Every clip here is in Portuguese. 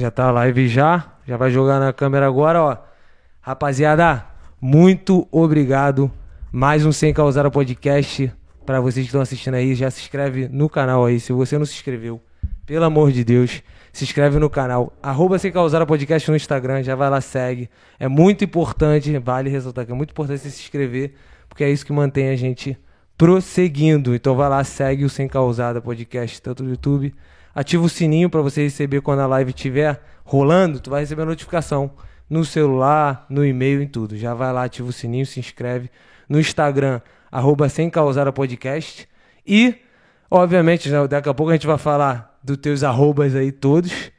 Já tá live já. Já vai jogar na câmera agora, ó. Rapaziada, muito obrigado. Mais um Sem Causar o Podcast. Pra vocês que estão assistindo aí, já se inscreve no canal aí. Se você não se inscreveu, pelo amor de Deus, se inscreve no canal. Arroba Sem Causar o Podcast no Instagram. Já vai lá, segue. É muito importante, vale ressaltar que é muito importante você se inscrever, porque é isso que mantém a gente prosseguindo. Então vai lá, segue o Sem Causada Podcast, tanto no YouTube. Ativa o sininho para você receber quando a live estiver rolando, tu vai receber a notificação no celular, no e-mail, em tudo. Já vai lá, ativa o sininho, se inscreve no Instagram, arroba sem causar podcast. E, obviamente, né, daqui a pouco a gente vai falar dos teus arrobas aí todos.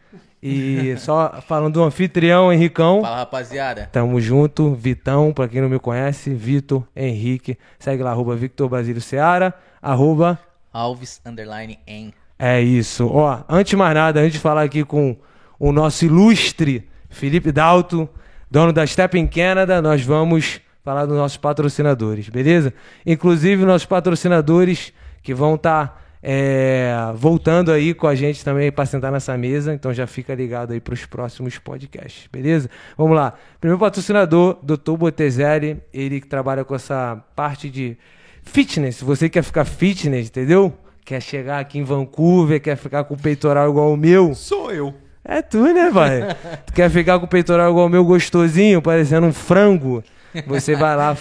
E só falando do anfitrião, Henricão. Fala, rapaziada. Tamo junto, Vitão, pra quem não me conhece, Vitor Henrique. Segue lá, arroba Victor Basílio Seara, arroba... Alves, underline, em. É isso. Ó, antes de mais nada, antes de falar aqui com o nosso ilustre Felipe Dalto, dono da Step in Canada, nós vamos falar dos nossos patrocinadores, beleza? Inclusive, nossos patrocinadores que vão estar tá, é, voltando aí com a gente também para sentar nessa mesa, então já fica ligado aí para os próximos podcasts, beleza? Vamos lá. Primeiro patrocinador, Dr. Botezelli, ele que trabalha com essa parte de fitness. Você quer ficar fitness, entendeu? Quer chegar aqui em Vancouver, quer ficar com o peitoral igual o meu? Sou eu. É tu, né, pai? tu quer ficar com o peitoral igual o meu gostosinho, parecendo um frango? Você vai lá,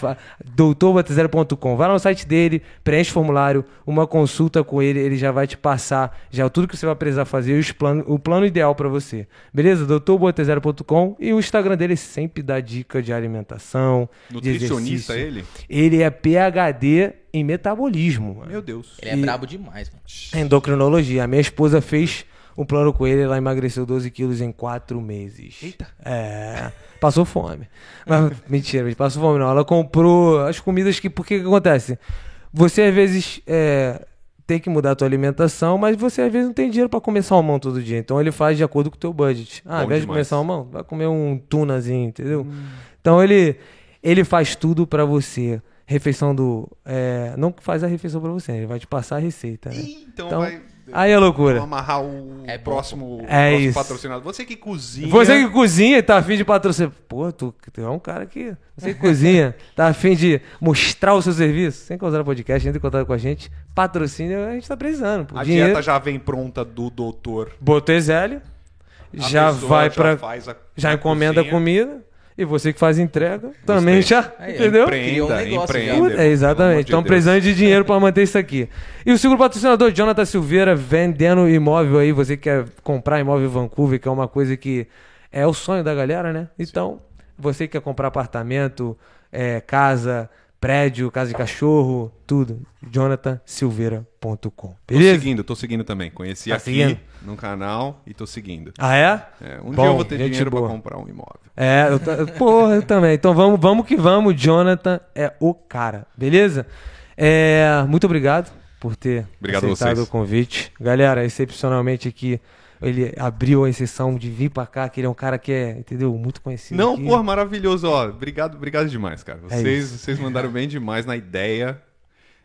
doutorbatezero.com, vai lá no site dele, preenche o formulário, uma consulta com ele, ele já vai te passar já tudo que você vai precisar fazer os plano, o plano ideal para você. Beleza? doutorbotezero.com e o Instagram dele sempre dá dica de alimentação, Nutricionista de ele? Ele é PhD em metabolismo. Mano. Meu Deus. Ele é E- brabo demais, mano. Endocrinologia. A minha esposa fez um plano com ele, ela emagreceu 12 quilos em 4 meses. Eita. É. Passou fome. Mas, mentira, passou fome não. Ela comprou as comidas que. Porque que acontece? Você às vezes é, tem que mudar a tua alimentação, mas você às vezes não tem dinheiro pra comer salmão todo dia. Então ele faz de acordo com o teu budget. Ah, ao Bom invés de comer demais. salmão, vai comer um tunazinho, entendeu? Então ele, ele faz tudo pra você. Refeição do. é, não faz a refeição pra você, ele vai te passar a receita. Né? Então, Então, vai. Aí é loucura. Vamos amarrar o É próximo, É próximo isso. patrocinador. Você que cozinha. Você que cozinha e tá afim de patrocinar. Pô, tu, tu é um cara que. Você que cozinha, tá afim de mostrar o seu serviço. Sem causar podcast, entra em contato com a gente. Patrocínio, a gente tá precisando. Pô. A Dinheiro. dieta já vem pronta do doutor. A Já vai já pra. faz a- Já a encomenda a cozinha. comida. E você que faz entrega também já. Aí, entendeu? Criou um Empreenda, já. empreenda. É, exatamente. de Estão Deus. precisando de dinheiro para manter isso aqui. E o segundo patrocinador, Jonathan Silveira, vendendo imóvel aí. Você quer comprar imóvel em Vancouver, que é uma coisa que é o sonho da galera, né? Então, você que quer comprar apartamento, é, casa, prédio, casa de cachorro, tudo. jonathansilveira.com. Tô Beleza? seguindo, tô seguindo também. Conheci Tá aqui seguindo? no canal e tô seguindo. Ah, é? É, um Bom, dia eu vou ter dinheiro boa. pra comprar um imóvel. É, eu porra, eu também. Então vamos, vamos que vamos. Jonathan é o cara, beleza? É, muito obrigado por ter Obrigado aceitado o convite. Galera, excepcionalmente aqui, ele abriu a exceção de vir pra cá, que ele é um cara que é, entendeu? Muito conhecido. Não, aqui. porra, maravilhoso. Ó, obrigado, obrigado demais, cara. É Vocês, isso. vocês mandaram bem demais na ideia,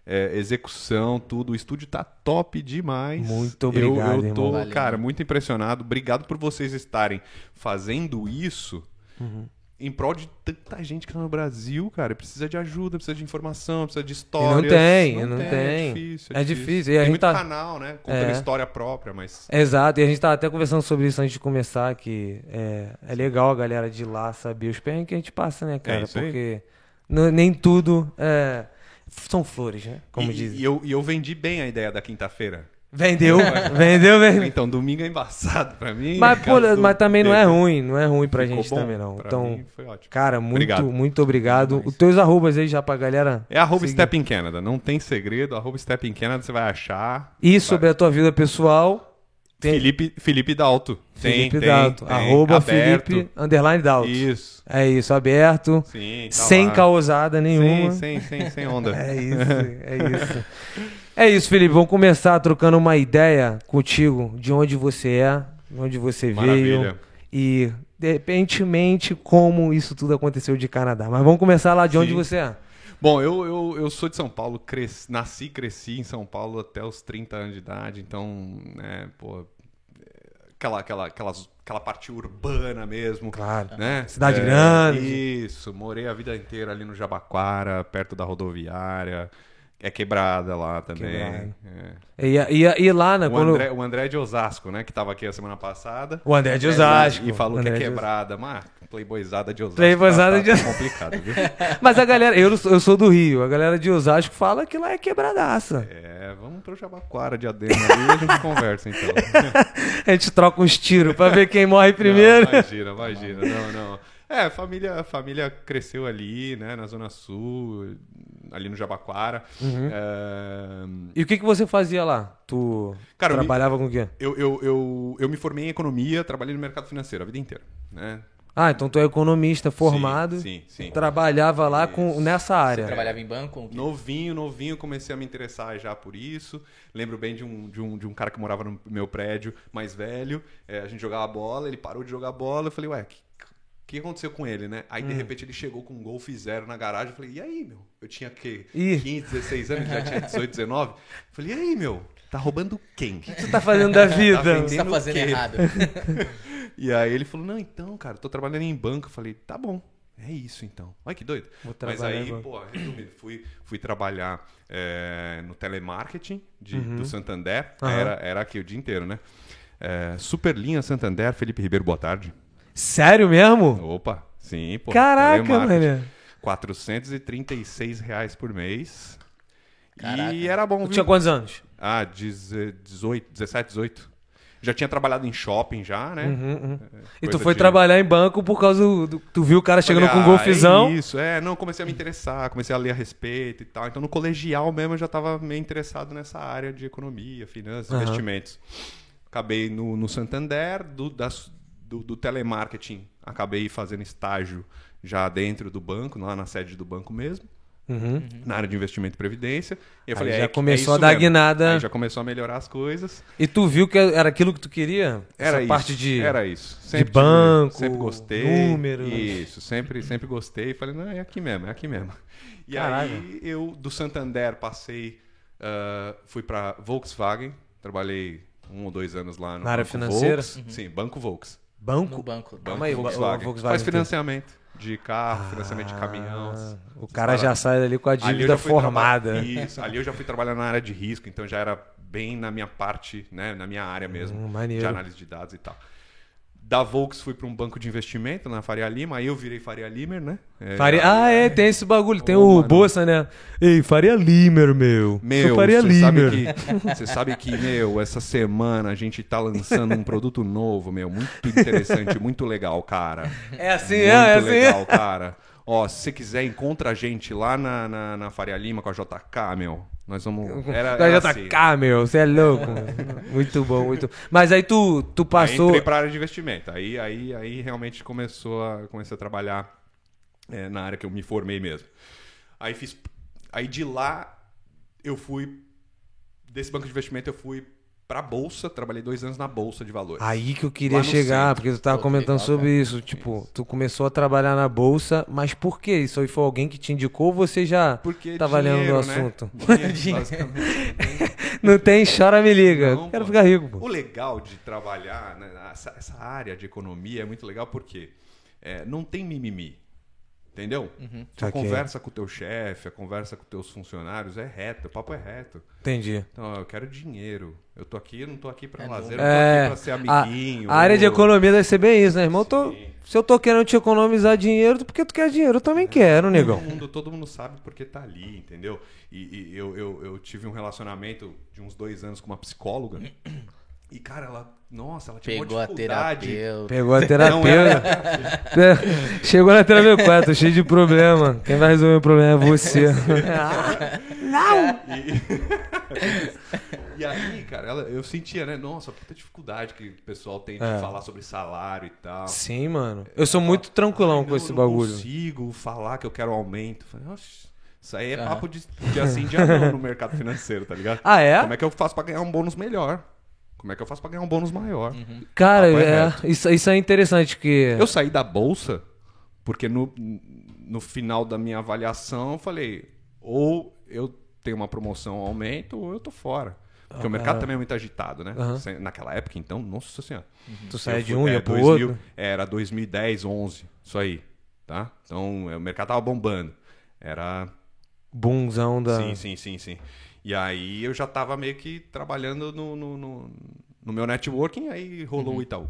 é, execução, tudo. O estúdio tá top demais. Muito Eu- obrigado, Eu, tô, irmão. Cara, muito impressionado. Obrigado por vocês estarem fazendo isso. Uhum. Em prol de tanta gente que tá no Brasil, cara, precisa de ajuda, precisa de informação, precisa de E histórias. não tem, não tem. É difícil. É difícil, e a tem gente muito tá- canal, né? Contando É. história própria, mas. Exato, e a gente tava até conversando sobre isso antes de começar, que é, é legal a galera de lá saber os perrengues que a gente passa, né, cara? É isso aí. Porque nem tudo é, são flores, né? Como e, dizem. e eu, e eu vendi bem a ideia da quinta-feira. Vendeu, vendeu, vendeu. Então, domingo é embaçado pra mim. Mas, pô, caso mas também não é ruim, não é ruim pra Ficou gente bom. também, não. Pra Então, mim foi ótimo. cara, muito, Obrigado. muito obrigado. Os teus arrobas aí já pra galera. É arroba seguir. Step in Canada, não tem segredo. Arroba Step in Canada você vai achar. E sobre a tua vida pessoal, tem Felipe, Felipe Dalto. Felipe tem, Dalto. tem. arroba Aberto. Felipe underline Dalto. Isso. É isso, aberto. Sim, tá sem lá. causada nenhuma. Sem, sem, sem, sem onda. É isso, é isso. É isso, Felipe. Vamos começar trocando uma ideia contigo de onde você é, de onde você veio Maravilha. e, de repentemente, como isso tudo aconteceu de Canadá. Mas vamos começar lá de onde Sim. você é. Bom, eu, eu, eu sou de São Paulo, cresci, nasci e cresci em São Paulo até os 30 anos de idade, então, né, pô, aquela, aquela, aquelas aquela parte urbana mesmo. Claro. Né? Cidade grande. Isso, morei a vida inteira ali no Jabaquara, perto da rodoviária. É quebrada lá também. Quebrada. É. E, e, e lá, né? O, quando... André, o André de Osasco, né? Que tava aqui a semana passada. O André de Osasco. E falou André que é quebrada. Mas playboyzada de Osasco. Playboyzada tá, de- tá complicado, viu? Mas a galera, eu, eu sou do Rio, a galera de Osasco fala que lá é quebradaça. É, vamos pro Jabaquara de Adema ali e a gente conversa então. A gente troca uns tiros pra ver quem morre primeiro. Não, imagina, imagina. Não, não. É, a família, a família cresceu ali, né, na Zona Sul, ali no Jabaquara. Uhum. É, E o que, que você fazia lá? Tu Cara, eu me- trabalhava com o quê? Eu, eu, eu, eu me formei em economia, trabalhei no mercado financeiro a vida inteira, né? Ah, então tu é economista formado. Sim, sim. Trabalhava lá com, nessa área. Trabalhava em banco? Novinho, novinho, comecei a me interessar já por isso. Lembro bem de um, de um, de um cara que morava no meu prédio, mais velho. É, a gente jogava bola, ele parou de jogar bola. Eu falei, ué, o que, que aconteceu com ele, né? Aí, de Hum. repente, ele chegou com um Golf Zero na garagem. Eu falei, e aí, meu? Eu tinha, que Ih. 15, 16 anos, já tinha 18, 19. Eu falei, e aí, meu? Tá roubando quem? O que tu tá fazendo da vida? Tá O que você tá fazendo o errado? E aí ele falou, não, então, cara, tô trabalhando em banco. Eu falei, tá bom, é isso então. Olha que doido. Vou Mas aí, banco. pô, resumindo, fui, fui trabalhar é, no telemarketing de, Uhum. do Santander. Aham. Era, era aqui o dia inteiro, né? É, Superlinha Santander, Felipe Ribeiro, boa tarde. Sério mesmo? Opa, sim, pô. Caraca, mano. 436 reais por mês. Caraca. E era bom, Tu viu? tinha quantos anos? Ah, 18, 17, 18. Já tinha trabalhado em shopping já, né? E tu foi de- trabalhar em banco por causa do. tu viu o cara chegando Falei, com um ah, golfizão. É isso, é. Não, comecei a me interessar, comecei a ler a respeito e tal. Então, no colegial mesmo, eu já estava meio interessado nessa área de economia, finanças, Aham. investimentos. Acabei no, no Santander, do, das- do, do telemarketing, acabei fazendo estágio já dentro do banco, lá na sede do banco mesmo, Uhum. na área de investimento e previdência. E eu Aí falei, já é, começou é a dar mesmo. guinada. Aí já começou a melhorar as coisas. E tu viu que era aquilo que tu queria? Era Essa isso. parte de. Era isso. tive- banco, sempre gostei. números. Isso, sempre, sempre gostei. Falei, não, é aqui mesmo, é aqui mesmo. E Caraca. aí eu do Santander passei, ah, fui para Volkswagen, trabalhei um ou dois anos lá no Na área financeira? Volks. Sim, Banco Volks. Banco? No banco. Calma aí, o- o Volkswagen. Volkswagen Faz financiamento de carro, financiamento de caminhão. Ah, O cara já sai dali com a dívida formada. traba- Isso, ali eu já fui trabalhar na área de risco, então já era bem na minha parte, né, na minha área mesmo, Hum, maneiro. de análise de dados e tal. Da Volks fui para um banco de investimento na Faria Lima, aí eu virei Faria Limer, né? É, Faria... Ah, é, tem esse bagulho. Tem Ô, o mano. Bolsa, né? Ei, Faria Limer, meu. Meu, Sou Faria você sabe, Limer. que, você sabe que, meu, essa semana a gente tá lançando um produto novo, meu, muito interessante, muito legal, cara. É assim, muito é, é assim. legal, cara. Ó, se você quiser, encontra a gente lá na, na, na Faria Lima com a JK, meu. Nós vamos. Era, Da era JK, assim. meu. Você é louco. muito bom, muito. Mas aí tu, tu Aí passou. entrei para área de investimento. Aí, aí, aí realmente começou a, comecei a trabalhar é, na área que eu me formei mesmo. Aí fiz. Aí de lá eu fui. Desse banco de investimento eu fui para bolsa. Trabalhei dois anos na bolsa de valores. Aí que eu queria chegar, centro. porque tu tava Pô, que comentando legal, sobre isso. Tipo, tu começou a trabalhar na bolsa, mas por quê? Isso aí foi alguém que te indicou ou você já Porque tava lendo dinheiro, do né? assunto? Dinheiro, basicamente. Não tem, chora, me liga. Não, Quero pô. ficar rico, pô. O legal de trabalhar, né, essa, essa área de economia é muito legal porque é, não tem mimimi. Entendeu? A Saquei. conversa com o teu chefe, a conversa com os teus funcionários é reta, o papo é reto. Entendi. Então, eu quero dinheiro. Eu tô aqui, eu não tô aqui pra É lazer, não tô É, aqui pra ser a, amiguinho. a área de economia deve ser bem isso, né, irmão? Eu tô- se eu tô querendo te economizar dinheiro, porque tu quer dinheiro, eu também quero, negão. Todo mundo, todo mundo sabe porque tá ali, entendeu? E, e eu, eu, eu tive um relacionamento de uns dois anos com uma psicóloga. E, cara, ela. Nossa, ela tinha Pegou uma a dificuldade. terapeuta. Pegou a Não terapeuta. É, Chegou na terapia 4, cheio de problema. Quem vai resolver o problema é você. E aí, cara, ela- eu sentia, né? Nossa, puta dificuldade que o pessoal tem de É. falar sobre salário e tal. Sim, mano. Eu sou muito tranquilão com não, esse não bagulho. consigo falar que eu quero aumento. Falei, Oxe, isso aí é Aham. papo de, de assim de anão no mercado financeiro, tá ligado? Ah, é? Como é que eu faço pra ganhar um bônus melhor? Como é que eu faço pra ganhar um bônus maior? Cara, Papo é é, isso, isso é interessante, que... Eu saí da bolsa porque no, no final da minha avaliação eu falei, ou eu tenho uma promoção, um aumento, ou eu tô fora. Porque o mercado também é muito agitado, né? Sem- Naquela época, então, nossa senhora. Tu saia de um, é, ia pro 2000 outro. Era 2010, 11, isso aí, tá? Então, é, o mercado tava bombando. Era Boomzão da. Sim, sim, sim, sim. E aí eu já tava meio que trabalhando no, no, no, no meu networking, aí rolou o Itaú.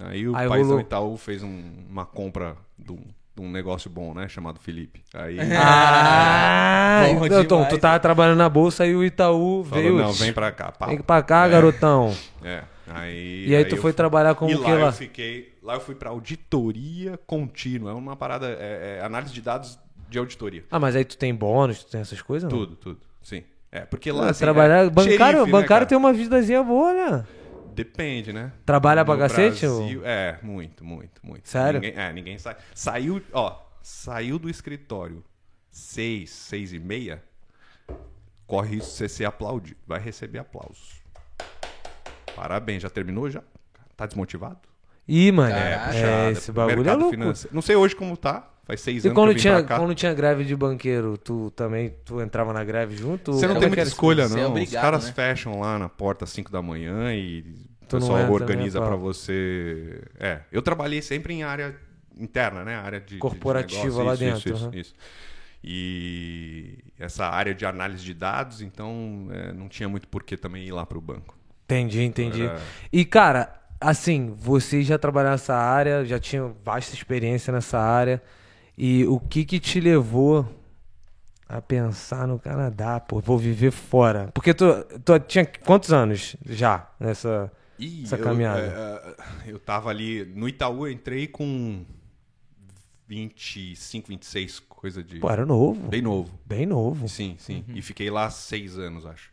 Aí o Aí paizão rolou. Itaú fez um- uma compra de um, de um negócio bom, né? Chamado Felipe. Aí Ah, Bom então, demais. tu tava trabalhando na bolsa e o Itaú falou, veio. não, vem pra cá, pau. Vem pra cá, É. garotão. É, aí, E aí tu eu foi fui- trabalhar como e que lá lá? eu fiquei, lá eu fui pra auditoria contínua, é uma parada, é, é análise de dados de auditoria. Ah, mas aí tu tem bônus, tu tem essas coisas? não? Tudo, tudo, sim. É, porque lá assim, trabalhar. é bancário xerife, né, bancário cara? tem uma vidazinha boa, né? Depende, né? Trabalha pra No cacete, Brasil- É, muito, muito, muito. Sério? Ninguém, é, ninguém sai. Saiu, ó, saiu do escritório seis, seis e meia, corre isso você ser aplaudido. Vai receber aplausos. Parabéns, já terminou já? Tá desmotivado? Ih, mano. Caraca. É, esse bagulho é louco. financeiro. Não sei hoje como tá. Faz seis E anos quando que eu vim tinha, pra cá. quando tinha greve de banqueiro, tu também tu entrava na greve junto? Você não Como tem é que muita era escolha, Você é não. Os obrigado, caras né? fecham lá na porta às 5 da manhã e o Tu não pessoal entra, organiza né, pra você. É, eu trabalhei sempre em área interna, né? Área de Corporativa negócio, lá isso, dentro, Isso, aham. isso, isso. E essa área de análise de dados, então é, não tinha muito porquê também ir lá pro banco. Entendi, entendi. Era- E, cara, assim, você já trabalhou nessa área, já tinha vasta experiência nessa área. E o que que te levou a pensar no Canadá, pô, vou viver fora? Porque tu, tu tinha quantos anos já nessa... Ih, Essa eu, caminhada. é, eu tava ali no Itaú, eu entrei com 25, 26, coisa de. Pô, era novo, Bem novo. bem novo. Sim, sim. Uhum. E fiquei lá seis anos, acho.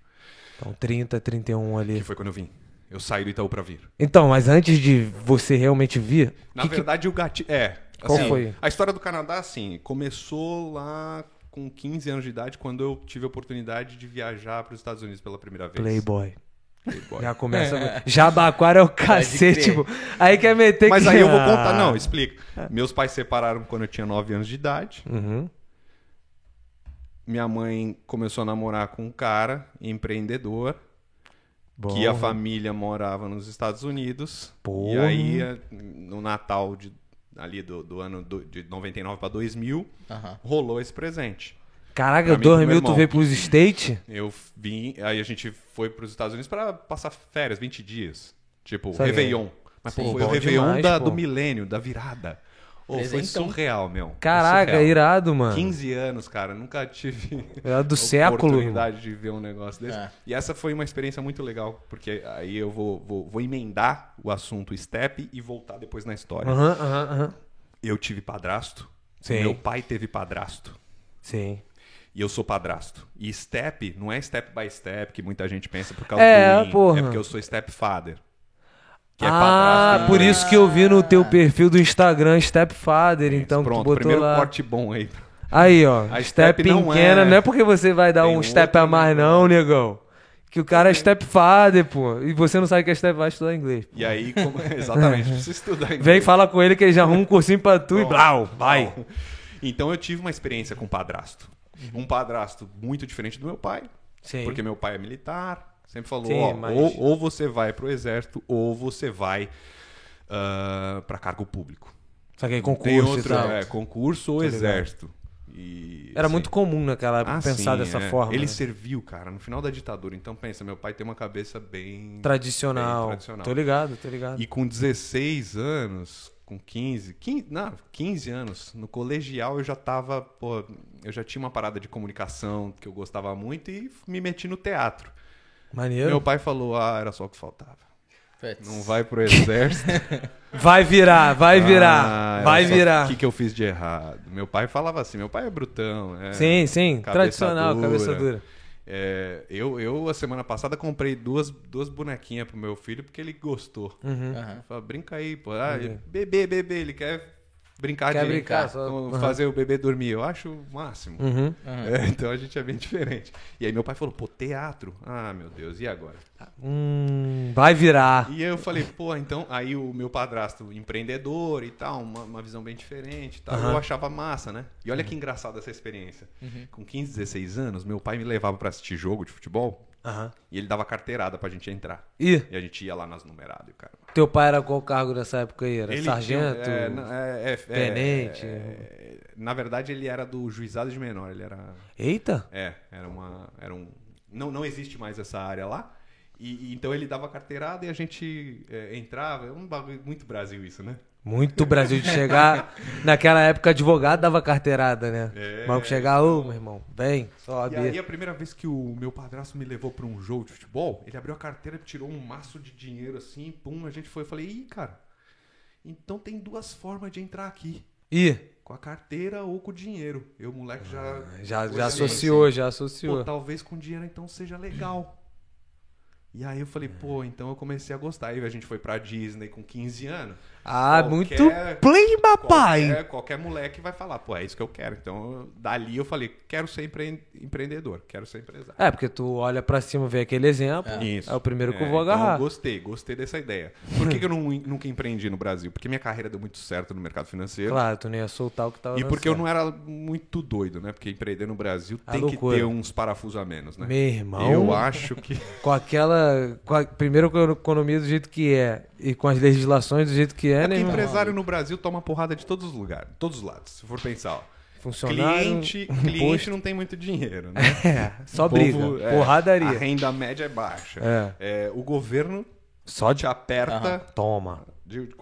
Então, 30, 31 ali. Que foi quando eu vim. Eu saí do Itaú pra vir. Então, mas antes de você realmente vir, Na que que- verdade, o gatilho. É. Qual assim, foi? A história do Canadá, assim, começou lá com 15 anos de idade, quando eu tive a oportunidade de viajar para os Estados Unidos pela primeira vez. Playboy. Playboy. Já começa. Jabaquara é o cacete, tipo. Aí quer meter Mas que. aí eu vou Ah. contar, não, explico. Meus pais se separaram quando eu tinha 9 anos de idade. Uhum. Minha mãe começou a namorar com um cara empreendedor, Bom. que a família morava nos Estados Unidos. E aí, no Natal de, ali do, do ano do- de 99 para 2000, Aham. rolou esse presente. Caraca, Pra mim e pro 2000 meu tu veio pros States? Eu vim, aí a gente foi para os Estados Unidos para passar férias, 20 dias. Tipo, Saquei. Réveillon. Mas pô, Sim. foi o Réveillon demais, da- pô. do milênio, da virada. Ô, foi Presentão. surreal, meu. Caraca, surreal. irado, mano. 15 anos, cara. Nunca tive Irado do século. oportunidade de ver um negócio desse. É. E essa foi uma experiência muito legal, porque aí eu vou, vou, vou emendar o assunto step e voltar depois na história. Eu tive padrasto. Sim. Meu pai teve padrasto. Sim. E eu sou padrasto. E step não é step by step, que muita gente pensa por causa É, do in. porra. É porque eu sou stepfather. Que é ah, padrasto. por isso que eu vi no teu perfil do Instagram Stepfather, então Pronto, tu botou primeiro lá. corte bom aí. Aí, ó. A step step não pequena, é- não é porque você vai dar Tem um step a mais, não, negão. Que o cara é stepfather, pô. E você não sabe que é stepfather, estudar inglês. E aí, como... exatamente, precisa estudar inglês. Vem, fala com ele que ele já arruma um cursinho pra tu e blau, vai. bom. Então eu tive uma experiência com padrasto. Um padrasto muito diferente do meu pai. Sim. Porque meu pai é militar. Sempre falou, Sim, ó, mas- ou, ou você vai pro exército, ou você vai ah, pra cargo público. Só que aí Tem concurso e outro, é, concurso ou Tô ligado. exército. E, Era assim, muito comum naquela época ah, pensar sim, dessa é. forma. Ele né? serviu, cara, no final da ditadura. Então pensa, meu pai tem uma cabeça bem Tradicional. bem tradicional. Tô ligado, tô ligado. E com 16 anos, com 15, 15, não, 15 anos, no colegial eu já tava, pô, eu já tinha uma parada de comunicação que eu gostava muito e me meti no teatro. Maneiro. Meu pai falou: "Ah, era só o que faltava. Não vai pro exército. Vai virar, vai virar, Ah, vai virar. O que, que eu fiz de errado? Meu pai falava assim: meu pai é brutão. É, Sim, sim, cabeça tradicional, dura. cabeça dura. É, eu, eu, a semana passada, comprei duas, duas bonequinhas pro meu filho porque ele gostou. Uhum. Aham. Fala, brinca aí, pô. Ah, Entendi. bebê, bebê, ele quer brincar Quer de brincar, só- com- Uhum. fazer o bebê dormir. Eu acho o máximo. Uhum. Aham. É, então a gente é bem diferente. E aí meu pai falou, pô, teatro? Ah, meu Deus, e agora? Hum, vai virar. E aí eu falei, pô, então, aí o meu padrasto, empreendedor e tal, uma, uma visão bem diferente e tal, eu achava massa, né? E olha que engraçado essa experiência. Com 15, 16 anos, meu pai me levava pra assistir jogo de futebol Aham. E ele dava carteirada pra gente entrar. E E a gente ia lá nas numeradas, o cara. teu pai era qual cargo nessa época aí? Era Ele sargento? tinha- é, é, é, é, tenente? é, na verdade, ele era do juizado de menor. Ele era. Eita! É, era uma. Era um, não, não existe mais essa área lá. E, e então ele dava carteirada e a gente é, entrava. É um bagulho muito Brasil isso, né? Muito Brasil de chegar. Naquela época, advogado dava carteirada, né? É. Maluco chegar, ô, meu irmão, vem, sobe. E aí a primeira vez que o meu padrasto me levou pra um jogo de futebol, ele abriu a carteira, tirou um maço de dinheiro assim, pum, a gente foi. Eu falei, ih, cara, então tem duas formas de entrar aqui. Ih, Com a carteira ou com o dinheiro. Eu, moleque, já. Ah, já, já assim, associou, já Pô, associou. talvez com dinheiro então seja legal. E aí eu falei, pô, então eu comecei a gostar. Aí a gente foi pra Disney com 15 anos. Ah, qualquer- muito play, papai! Qualquer, qualquer moleque vai falar, pô, é isso que eu quero. Então, eu- dali eu falei, quero ser empre- empreendedor, quero ser empresário. É, porque tu olha pra cima, vê aquele exemplo. Isso. É o primeiro que eu É, vou então agarrar. eu gostei, gostei dessa ideia. Por que, que eu não- nunca empreendi no Brasil? Porque minha carreira deu muito certo no mercado financeiro. Claro, tu nem ia soltar o que tava E porque eu certo. não era muito doido, né? Porque empreender no Brasil A tem loucura. que ter uns parafusos a menos, né? Meu irmão. Eu acho que. Com aquela. Com a, primeiro com a economia do jeito que é. E com as legislações do jeito que é, É né, empresário no Brasil toma porrada de todos os lugares, todos os lados, se for pensar. Ó. Funcionário. Cliente, cliente não tem muito dinheiro, né? É, só O povo, briga. é, Porradaria. A renda média é baixa. É. É, o governo Só te aperta. Toma. de- de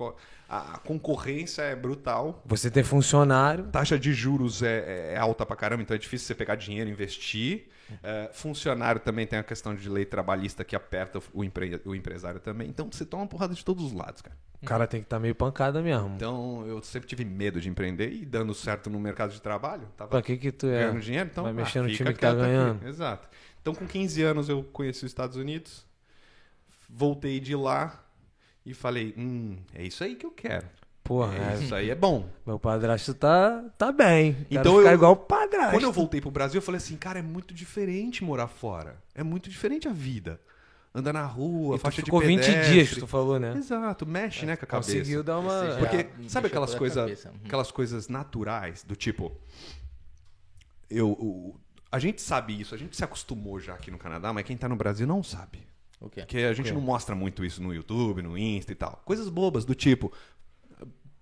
a concorrência é brutal. Você tem funcionário. Taxa de juros é, é alta pra caramba, então é difícil você pegar dinheiro e investir. É, funcionário também tem a questão de lei trabalhista que aperta o, empre- o empresário também. Então você toma uma porrada de todos os lados, cara. O cara tem que estar meio pancada mesmo. Então eu sempre tive medo de empreender e dando certo no mercado de trabalho. Tava Pra que que tu é? ganhando dinheiro, então Vai ah, mexer no fica time que tá quieto aqui. ganhando. Exato. Então com 15 anos eu conheci os Estados Unidos, voltei de lá e falei, hum, é isso aí que eu quero. Porra, É, é, isso aí é bom. meu padrasto tá, tá bem. Quero Então ficar eu- igual o padrasto. Quando eu voltei pro Brasil, eu falei assim, cara, é muito diferente morar fora. É muito diferente a vida. Andar na rua, E tu faixa ficou de 20 pedestre. dias, tu falou, né? Exato, mexe, né, com a cabeça. Conseguiu dar uma... Já- Porque, me sabe aquelas coisas cabeça. Uhum. aquelas coisas naturais, do tipo. Eu, o- a gente sabe isso, a gente se acostumou já aqui no Canadá, mas quem tá no Brasil não sabe. O quê? Porque a gente não mostra muito isso no YouTube, no Insta e tal. Coisas bobas, do tipo.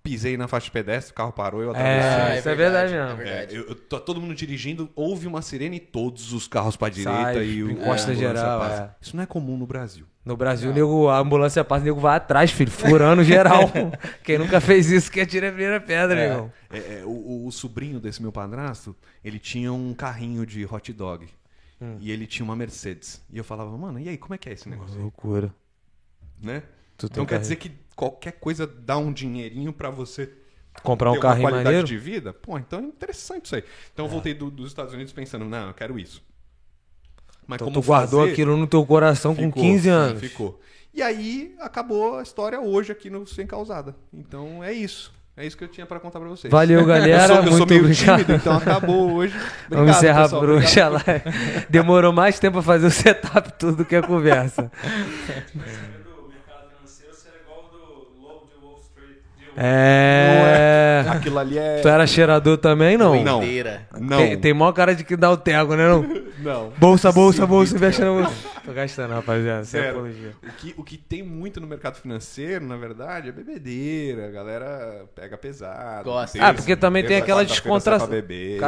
Pisei na faixa de pedestre, o carro parou, eu atravessei. É, isso é verdade mesmo. É É, verdade. eu, eu tô todo mundo dirigindo, ouve uma sirene e todos os carros pra direita Sai, e o encosta ambulância geral, passa. é. Isso não é comum no Brasil. No Brasil, nego, a ambulância passa, o nego vai atrás, filho, furando geral. Quem nunca fez isso quer tirar a primeira pedra, É. irmão. É, é, o, o- o sobrinho desse meu padrasto, ele tinha um carrinho de hot dog. Hum. E ele tinha uma Mercedes. E eu falava, mano, e aí, como é que é esse negócio? aí? Loucura. Né? Tu Então quer carrinho. dizer que qualquer coisa dá um dinheirinho pra você Comprar ter um uma carrinho qualidade maneiro? de vida? Pô, então é interessante isso aí. Então eu voltei do- dos Estados Unidos pensando, não, eu quero isso. Mas Então como tu guardou fazer? aquilo no teu coração com Ficou, 15 sim, anos. Ficou. E aí acabou a história hoje aqui no Sem Causada. Então é isso. É isso que eu tinha pra contar pra vocês. Valeu, galera. Eu sou, eu sou Muito meio obrigado. tímido, então acabou hoje. Obrigado, Vamos encerrar pessoal. por hoje. Ela- Demorou mais tempo pra fazer o setup tudo do que a conversa. do mercado financeiro será igual ao do lobo de Wall Street. De É. Aquilo ali é. Tu era cheirador também, não? Não. Não. Tem, tem maior cara de que dá o tego, né? Não? Não. Bolsa, bolsa, Sim, bolsa, investe na bolsa. Tô gastando, rapaziada. Sem Sério. apologia. O que, o que tem muito no mercado financeiro, na verdade, é bebedeira. A galera pega pesado. Gosta. terça- Ah, porque também tem aquela descontração.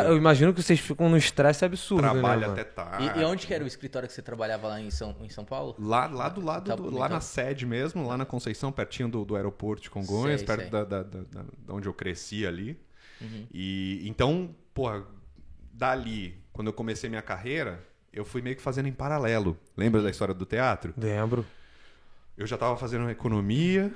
eu imagino que vocês ficam num estresse absurdo, né, trabalha mano? até tarde. E, e onde que era o escritório que você trabalhava lá em São, em São Paulo? Lá, lá do lado, Tá do- lá na sede mesmo, lá na Conceição, pertinho do, do aeroporto de Congonhas, Sei, perto sei. Da, da, da, da- da onde eu cresci ali. Uhum. E então, porra, dali, quando eu comecei minha carreira, eu fui meio que fazendo em paralelo. Lembra da história do teatro? Lembro. Eu já estava fazendo economia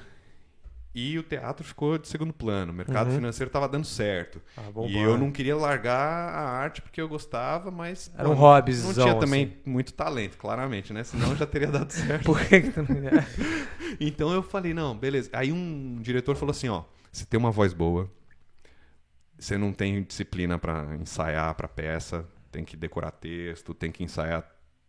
e o teatro ficou de segundo plano. O mercado financeiro estava dando certo. Ah, e eu não queria largar a arte porque eu gostava, mas Era um pô, hobbyzão, Não tinha também assim. muito talento, claramente, né? Senão já teria dado certo. Por que que tu não... Então eu falei, não, beleza. Aí um diretor falou assim, ó, você tem uma voz boa, você não tem disciplina pra ensaiar pra peça, tem que decorar texto, tem que ensaiar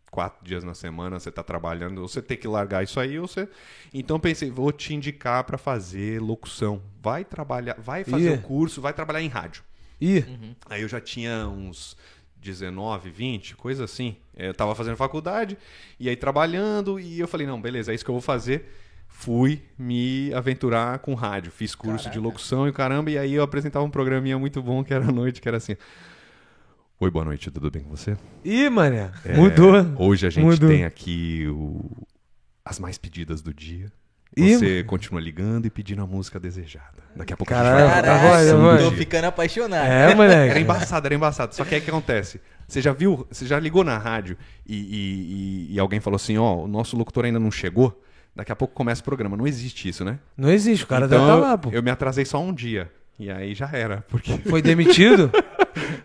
quatro dias na semana, você tá trabalhando, você tem que largar isso aí, ou você... Então pensei, vou te indicar pra fazer locução. Vai trabalhar, vai fazer Ih. o curso, vai trabalhar em rádio. Ih, Aí eu já tinha uns 19, 20, coisa assim. Eu tava fazendo faculdade, e aí trabalhando, e eu falei, não, beleza, é isso que eu vou fazer. Fui me aventurar com rádio. Fiz curso de Caraca. locução e caramba, e aí eu apresentava um programinha muito bom que era à noite, que era assim. Oi, boa noite, tudo bem com você? Ih, mané, É, mudou. Hoje a gente Mudou. tem aqui o- as mais pedidas do dia. Ih, Você continua ligando e pedindo a música desejada. Daqui a pouco a Caralho, gente vai Caralho, do agora. tô ficando apaixonado. É, moleque. Era embaçado, era embaçado. Só que aí o que acontece? Você já viu, você já ligou na rádio e, e- e- e alguém falou assim, ó, o nosso locutor ainda não chegou, daqui a pouco começa o programa. Não existe isso, né? Não existe, o cara então, deve estar lá, pô. eu me atrasei só um dia. E aí já era, porque... Foi demitido?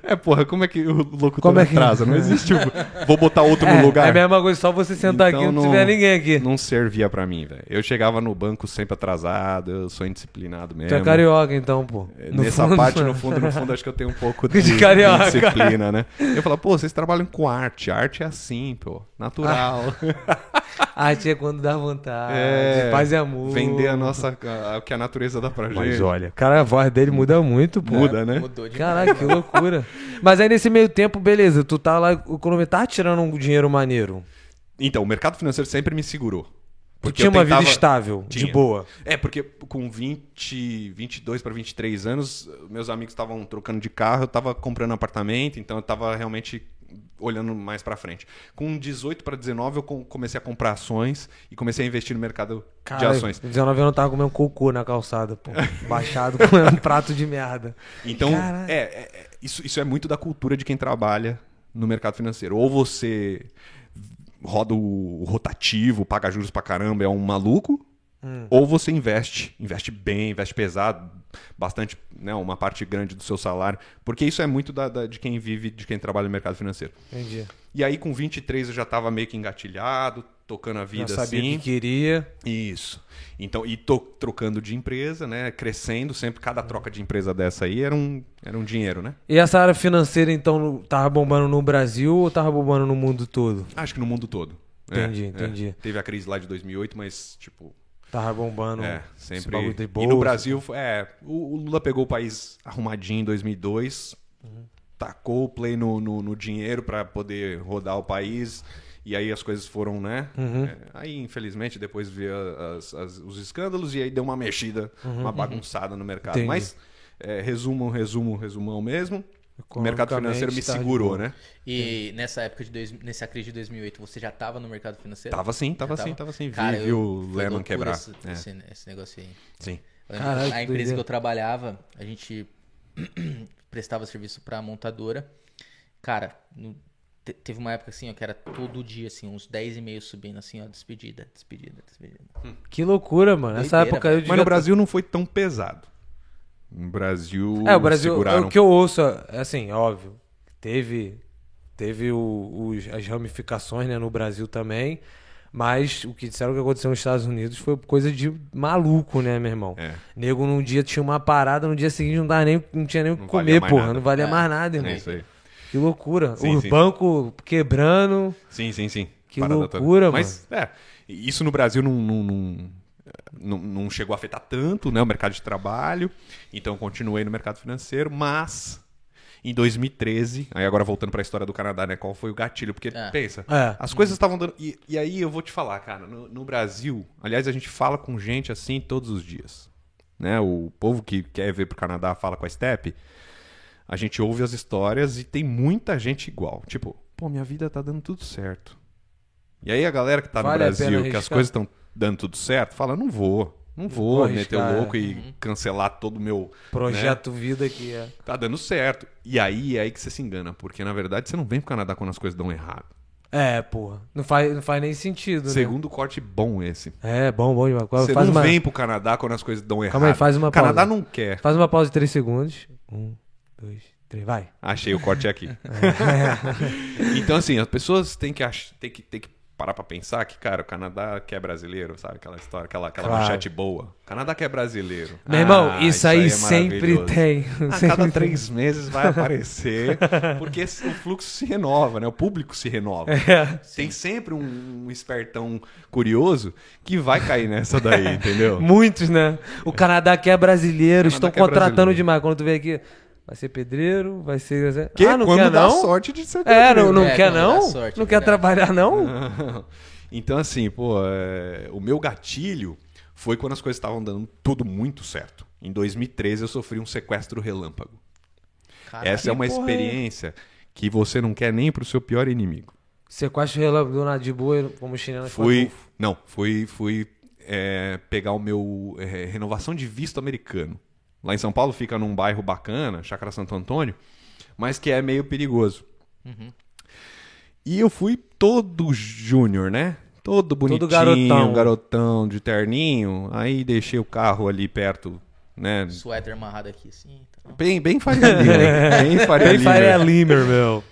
É, porra, como é que o locutor Como é que- atrasa? Não existe o... Vou botar outro é, no lugar. é a mesma coisa, só você sentar Então aqui e não não- tiver ninguém aqui. Não servia pra mim, velho. Eu chegava no banco sempre atrasado, eu sou indisciplinado mesmo. Tu é carioca, então, pô. No Nessa fundo, parte, no fundo, no fundo, acho que eu tenho um pouco de, De carioca. disciplina, né? Eu falo, pô, vocês trabalham com arte. Arte é assim, pô. Natural. Arte é quando dá vontade. É, paz e amor. Vender a nossa. a- o que a natureza dá pra gente. Mas olha, cara, a voz dele muda muito, pô. Muda, né? Mudou de Caralho, que loucura. Mas aí nesse meio tempo, beleza, tu tá lá, o economia tá tirando um dinheiro maneiro. Então, o mercado financeiro sempre me segurou. Tu Porque tinha eu uma vida tentava- estável, de Tinha. boa. É, porque com 20, 22 para 23 anos, meus amigos estavam trocando de carro, eu tava comprando apartamento, então eu tava realmente olhando mais pra frente. Com 18 para 19 eu com- comecei a comprar ações e comecei a investir no mercado de Caralho, ações. 19 anos eu tava comendo cocô na calçada, pô. Baixado comendo um prato de merda. Então, é, é- é- isso, isso é muito da cultura de quem trabalha no mercado financeiro. Ou você roda o rotativo, paga juros pra caramba, é um maluco, Hum. ou você investe, investe bem, investe pesado, bastante, né, uma parte grande do seu salário, porque isso é muito da- da- de quem vive, de quem trabalha no mercado financeiro. Entendi. E aí com 23 eu já tava meio que engatilhado, tocando a vida Já sabia assim. que queria. Isso. Então, e tô trocando de empresa, né? Crescendo sempre. Cada troca de empresa dessa aí era um, era um dinheiro, né? E essa área financeira, então, tava bombando no Brasil ou tava bombando no mundo todo? Acho que no mundo todo. Entendi, É, entendi. é. Teve a crise lá de 2008, mas, tipo, Tava bombando é, sempre. E no Brasil, é, o Lula pegou o país arrumadinho em 2002, Uhum. tacou o play no, no, no dinheiro para poder rodar o país. E aí as coisas foram, né? Uhum. É, aí, infelizmente, depois veio as- as- os escândalos e aí deu uma mexida, uma bagunçada no mercado. Uhum. Entendi. Mas, é, resumo, resumo, resumão mesmo. O mercado financeiro me segurou, né? E nessa época de dois, nessa crise de 2008, você já tava no mercado financeiro? Tava sim, tava Já sim, tava sim. Cara, vi o Lehman quebrar. Esse, É, esse, esse negócio aí. sim. Que a empresa que eu trabalhava, a gente prestava serviço pra montadora. Cara, no- te- teve uma época assim, ó, que era todo dia, assim, uns 10 e meio subindo, assim, ó, despedida, despedida, despedida. Que loucura, mano. Nessa época eu devia... Mas no Brasil não foi tão pesado. No Brasil. É, o Brasil, seguraram. o que eu ouço, é assim, óbvio, teve, teve o- os- as ramificações né, no Brasil também, mas o que disseram que aconteceu nos Estados Unidos foi coisa de maluco, né, meu irmão? É. Nego num dia tinha uma parada, no dia seguinte não, dava nem, não tinha nem o que comer, porra, nada. não valia É. mais nada, irmão. É isso aí. Que loucura. Sim, Os sim. bancos quebrando. Sim, sim, sim. Que Parada toda. loucura, Mas, é, isso no Brasil não, não, não, não- não chegou a afetar tanto, né? O mercado de trabalho. Então, eu continuei no mercado financeiro, mas em 2013, aí agora voltando para a história do Canadá, né? Qual foi o gatilho? Porque, É. pensa, É. as coisas estavam dando. E, e aí eu vou te falar, cara, no, no Brasil, aliás, a gente fala com gente assim todos os dias. Né? O povo que quer vir pro Canadá fala com a Step. A gente ouve as histórias e tem muita gente igual. Tipo, pô, minha vida tá dando tudo certo. E aí a galera que tá Vale no Brasil, que as coisas estão dando tudo certo, fala, não vou. Não vou meter arriscar, o louco é. e cancelar todo o meu. Projeto Vida que é. Tá dando certo. E aí é aí que você se engana, porque na verdade você não vem pro Canadá quando as coisas dão errado. É, porra. Não faz, não faz nem sentido, né? Segundo corte bom esse. É, bom, bom demais. Você faz não uma, vem pro Canadá quando as coisas dão errado. Calma aí, faz uma O Canadá pausa. não quer. Faz uma pausa de 3 segundos. Um, dois, três, vai. Achei o corte aqui. então, assim, as pessoas têm que, ach... têm que, têm que parar pra pensar que, cara, o Canadá quer brasileiro, sabe? Aquela história, aquela, aquela Claro. manchete boa. O Canadá quer brasileiro. Meu irmão, Ah, isso, aí é sempre tem. A Sempre cada tem. três meses vai aparecer, porque o fluxo se renova, né? O público se renova. É. Tem sempre um, um espertão curioso que vai cair nessa daí, entendeu? Muitos, né? O Canadá quer brasileiro, Canadá estão contratando brasileiro. demais. Quando tu vê aqui, Vai ser pedreiro, vai ser. Que ah, não quando quer dá não? sorte de ser É, não, pedreiro. não É, quer não? sorte, não é quer trabalhar não? Então, assim, pô, é, o meu gatilho foi quando as coisas estavam dando tudo muito certo. Em 2013 eu sofri um sequestro relâmpago. Caralho. Essa é uma porra é? experiência que você não quer nem pro seu pior inimigo. Sequestro relâmpago do nada de boa, como chinelo. Fui, não, fui, fui é, pegar o meu é, renovação de visto americano. Lá em São Paulo fica num bairro bacana, Chácara Santo Antônio, mas que é meio perigoso. E eu fui todo júnior, né? Todo bonitinho, garotão. garotão de terninho. Aí deixei o carro ali perto, né? Suéter amarrado aqui, assim. Então. Bem, bem Faria Lima. bem Faria Bem Lima. Faria Limer, meu.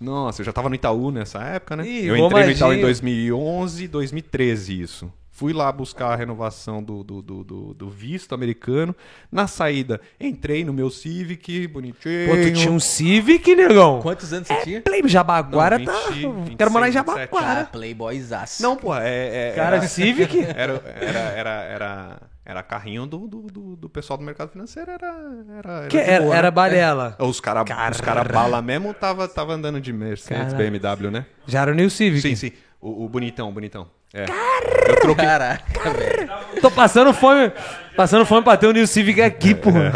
Nossa, eu já tava no Itaú nessa época, né? Ih, eu entrei no Itaú em bombadinho. 2011, 2013, isso. Fui lá buscar a renovação do, do, do, do- do visto americano. Na saída, entrei no meu Civic, bonitinho. Pô, tu tinha um Civic, negão? Quantos anos você tinha? Play, Jabaguara Não, tá. 20, Quero morar em 26, Jabaquara. Ah, playboyzaço. Não, pô, é... é Cara, era, Civic? era, era, era, era, era carrinho do, do, do, do pessoal do mercado financeiro, era... Era, era, era, balela. Os caras os cara bala mesmo tava, tava andando de Mercedes. BMW, né? Já era o New Civic. Sim, sim. O, o bonitão, o bonitão. É. Eu troquei. Caraca, velho. Tô passando fome. Passando fome pra ter o New Civic aqui, porra.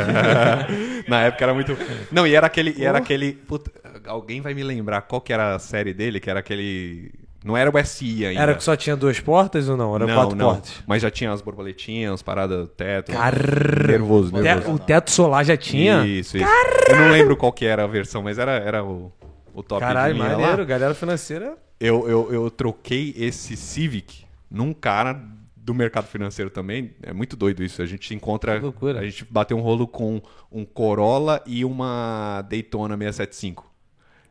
Na época era muito. Não, e era aquele. E era aquele. puta, alguém vai me lembrar qual que era a série dele, que era aquele. Não era o SI ainda. Era que só tinha duas portas ou não? Era não, quatro não. portas. Mas já tinha as borboletinhas, paradas, teto. Carrr. Nervoso, Te- nervoso. o teto solar já tinha? Isso, isso. Eu não lembro qual que era a versão, mas era, era o, o top Caralho, de linha lá. maneiro. Galera financeira. Eu, eu, eu troquei esse Civic num cara do mercado financeiro também. É muito doido isso. A gente encontra. Que loucura. A gente bateu um rolo com um Corolla e uma Daytona 675.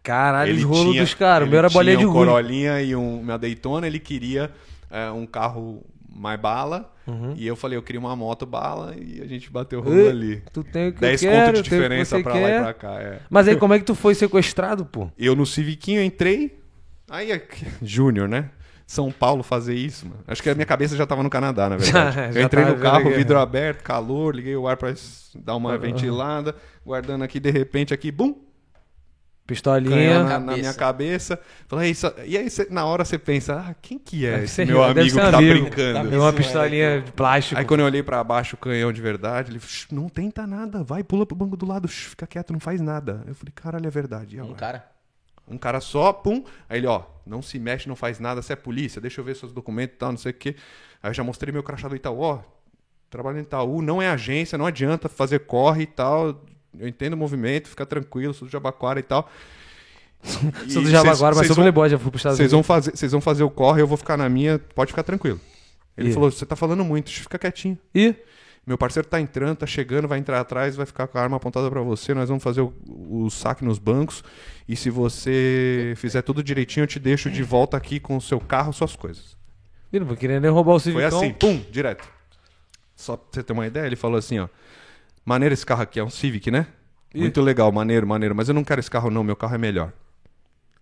Caralho, os rolos dos caras. O ele meu era bolinha de tinha um gude. Corolinha e um, uma Daytona. Ele queria é, um carro mais bala. Uhum. E eu falei, eu queria uma moto bala. E a gente bateu o rolo ali. Tu tem o que 10 eu quero, conto de diferença pra lá e quer. pra cá. É. Mas aí, como é que tu foi sequestrado, pô? Eu no Civiquinho entrei. Aí, aqui- Júnior, né? São Paulo fazer isso, mano. Acho que a minha cabeça já tava no Canadá, na verdade. Já- já eu entrei no carro, vidro aberto, calor, liguei o ar pra s- dar uma ventilada, guardando aqui, de repente, aqui, bum, Pistolinha. na, na minha cabeça. Falei, isso, e aí, cê- na hora você pensa, ah, quem que é esse meu amigo que tá amigo. brincando? Tem uma pistolinha de plástico. Aí quando eu olhei pra baixo o canhão de verdade, ele, "Shh, não tenta nada, vai, pula pro banco do lado, fica quieto, não faz nada. Eu falei, caralho, é verdade. E Um agora? cara. Um cara só, pum. Aí ele, ó, não se mexe, não faz nada, você é polícia, deixa eu ver seus documentos e tal, não sei o quê. Aí eu já mostrei meu crachá do Itaú, ó, trabalho no Itaú, não é agência, não adianta fazer corre e tal. Eu entendo o movimento, fica tranquilo, sou do Jabaquara e tal. E Sou do Jabaguara, mas sou playboy, já fui pros Estados Vocês vão, fazer, vocês vão fazer o corre, eu vou ficar na minha, pode ficar tranquilo. Ele Ih. falou, você tá falando muito, fica quietinho. E? Meu parceiro tá entrando, tá chegando, vai entrar atrás, vai ficar com a arma apontada pra você. Nós vamos fazer o, o saque nos bancos. E se você fizer tudo direitinho, eu te deixo de volta aqui com o seu carro, suas coisas. Ih, não vou querer nem roubar o Civicão. Foi assim, pum, direto. Só pra você ter uma ideia, ele falou assim, ó. Maneiro esse carro aqui, é um Civic, né? Ih. Muito legal, maneiro, maneiro. Mas eu não quero esse carro não, meu carro é melhor.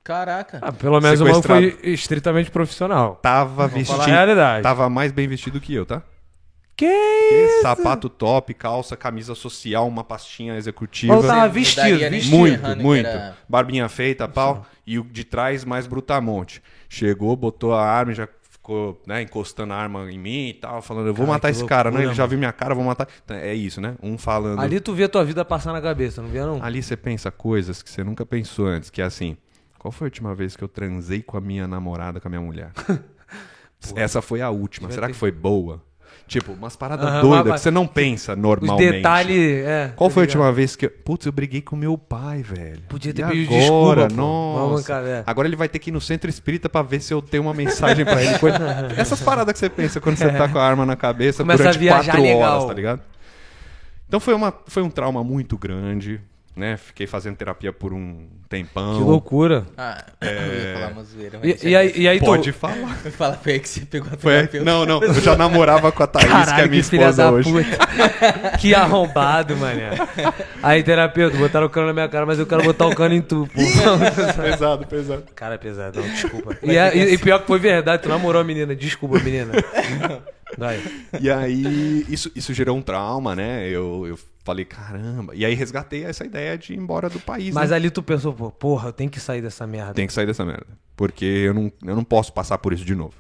Caraca. Ah, pelo menos o maluco Sequestrado. foi estritamente profissional. Tava vestido. Tava mais bem vestido que eu, tá? Que Que isso? sapato top, calça, camisa social, uma pastinha executiva. Mas tava vestido, vestido. Muito, muito. era- Barbinha feita, pau. E o de trás mais brutamonte. Chegou, botou a arma e já ficou né, encostando a arma em mim e tal, falando, eu vou Cara, matar esse cara, né? loucura, Ele já viu minha cara, eu vou matar. Então, é isso, né? Um falando. Ali tu vê a tua vida passar na cabeça, não via não? Ali você pensa coisas que você nunca pensou antes, que é assim. Qual foi a última vez que eu transei com a minha namorada, com a minha mulher? Essa foi a última. Será ter- que foi boa? Tipo, umas paradas Aham, doidas mas- que você não pensa Os normalmente. detalhes, é. Qual tá foi a última vez que eu... Putz, eu briguei com meu pai, velho. Podia ter E pedido agora? desculpa, pô. Uma Nossa. é. Agora ele vai ter que ir no centro espírita pra ver se eu tenho uma mensagem pra ele. Essas paradas que você pensa quando você tá com a arma na cabeça Começa durante quatro legal. horas, tá ligado? Então foi, uma, foi um trauma muito grande, né? Fiquei fazendo terapia por um tempão. Que loucura. Ah, eu ia falar uma zoeira. mas E, e aí, e aí Pode tu... falar. Fala ele que você pegou a Foi, terapeuta. não, não, eu já namorava com a Thaís, que é Caralho, minha que filha esposa da hoje. puta. que arrombado, mané. Aí, terapeuta, botaram o cano na minha cara, mas eu quero botar o cano em tu, pesado, pesado. Cara, é pesadão, desculpa. E, é- e- e pior que foi verdade, tu namorou a menina. Desculpa, menina. Daí. E aí, isso, isso gerou um trauma, né? Eu, eu falei, caramba. E aí resgatei essa ideia de ir embora do país. Mas né? ali tu pensou, pô, porra, eu tenho que sair dessa merda. Tem que sair dessa merda. Porque eu não, eu não posso passar por isso de novo.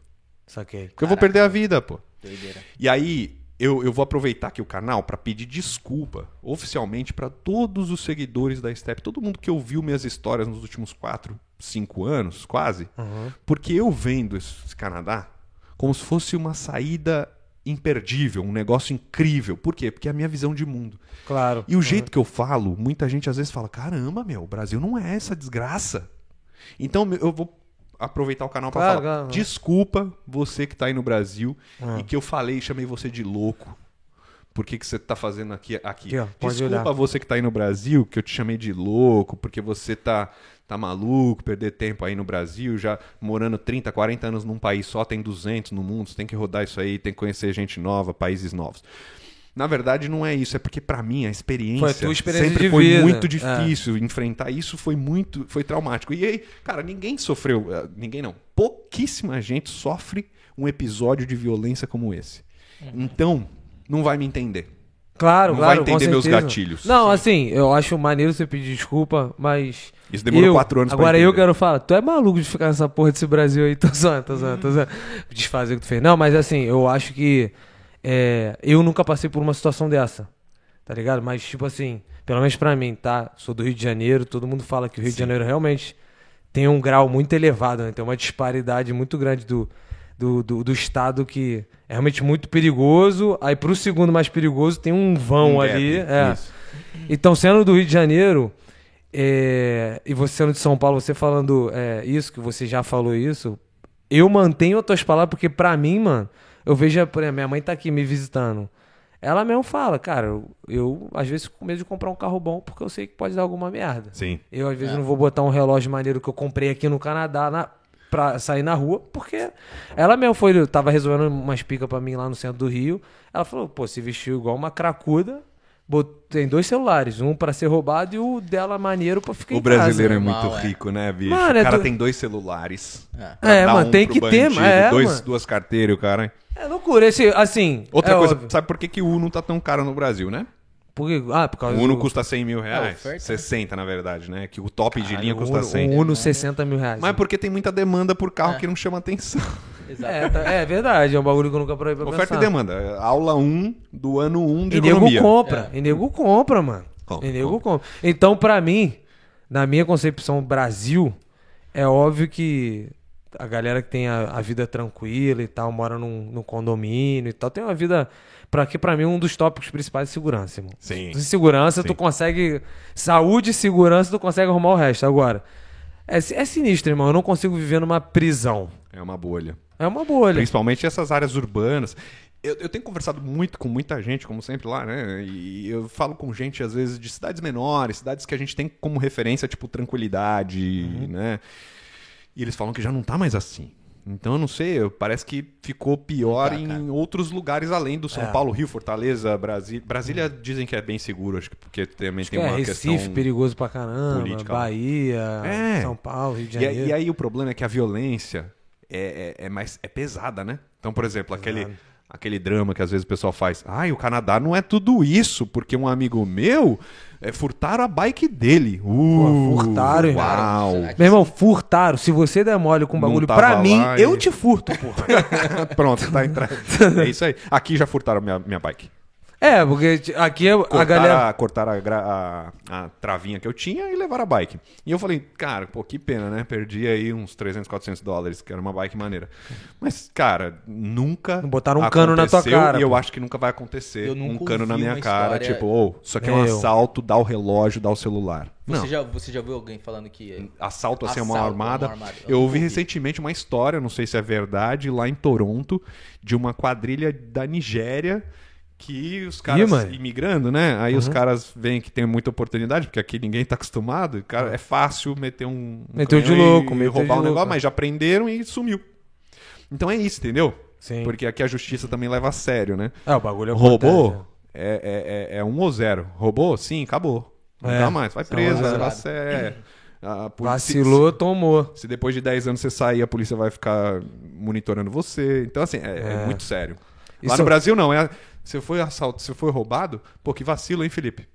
Saquei. Porque eu vou perder a vida, pô. Doideira. E aí, eu, eu vou aproveitar aqui o canal pra pedir desculpa oficialmente pra todos os seguidores da Step, todo mundo que ouviu minhas histórias nos últimos 4, 5 anos, quase, porque eu vendo esse Canadá como se fosse uma saída imperdível, um negócio incrível. Por quê? Porque é a minha visão de mundo. Claro. E o jeito que eu falo, muita gente às vezes fala: caramba, meu, o Brasil não é essa desgraça. Então eu vou aproveitar o canal pra Claro, falar: claro. desculpa você que tá aí no Brasil Ah. e que eu falei e chamei você de louco. Por que, que você tá fazendo aqui? aqui? Aqui, ó, desculpa olhar. você que tá aí no Brasil, que eu te chamei de louco, porque você tá, tá maluco, perder tempo aí no Brasil, já morando 30, 40 anos num país só, tem 200 no mundo, você tem que rodar isso aí, tem que conhecer gente nova, países novos. Na verdade, não é isso, é porque pra mim a experiência, Foi a tua experiência sempre de foi vida. muito É. difícil. Enfrentar isso foi muito, foi traumático. E aí, cara, ninguém sofreu, eh, ninguém não, pouquíssima gente sofre um episódio de violência como esse. Então, não vai me entender. Claro, Não claro. vai entender meus gatilhos. Não, assim, eu acho maneiro você pedir desculpa, mas. Isso demorou eu- quatro anos pra Agora eu quero falar, tu é maluco de ficar nessa porra desse Brasil aí, tô zoando, tô zoando, tô zoando. Desfazer o que tu fez. Não, mas assim, eu acho que. é, eu nunca passei por uma situação dessa, tá ligado? Mas, tipo assim, pelo menos pra mim, tá? Sou do Rio de Janeiro, todo mundo fala que o Rio de Janeiro realmente tem um grau muito elevado, né? Tem uma disparidade muito grande do, do, do, do estado que é realmente muito perigoso. Aí pro segundo mais perigoso tem um vão Um gap, ali. É. isso. Então, sendo do Rio de Janeiro, é, e você sendo de São Paulo, você falando é, isso, que você já falou isso, eu mantenho as tuas palavras, porque pra mim, mano, eu vejo, por exemplo, minha mãe tá aqui me visitando. Ela mesmo fala, cara, eu, eu, às vezes fico com medo de comprar um carro bom porque eu sei que pode dar alguma merda. Sim. Eu, às vezes, É. não vou botar um relógio maneiro que eu comprei aqui no Canadá na, pra sair na rua, porque ela mesmo foi, tava resolvendo umas picas pra mim lá no centro do Rio. Ela falou, pô, se vestiu igual uma cracuda, tem dois celulares, um pra ser roubado e o dela maneiro pra ficar O em casa. brasileiro é muito é. rico, né, bicho? Mano, o é cara tu- tem dois celulares. É. É, mano, um tem que ter, bandido, é, dois, mano. Duas carteiras, o cara. É loucura, esse, assim... Outra é coisa, óbvio. sabe por que, que o Uno tá tão caro no Brasil, né? Por quê? Ah, por causa O Uno do... custa 100 mil reais. oferta, né? 60, na verdade, né? Que o top de Caralho, linha o custa Uno- 100. O Uno 60 mil reais. Mas é porque tem muita demanda por carro É. que não chama atenção. Exato. É, tá- é verdade, é um bagulho que eu nunca parei pra Oferta pensar. e demanda. Aula 1 do ano 1 de E nego economia. compra, É. e nego compra, mano. Compra, e nego compra. Então, pra mim, na minha concepção Brasil, é óbvio que a galera que tem a, a vida tranquila e tal, mora num, num condomínio e tal, tem uma vida. Pra que pra mim um dos tópicos principais é segurança, irmão. Sim. Sem segurança, Sim. tu consegue. Saúde e segurança, tu consegue arrumar o resto. Agora, é, é sinistro, irmão. Eu não consigo viver numa prisão. É uma bolha. É uma bolha. Principalmente essas áreas urbanas. Eu, eu tenho conversado muito com muita gente, como sempre lá, né? E eu falo com gente, às vezes, de cidades menores, cidades que a gente tem como referência, tipo, tranquilidade, Uhum. né? E eles falam que já não tá mais assim. Então, eu não sei, parece que ficou pior tá, em outros lugares além do São É. Paulo, Rio, Fortaleza, Brasília. Brasília dizem que é bem seguro, acho que porque também tem é, uma Recife, questão... perigoso pra caramba. política. Bahia, É. São Paulo, Rio de E, Janeiro. aí- e aí o problema é que a violência é, é, é mais é pesada, né? Então, por exemplo, aquele, aquele drama que às vezes o pessoal faz. Ai, o Canadá não é tudo isso, porque um amigo meu é, furtaram a bike dele. Uh, furtaram, irmão. Uau! Meu irmão, furtaram. Se você der mole com Não bagulho pra mim, e- eu te furto, porra. Pronto, tá entrando. É isso aí. Aqui já furtaram minha, minha bike. É, porque aqui a Cortaram, galera. a, cortaram a, a- a travinha que eu tinha e levaram a bike. E eu falei, cara, pô, que pena, né? Perdi aí uns 300, 400 dólares, que era uma bike maneira. Mas, cara, nunca. Não botaram um cano na tua cara, E eu pô. acho que nunca vai acontecer Eu um cano na minha cara, história- tipo, ô, isso aqui é um Eu. assalto, dá o relógio, dá o celular. Você, Não. já, você já viu alguém falando que. Assalto assim, a mão Assalto, armada. mão armada. Eu Eu ouvi ouvi. recentemente uma história, não sei se é verdade, lá em Toronto, de uma quadrilha da Nigéria que os caras mano. imigrando, né? Aí Uhum. os caras veem que tem muita oportunidade, porque aqui ninguém tá acostumado. Cara, é fácil meter um, um Meteu de louco, meteu roubar de um negócio, louco, mas já prenderam e sumiu. Então é isso, entendeu? Sim. Porque aqui a justiça também leva a sério, né? É, o bagulho é Roubou importante, é, é, é, é um ou zero. Roubou? Sim, acabou. Não É. dá mais. Vai preso, zero. leva a sério. A né? polícia- Vacilou, tomou. se depois de 10 anos você sair, a polícia vai ficar monitorando você. Então, assim, é, é É. muito sério. Lá Isso- no Brasil não, é. Você foi assalto, você foi roubado, pô, que vacilo, hein, Felipe?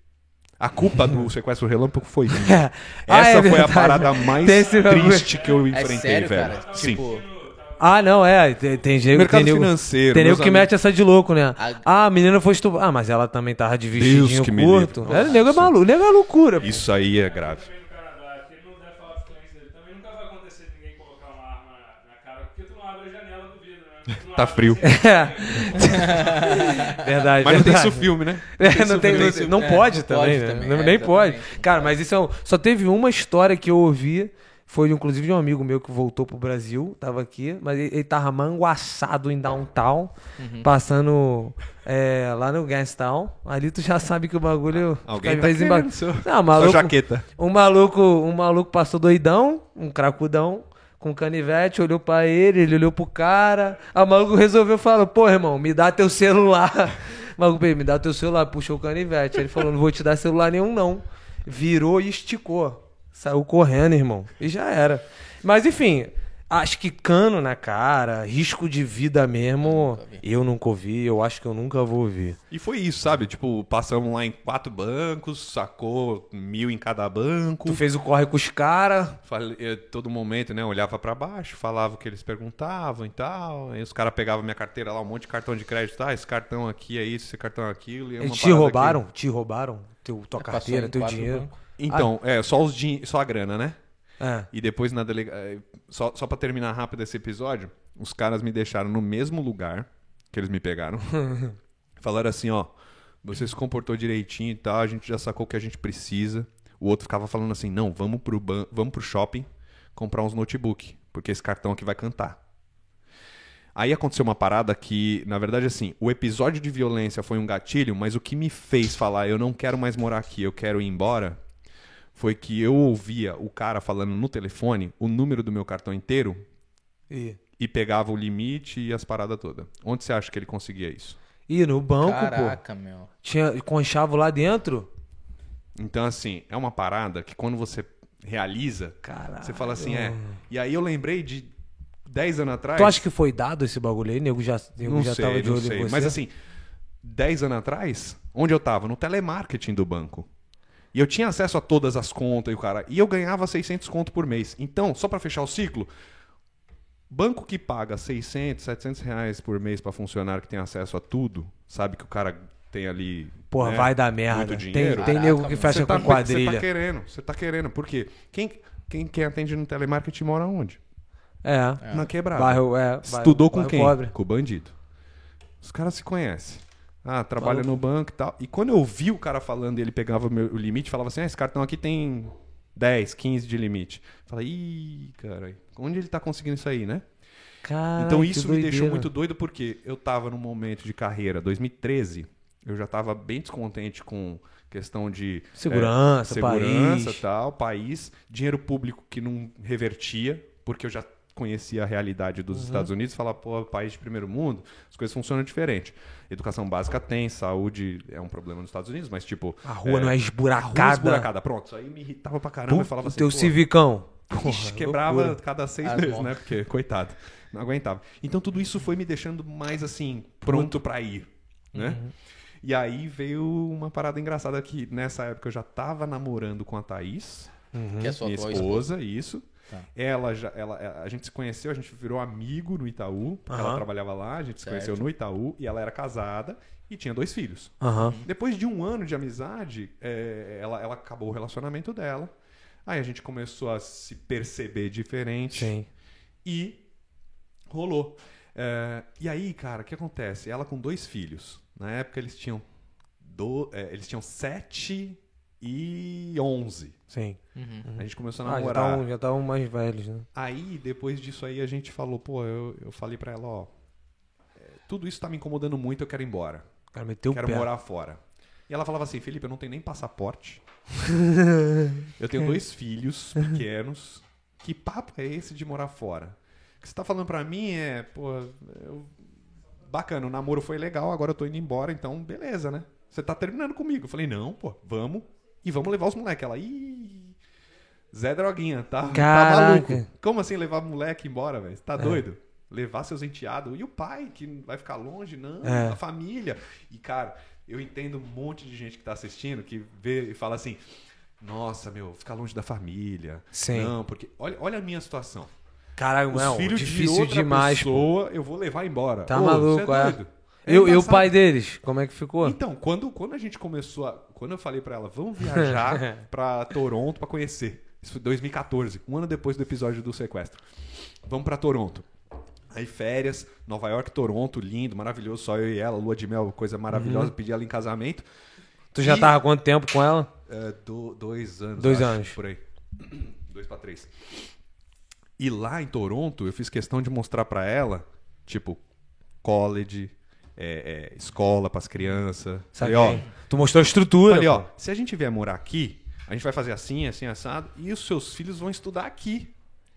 A culpa do sequestro relâmpago foi minha. Ah, Essa é foi a parada mais triste que eu É enfrentei, sério, velho. cara? Sim. Tipo, Ah, não, é. Tem, tem gente Mercado tem nego- financeiro, Tem nego que amigos- mete essa de louco, né? A- Ah, a menina foi estuprada. Ah, mas ela também tava de vestidinho que me curto. livre. É, o nego é maluco. O nego é loucura. pô. Isso aí é grave. Tá frio. assim, Verdade. Mas não tem verdade. isso filme, né? É, não, tem, não, tem- não é, pode pode também, né? também, Não- é, nem pode. Cara, mas isso é um, só teve uma história que eu ouvi, foi inclusive de um amigo meu que voltou pro Brasil, tava aqui, mas ele, ele tava manguaçado em downtown, Uhum. passando é, lá no Gastown. Ali tu já sabe que o bagulho Alguém fica tá emba- Não, Sua maluco, jaqueta. um maluco, um maluco passou doidão, um cracudão, com canivete, olhou pra ele, ele olhou pro cara. O maluco resolveu falar: Pô, irmão, me dá teu celular. Maluco, "Bem, me dá teu celular, puxou o canivete. Ele falou: Não vou te dar celular nenhum, não. Virou e esticou. Saiu correndo, irmão. E já era. Mas enfim, acho que cano na cara, risco de vida mesmo, nunca eu nunca ouvi, eu acho que eu nunca vou ouvir. E foi isso, sabe? Tipo, passamos lá em quatro bancos, sacou mil em cada banco. Tu fez o corre com os caras. Falei, eh, todo momento, né? Olhava pra baixo, falava o que eles perguntavam e tal. Aí os caras pegavam minha carteira lá, um monte de cartão de crédito. Ah, esse cartão aqui é isso, esse cartão é aquilo. E é uma Eles te roubaram? aqui. Te roubaram? Teu, tua Passou carteira, teu dinheiro? Então, é, só, os din... só a grana, né? É. E depois na delega... eh, Só, só pra terminar rápido esse episódio, os caras me deixaram no mesmo lugar que eles me pegaram. Falaram assim, ó, você se comportou direitinho e tal, a gente já sacou o que a gente precisa. O outro ficava falando assim, não, vamos pro, ban... vamos pro shopping comprar uns notebook, porque esse cartão aqui vai cantar. Aí aconteceu uma parada que, na verdade, assim, o episódio de violência foi um gatilho, mas o que me fez falar, eu não quero mais morar aqui, eu quero ir embora, foi que eu ouvia o cara falando no telefone o número do meu cartão inteiro E, e pegava o limite e as paradas todas. Onde você acha que ele conseguia isso? e no banco, pô. Caraca, meu. Tinha conchavo lá dentro? Então, assim, é uma parada que quando você realiza, Caralho. você fala assim, é. E aí eu lembrei de 10 anos atrás. Tu acha que foi dado esse bagulho aí? Nego já, nego não já sei, tava de não olho sei. em você? Mas assim, 10 anos atrás, onde eu tava? No telemarketing do banco. E eu tinha acesso a todas as contas e o cara. E eu ganhava 600 conto por mês. Então, só pra fechar o ciclo, banco que paga 600, 700 reais por mês pra funcionário que tem acesso a tudo, sabe que o cara tem ali. Porra, né, vai dar merda. Tem, dinheiro. tem nego que fecha tá, com quadrilha. Você tá querendo, você tá querendo. Por quê? Quem, quem, quem atende no telemarketing mora onde? É. Na quebrada. Bairro, é. Estudou com bairro quem? Pobre. Com o bandido. Os caras se conhecem. Ah, trabalha Maluco. no banco e tal. E quando eu vi o cara falando, ele pegava o, meu, o limite falava assim: ah, esse cartão aqui tem 10, 15 de limite. Fala, ih, cara, onde ele tá conseguindo isso aí, né? Caralho, então isso me deixou muito doido porque eu tava num momento de carreira, 2013, eu já tava bem descontente com questão de Segurança, é, segurança país. tal, país, dinheiro público que não revertia, porque eu já conhecia a realidade Uhum. dos Estados Unidos, falar, pô, país de primeiro mundo, as coisas funcionam diferente. Educação básica tem, saúde é um problema nos Estados Unidos, mas tipo, A rua não é rua esburacada. esburacada, pronto, isso aí me irritava pra caramba, eu Puta, falava o assim, teu civicão. Ixi, quebrava loucura. cada seis As meses, mãos. né? Porque, coitado, não aguentava. Então tudo isso foi me deixando mais assim, pronto pra ir, né? Uhum. E aí veio uma parada engraçada que nessa época eu já tava namorando com a Thaís, Uhum. Que é sua minha atual esposa, isso. Tá. Ela já, ela, é, a gente se conheceu, a gente virou amigo no Itaú, porque uhum. ela trabalhava lá, a gente se certo. conheceu no Itaú e ela era casada e tinha dois filhos. Uhum. Depois de um ano de amizade, é, ela, ela acabou o relacionamento dela. Aí a gente começou a se perceber diferente. Sim. E rolou. É, e aí, cara, o que acontece? Ela com dois filhos. Na época eles tinham do, é, eles tinham sete e 11. Sim. Uhum. A gente começou a ah, namorar. Ah, já estavam mais velhos, né? Aí, depois disso aí, a gente falou, pô, eu, eu falei pra ela, ó, é, tudo isso tá me incomodando muito, eu quero ir embora. Cara, meteu quero o pé. morar fora. E ela falava assim, Felipe, eu não tenho nem passaporte. eu tenho dois filhos pequenos. Que papo é esse de morar fora? O que você tá falando pra mim é, pô, eu... bacana, o namoro foi legal, agora eu tô indo embora, então beleza, né? Você tá terminando comigo. Eu falei, não, pô, vamos, e vamos levar os moleques. Ela, ih, Zé Droguinha, tá, tá maluco. Como assim levar moleque embora, velho? Tá doido? levar seus enteados. E o pai, que vai ficar longe? Não, É. a família. E, cara, eu entendo um monte de gente que tá assistindo que vê e fala assim: Nossa, meu, ficar longe da família. Sim. Não, porque olha, olha a minha situação. Caralho, Os não, filhos difícil de outra demais, pô. pessoa, eu vou levar embora. Tá Ô, maluco, é é. doido. E, É o- e o pai deles, como é que ficou? Então, quando, quando a gente começou a. Quando eu falei pra ela, vamos viajar pra Toronto pra conhecer. Isso foi 2014, um ano depois do episódio do sequestro. Vamos pra Toronto. Aí férias, Nova York, Toronto, lindo, maravilhoso, só eu e ela, lua de mel, coisa Uhum. maravilhosa, pedi ela em casamento. Tu já E- tava há quanto tempo com ela? É, do- dois anos. Dois acho, anos. Por aí. Dois pra três. E lá em Toronto, eu fiz questão de mostrar pra ela, tipo, college, é, é, escola pras crianças. Saquei. Falei, ó, Tu mostrou a estrutura. falei, ó, se a gente vier morar aqui, a gente vai fazer assim, assim, assado, e os seus filhos vão estudar aqui.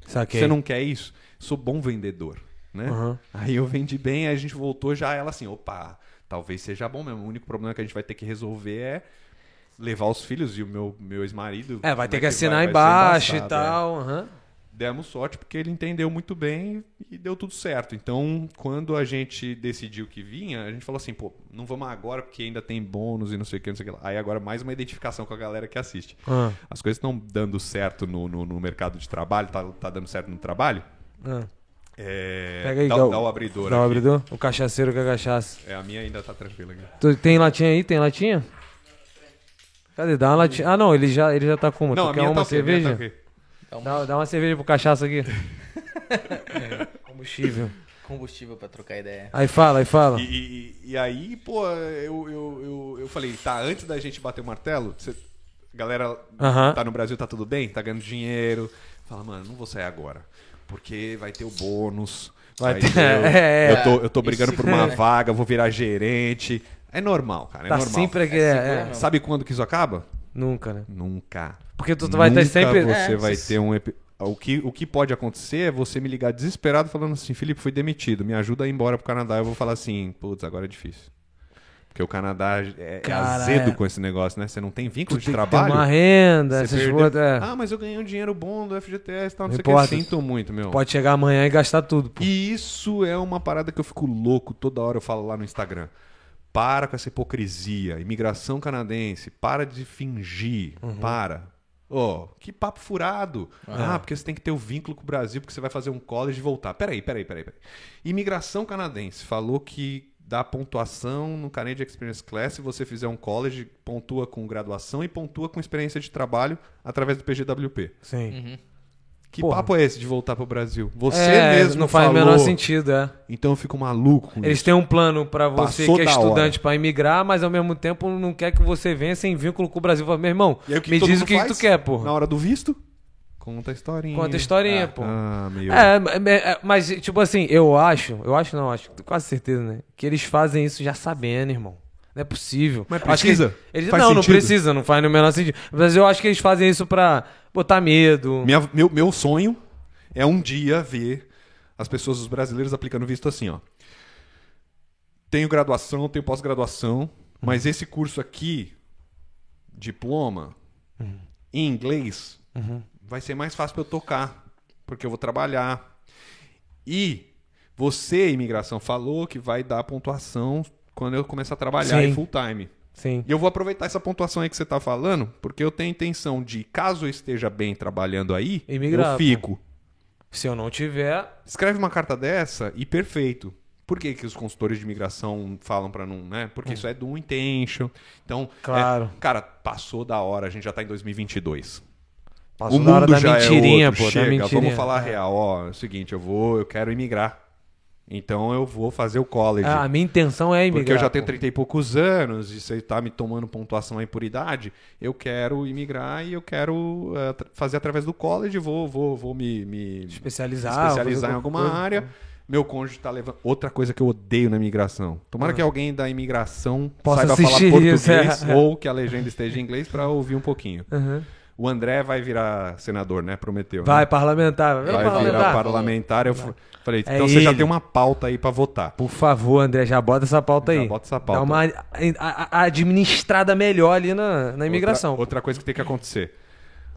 Saquei. Você não quer isso? Sou bom vendedor, né? Uhum. Aí eu vendi bem, aí a gente voltou já ela assim, opa, talvez seja bom mesmo. O único problema que a gente vai ter que resolver é levar os filhos e o meu, meu ex-marido. É, vai ter que vai- assinar vai ser embaixo e embaçado, é. tal. aham. Demos sorte porque ele entendeu muito bem e deu tudo certo. Então, quando a gente decidiu que vinha, a gente falou assim, pô, não vamos agora porque ainda tem bônus e não sei o que, não sei o que lá. Aí agora mais uma identificação com a galera que assiste. Ah, As coisas estão dando certo no, no, no mercado de trabalho, tá, tá dando certo no trabalho. ah. É, Pega aí, dá, dá o- abridor Dá o abridor? O cachaceiro quer cachaça. É, a minha ainda tá tranquila aqui. Tem latinha aí? Tem latinha? Cadê? Dá uma latinha. Ah, não, ele já, ele já tá com uma. Não, tu a quer minha uma tá minha cerveja? tá ok. Dá um Dá, dá uma cerveja pro cachaça aqui. É, combustível. combustível pra trocar ideia. Aí fala, aí fala. E, e- e aí, pô, eu, eu, eu, eu falei, tá, antes da gente bater o martelo, você, galera Aham. tá no Brasil, tá tudo bem? Tá ganhando dinheiro. Fala, mano, não vou sair agora. Porque vai ter o bônus. Vai ter- ter, é, eu, tô, eu tô brigando Isso por uma vaga, vou virar gerente. É normal, cara, é Tá normal. sempre aqui. É É, é. Sabe quando que isso acaba? Nunca, né? Nunca. Porque tu, tu vai Nunca ter sempre. você É, vai ter um. epi- O que, o que pode acontecer é você me ligar desesperado falando assim: Felipe, fui demitido, me ajuda a ir embora pro Canadá. Eu vou falar assim: putz, agora é difícil. Porque o Canadá é, é Cara, azedo é. com esse negócio, né? Você não tem vínculo tem de trabalho. uma renda, você essas perdeu- coisas. é. Ah, mas eu ganhei um dinheiro bom do FGTS e tal, não, Não sei o que. Sinto muito, meu. Pode chegar amanhã e gastar tudo. pô. E isso é uma parada que eu fico louco, toda hora eu falo lá no Instagram. Para com essa hipocrisia. Imigração canadense, para de fingir. Uhum. Para. Ô, que papo furado. Ah, porque você tem que ter o vínculo com o Brasil, porque você vai fazer um college e voltar. Peraí, peraí, peraí, peraí. Imigração canadense falou que dá pontuação no Canadian Experience Class se você fizer um college, pontua com graduação e pontua com experiência de trabalho através do PGWP. Sim. Uhum. Que Porra. papo é esse de voltar pro Brasil? Você É, mesmo não faz o menor sentido, é. Então eu fico maluco com Eles isso. têm um plano pra você Passou que é da estudante pra imigrar, mas ao mesmo tempo não quer que você venha sem vínculo com o Brasil. Fala, meu irmão, E aí, me diz o que, que tu quer, porra. Na hora do visto, conta a historinha. Conta a historinha, pô. Ah, meu. É, é, é, mas tipo assim, eu acho, eu acho não, acho, quase certeza, né? Que eles fazem isso já sabendo, irmão. Não é possível. Mas Acho que precisa? Eles, Faz não, não sentido? precisa, não faz no menor sentido. Mas eu acho que eles fazem isso pra botar medo. Minha- meu, meu sonho é um dia ver as pessoas, os brasileiros, aplicando visto assim, ó. Tenho graduação, tenho pós-graduação, mas esse curso aqui, diploma, em inglês, vai ser mais fácil para eu tocar, porque eu vou trabalhar. E você, imigração, falou que vai dar pontuação quando eu começar a trabalhar Sim. full time. Sim. E eu vou aproveitar essa pontuação aí que você tá falando, porque eu tenho intenção de, caso eu esteja bem trabalhando aí, Imigrar, eu fico. Se eu não tiver, Escreve uma carta dessa e perfeito. Por que, que os consultores de imigração falam pra não, né? Porque isso é do intention. Então, Claro. é- cara, passou da hora, a gente já tá em 2022. passou o da hora mundo da já mentirinha, é outro. pô, Chega, mentirinha. vamos falar a real, ó, é o seguinte, eu vou, eu quero imigrar. Então eu vou fazer o college. Ah, a minha intenção é imigrar. Porque eu já tenho pô. 30 e poucos anos e você tá me tomando pontuação aí por idade, eu quero imigrar e eu quero tra- fazer através do college, vou, vou, vou me, me Especializar, especializar em alguma coisa. área. Meu cônjuge tá levando. Outra coisa que eu odeio na imigração. Tomara que alguém da imigração Ah. Possa saiba falar português isso, é. ou que a legenda esteja em inglês pra ouvir um pouquinho. Uhum. O André vai virar senador, né? Prometeu. Vai, né? parlamentar. vai parlamentar. virar parlamentar. Eu f- falei, É então você já ele. tem uma pauta aí pra votar. Por favor, André, já bota essa pauta Já aí. bota essa pauta. Dá uma administrada melhor ali na, na imigração. Outra, outra coisa que tem que acontecer.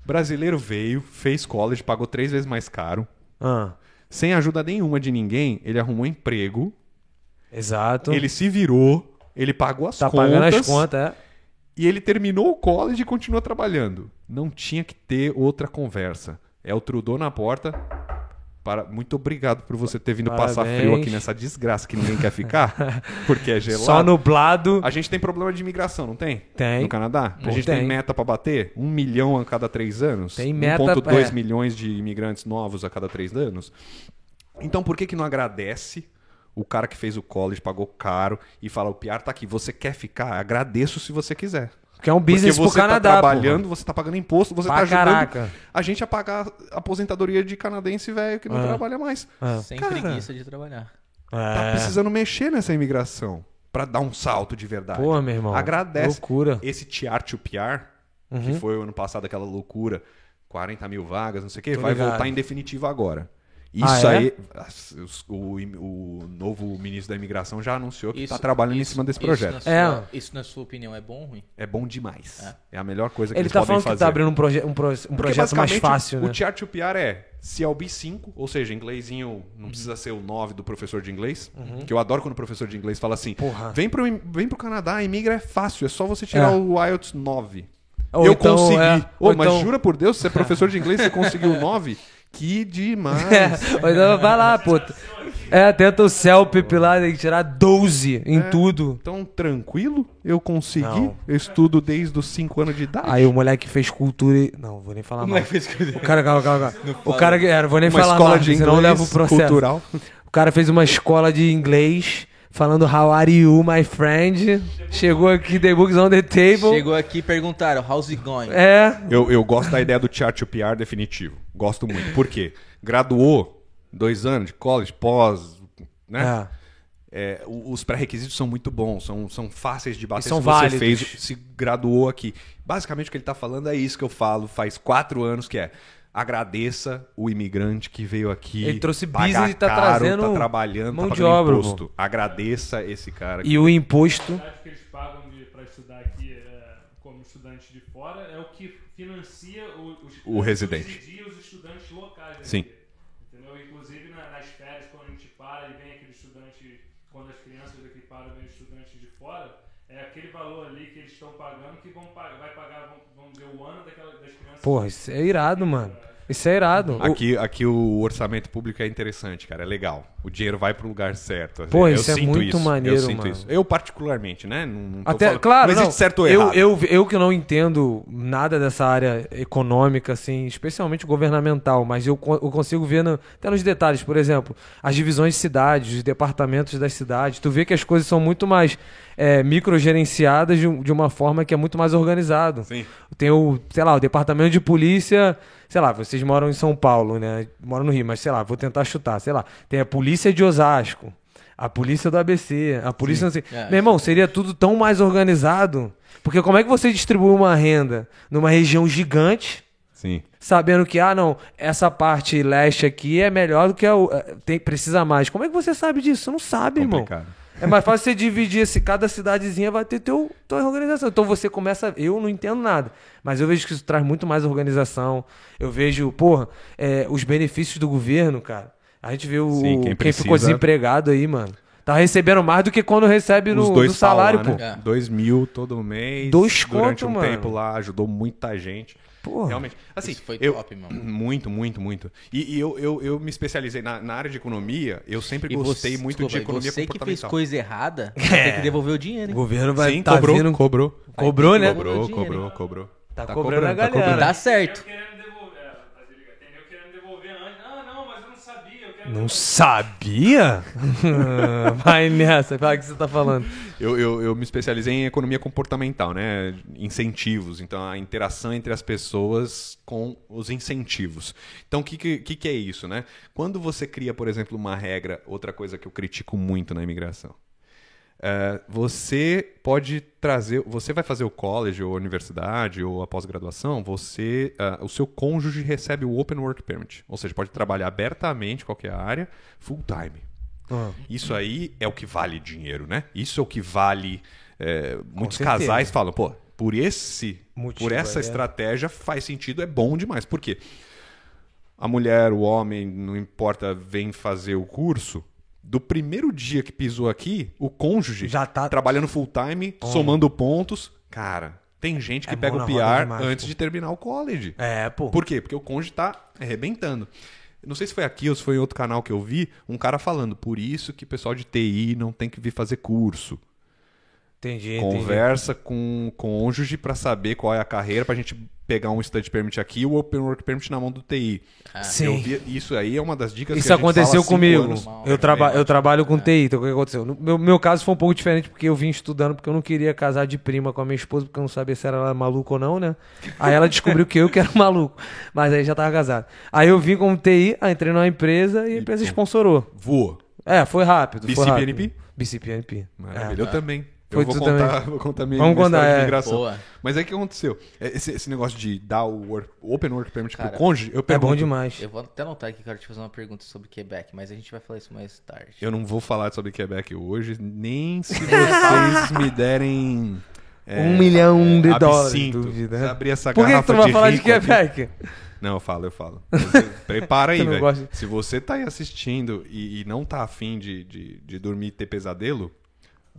Brasileiro veio, fez college, pagou três vezes mais caro. Ah, sem ajuda nenhuma de ninguém, ele arrumou emprego, Exato. ele se virou, ele pagou as tá contas. pagando as contas, é. E ele terminou o college e continua trabalhando. Não tinha que ter outra conversa. É o Trudeau na porta. Para... Muito obrigado por você ter vindo passar Parabéns. frio aqui nessa desgraça que ninguém quer ficar. Porque é gelado. Só nublado. A gente tem problema de imigração, não tem? Tem. No Canadá? A Não gente tem, tem. meta pra bater? Um milhão a cada três anos? Tem meta, 1,2 é. milhões de imigrantes novos a cada três anos? Então por que que não agradece o cara que fez o college, pagou caro e fala, o PR tá aqui, você quer ficar? Agradeço se você quiser. Que é um business Porque pro você Canadá, tá porra. trabalhando, você tá pagando imposto, você Pra tá ajudando caraca. a gente a pagar a aposentadoria de canadense velho que não É. trabalha mais. Ah. Sem Cara. preguiça de trabalhar. Tá É. precisando mexer nessa imigração pra dar um salto de verdade. Pô, meu irmão. Agradece. Loucura. Esse TR to PR, que Uhum. foi o ano passado aquela loucura, 40 mil vagas, não sei o quê, Tô vai ligado. voltar em definitivo agora. Ah, Isso é? aí, o, o novo ministro da imigração já anunciou que está Isso- trabalhando em isso- cima desse isso projeto. na sua- É. Isso, na sua opinião, é bom ou ruim? É bom demais. É, a melhor coisa que Ele eles tá podem falando fazer. que tá abrindo um, proje um, um projeto mais fácil, né? O to PR é CLB5, ou seja, inglesinho não precisa ser o 9 do professor de inglês, que eu adoro quando o professor de inglês fala assim, Uhum. Porra. vem pro, vem pro Canadá, imigra é fácil, é só você tirar É. o IELTS 9. Ou eu então, consegui. é, ou mas então- jura por Deus, se você é professor de inglês, você conseguiu 9? Que demais. É, vai lá, pô. É, tenta o CELPIP lá, tem que tirar 12 em tudo. Então, tranquilo, eu consegui. Não. Eu estudo desde os 5 anos de idade. Aí o moleque fez cultura e... Não, vou nem falar Como mal. é que fez O cara, calma, calma, calma. O cara, que- é, vou nem Uma falar escola mal, de senão inglês leva o processo. cultural. O cara fez uma escola de inglês falando How are you, my friend? Chegou aqui, the books on the table. Chegou aqui e perguntaram, how's it going? É, Eu, eu gosto da ideia do chart to PR definitivo. Gosto muito. Por quê? Graduou, dois anos de college, pós, né? é. É, os pré-requisitos são muito bons, são, são fáceis de bater E são se válidos. você fez, se graduou aqui. Basicamente o que ele está falando é isso que eu falo faz quatro anos, que é agradeça o imigrante que veio aqui. Ele trouxe pagar business e tá caro, trazendo tá trabalhando, mão tá de obra, imposto. Agradeça esse cara. E o imposto... A que eles pagam para estudar aqui é, como estudante de fora é o que financia o, os, O residente. subsidia os estudantes locais. aqui. Sim. Entendeu? Inclusive na- nas férias, quando a gente para e vem aquele estudante, quando as crianças aqui param e vem estudantes de fora, é aquele valor ali que eles estão pagando que vão, vai pagar, vamos, vamos dizer, o ano daquela, das crianças. Porra, isso é irado, mano. Isso é irado. O- Aqui, aqui o orçamento público é interessante, cara. É legal. O dinheiro vai pro lugar certo. Pô, eu isso é muito isso, maneiro, Eu sinto mano. isso. Eu, particularmente, né? Não, não Até, falando- claro, não existe não. certo ou eu, errado. eu, eu que não entendo nada dessa área econômica, assim, especialmente governamental, mas eu, eu consigo ver no- até nos detalhes, por exemplo, as divisões de cidades, os departamentos das cidades. Tu vê que as coisas são muito mais é, microgerenciadas de, de uma forma que é muito mais organizado. Sim. Tem o, sei lá, o departamento de polícia, sei lá, vocês moram em São Paulo, né? Moram no Rio, mas sei lá, vou tentar chutar, sei lá. Tem a polícia de Osasco, a polícia do ABC, a polícia não sei. É. Meu irmão, seria tudo tão mais organizado. Porque como é que você distribui uma renda numa região gigante, Sim. sabendo que, ah, não, essa parte leste aqui é melhor do que a. o- eh, Tem, precisa mais. Como é que você sabe disso? Você não sabe, irmão. É mais fácil você dividir esse, cada cidadezinha vai ter teu, tua organização. Então você começa. Eu não entendo nada, mas eu vejo que isso traz muito mais organização. Eu vejo, porra, é, os benefícios do governo, cara. A gente vê o, Sim, quem quem, ficou desempregado aí, mano. Tá recebendo mais do que quando recebe no, dois no salário, falam, pô. né? É. Dois mil todo mês. Dois Durante conto, um mano. tempo lá, ajudou muita gente. Porra. Realmente. Assim, Isso foi eu, top, mano. Muito, muito, muito. E, e eu, eu, eu me especializei na, na área de economia. Eu sempre gostei você- muito desculpa, de economia você que fez comportamental. coisa errada, vai ter que devolver o dinheiro, O hein? governo vai Sim, tá cobrou, vindo- cobrou. Cobrou, né? Cobrou, cobrou, cobrou. Tá cobrando a galera. cobrando. Tá certo. querendo devolver. É, tá ligado? Tem eu querendo devolver antes. Ah, não, mas eu não sabia. Eu quero Não sabia? vai nessa, fala o que você tá falando. Eu, eu, eu me especializei em economia comportamental, né? Incentivos. Então, a interação entre as pessoas com os incentivos. Então, o que, que, que que é isso, né? Quando você cria, por exemplo, uma regra, outra coisa que eu critico muito na imigração. É, você pode trazer, você vai fazer o college ou a universidade ou a pós-graduação, você, ah, o seu cônjuge recebe o Open Work Permit, ou seja, pode trabalhar abertamente em qualquer área, full time. Ah. Isso aí é o que vale dinheiro, né? Isso é o que vale. é, muitos certeza. casais falam, pô, por esse, por Motivo, essa é. estratégia faz sentido, é bom demais. Por quê? a mulher, o homem, não importa, vem fazer o curso, do primeiro dia que pisou aqui, o cônjuge Já tá- trabalhando full time, somando pontos. Cara, tem gente que É pega o PR demais, antes pô. de terminar o college. É, pô. Por quê? Porque o cônjuge tá arrebentando. Não sei se foi aqui ou se foi em outro canal que eu vi, um cara falando, por isso que o pessoal de TI não tem que vir fazer curso. Entendi, entendi. Conversa com o cônjuge pra saber qual é a carreira, pra gente pegar um study permit aqui e o open work permit na mão do TI. Sim. Eu vi- isso aí é uma das dicas Isso que a gente aconteceu comigo. anos. eu, traba eu trabalho com TI, então o que aconteceu? No meu, meu caso foi um pouco diferente, porque eu vim estudando, porque eu não queria casar de prima com a minha esposa, porque eu não sabia se ela era maluca ou não, né? Aí ela descobriu que eu que era maluco, mas aí já tava casado. Aí eu vim como TI, aí entrei numa empresa e a empresa sponsorou. Voa. É, foi rápido. foi rápido. BCPNP? BCPNP. Maravilha. É. Eu também. Eu vou contar, também. vou contar minha, Vamos minha contar, história de é. migração. Boa. Mas aí o que aconteceu? É, Esse, esse negócio de dar o work- Open Work Permit Cara, pro cônjuge, eu É pergunto, bom demais. Eu vou até anotar aqui que eu quero te fazer uma pergunta sobre Quebec, mas a gente vai falar isso mais tarde. Eu não vou falar sobre Quebec hoje, nem se vocês me derem. é, um milhão de dólares, dúvida. Se abrir essa Por que, que tu vai falar de rico aqui- Quebec? Não, eu falo, eu falo. Prepara aí, velho. Se você tá aí assistindo e, e não tá afim de, de, de dormir e ter pesadelo,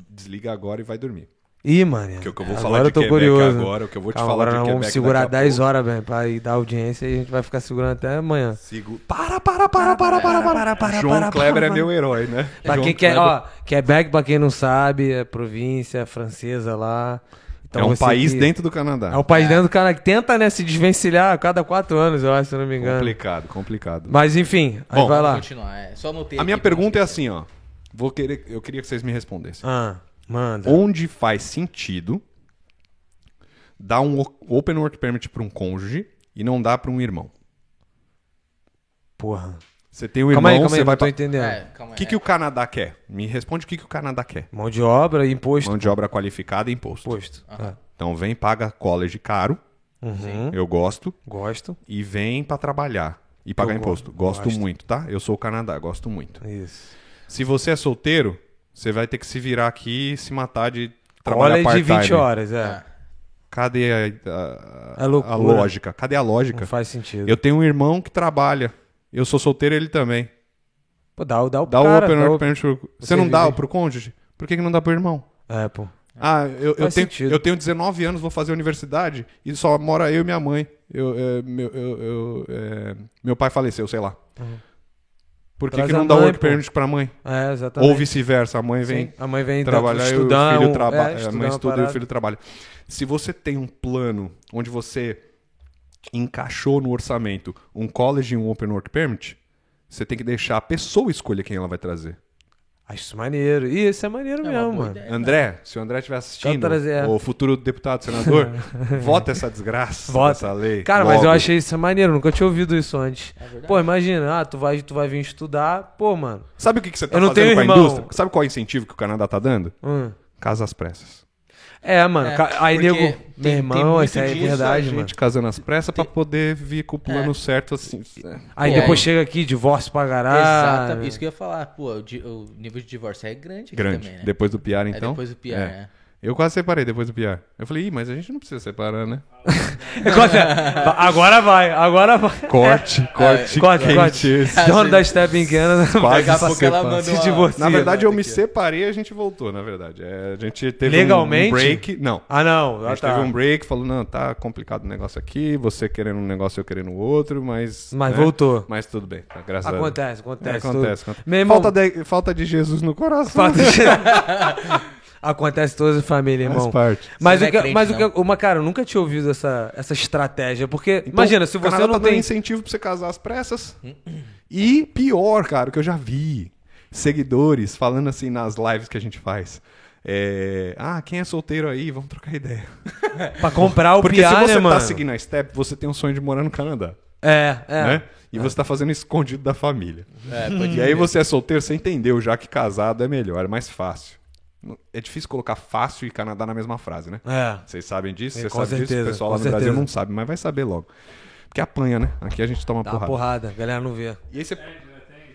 desliga agora e vai dormir. Ih, mano. Porque o que eu vou agora falar de eu tô Quebec curioso. agora, o que eu vou te falar agora de Quebec vamos segurar daqui a 10 pouco. horas, velho, pra ir dar audiência e a gente vai ficar segurando até amanhã. Sigo... Para, para, para, para, para, para, para, João para, Kleber para, é para. meu herói, né? Pra João quem quer, Kleber ó, Quebec, pra quem não sabe, é província francesa lá. Então é um país que- dentro do Canadá. É um país dentro do Canadá que tenta, né, se desvencilhar a cada quatro anos, eu acho, se não me engano. Complicado, complicado. Mas enfim, aí Bom, vai lá. continuar. É, só anotei A minha pergunta é assim, ó. Vou querer, eu queria que vocês me respondessem. Ah, manda. Onde faz sentido dar um Open Work Permit para um cônjuge e não dá para um irmão? Porra. Você tem um irmão, calma aí, calma você aí, vai não tô pra... entendendo. É, O que, que o Canadá quer? Me responde o que, que o Canadá quer. Mão de obra, imposto. Mão de obra qualificada e imposto. Imposto. Ah. Então vem, paga college caro, Uhum. eu gosto, Gosto. e vem para trabalhar e pagar Eu imposto. gosto, Gosto gosto. muito, tá? Eu sou o Canadá, gosto muito. Isso. Se você é solteiro, você vai ter que se virar aqui e se matar de trabalhar Olha de 20 part-time. horas, é. Cadê a, a- É loucura. a lógica? Cadê a lógica? Não faz sentido. Eu tenho um irmão que trabalha. Eu sou solteiro, ele também. Pô, dá, o- dá o Dá cara, o Open dá o- pro... Você Você não dá pro cônjuge? Por que, que não dá pro irmão? É, pô. Ah, eu, eu, tenho, sentido. eu tenho 19 anos, vou fazer universidade e só mora eu e minha mãe. Eu, é, meu, eu- eu, é, meu pai faleceu, sei lá. Por que, que não a dá mãe, work pô. permit pra mãe? É, exatamente. Ou vice-versa, a mãe vem Sim, a mãe vem trabalhar estudar, e o filho trabalha. é, a estudar mãe estuda e o filho trabalha. Se você tem um plano onde você encaixou no orçamento um college e um open work permit, você tem que deixar a pessoa escolher quem ela vai trazer. Acho isso maneiro. Ih, isso é maneiro É mesmo, mano. ideia. André, se o André estiver assistindo, Quero trazer- o futuro deputado, senador, vota essa desgraça Vota. dessa lei. Cara, mas eu logo. achei isso maneiro, nunca tinha ouvido isso antes. É. Pô, imagina, ah, tu vai, tu vai vir estudar, pô, mano. Sabe o que, que você tá Eu não fazendo tenho com a irmão. indústria? Sabe qual é o incentivo que o Canadá tá dando? Hum. Casa às pressas. É, mano, É, aí nego, tem- meu tem irmão, isso aí é verdade, a mano. gente casando às pressas pra poder vir com o plano É. certo assim. Aí Pô, depois aí- chega aqui, divórcio pra caralho. Exatamente. Isso que eu ia falar. Pô, o, o nível de divórcio é grande aqui Grande. também, né? Depois do piar, É então. depois do pior, É. né? Eu quase separei depois do piar. Eu falei, Ih, mas a gente não precisa separar, né? Agora vai, agora vai. Corte, corte, Corte, quente corte. esse. Dono da Step in Canada. Quase Daqui a se pouco ela separa. Se divorcia. Na verdade, eu me separei e a gente voltou, na verdade. É, a gente teve um- Legalmente? um break. Não. Ah, não. A Ah, gente tá. teve um break, falou, não, tá complicado o negócio aqui, você querendo um negócio, eu querendo outro, mas... Mas né? voltou. Mas tudo bem, tá, graças a Deus. Acontece, acontece. É, acontece, acontece. Falta, de, falta de Jesus no coração. Falta de- Acontece toda a família, Faz irmão. parte. Mas, o não é que, crente, mas o que, uma cara, eu nunca tinha ouvido essa, essa estratégia, porque Então, imagina, se você não tá tem incentivo pra você casar às pressas. e pior, cara, o que eu já vi. Seguidores falando assim nas lives que a gente faz. É, ah, quem é solteiro aí? Vamos trocar ideia. pra comprar o Porque piar, se você né, tá mano? seguindo a Step, você tem um sonho de morar no Canadá. É, é. né? E você tá fazendo escondido da família. É, pode E aí você é solteiro, você entendeu já que casado é melhor, é mais fácil. É difícil colocar fácil e Canadá na mesma frase, né? É. Vocês sabem disso? É, Você com sabe disso? certeza, O pessoal lá no Brasil certeza. não sabe, mas vai saber logo. Porque apanha, né? Aqui a gente toma Dá uma porrada. porrada, a galera não vê. E aí você... Tem, tem,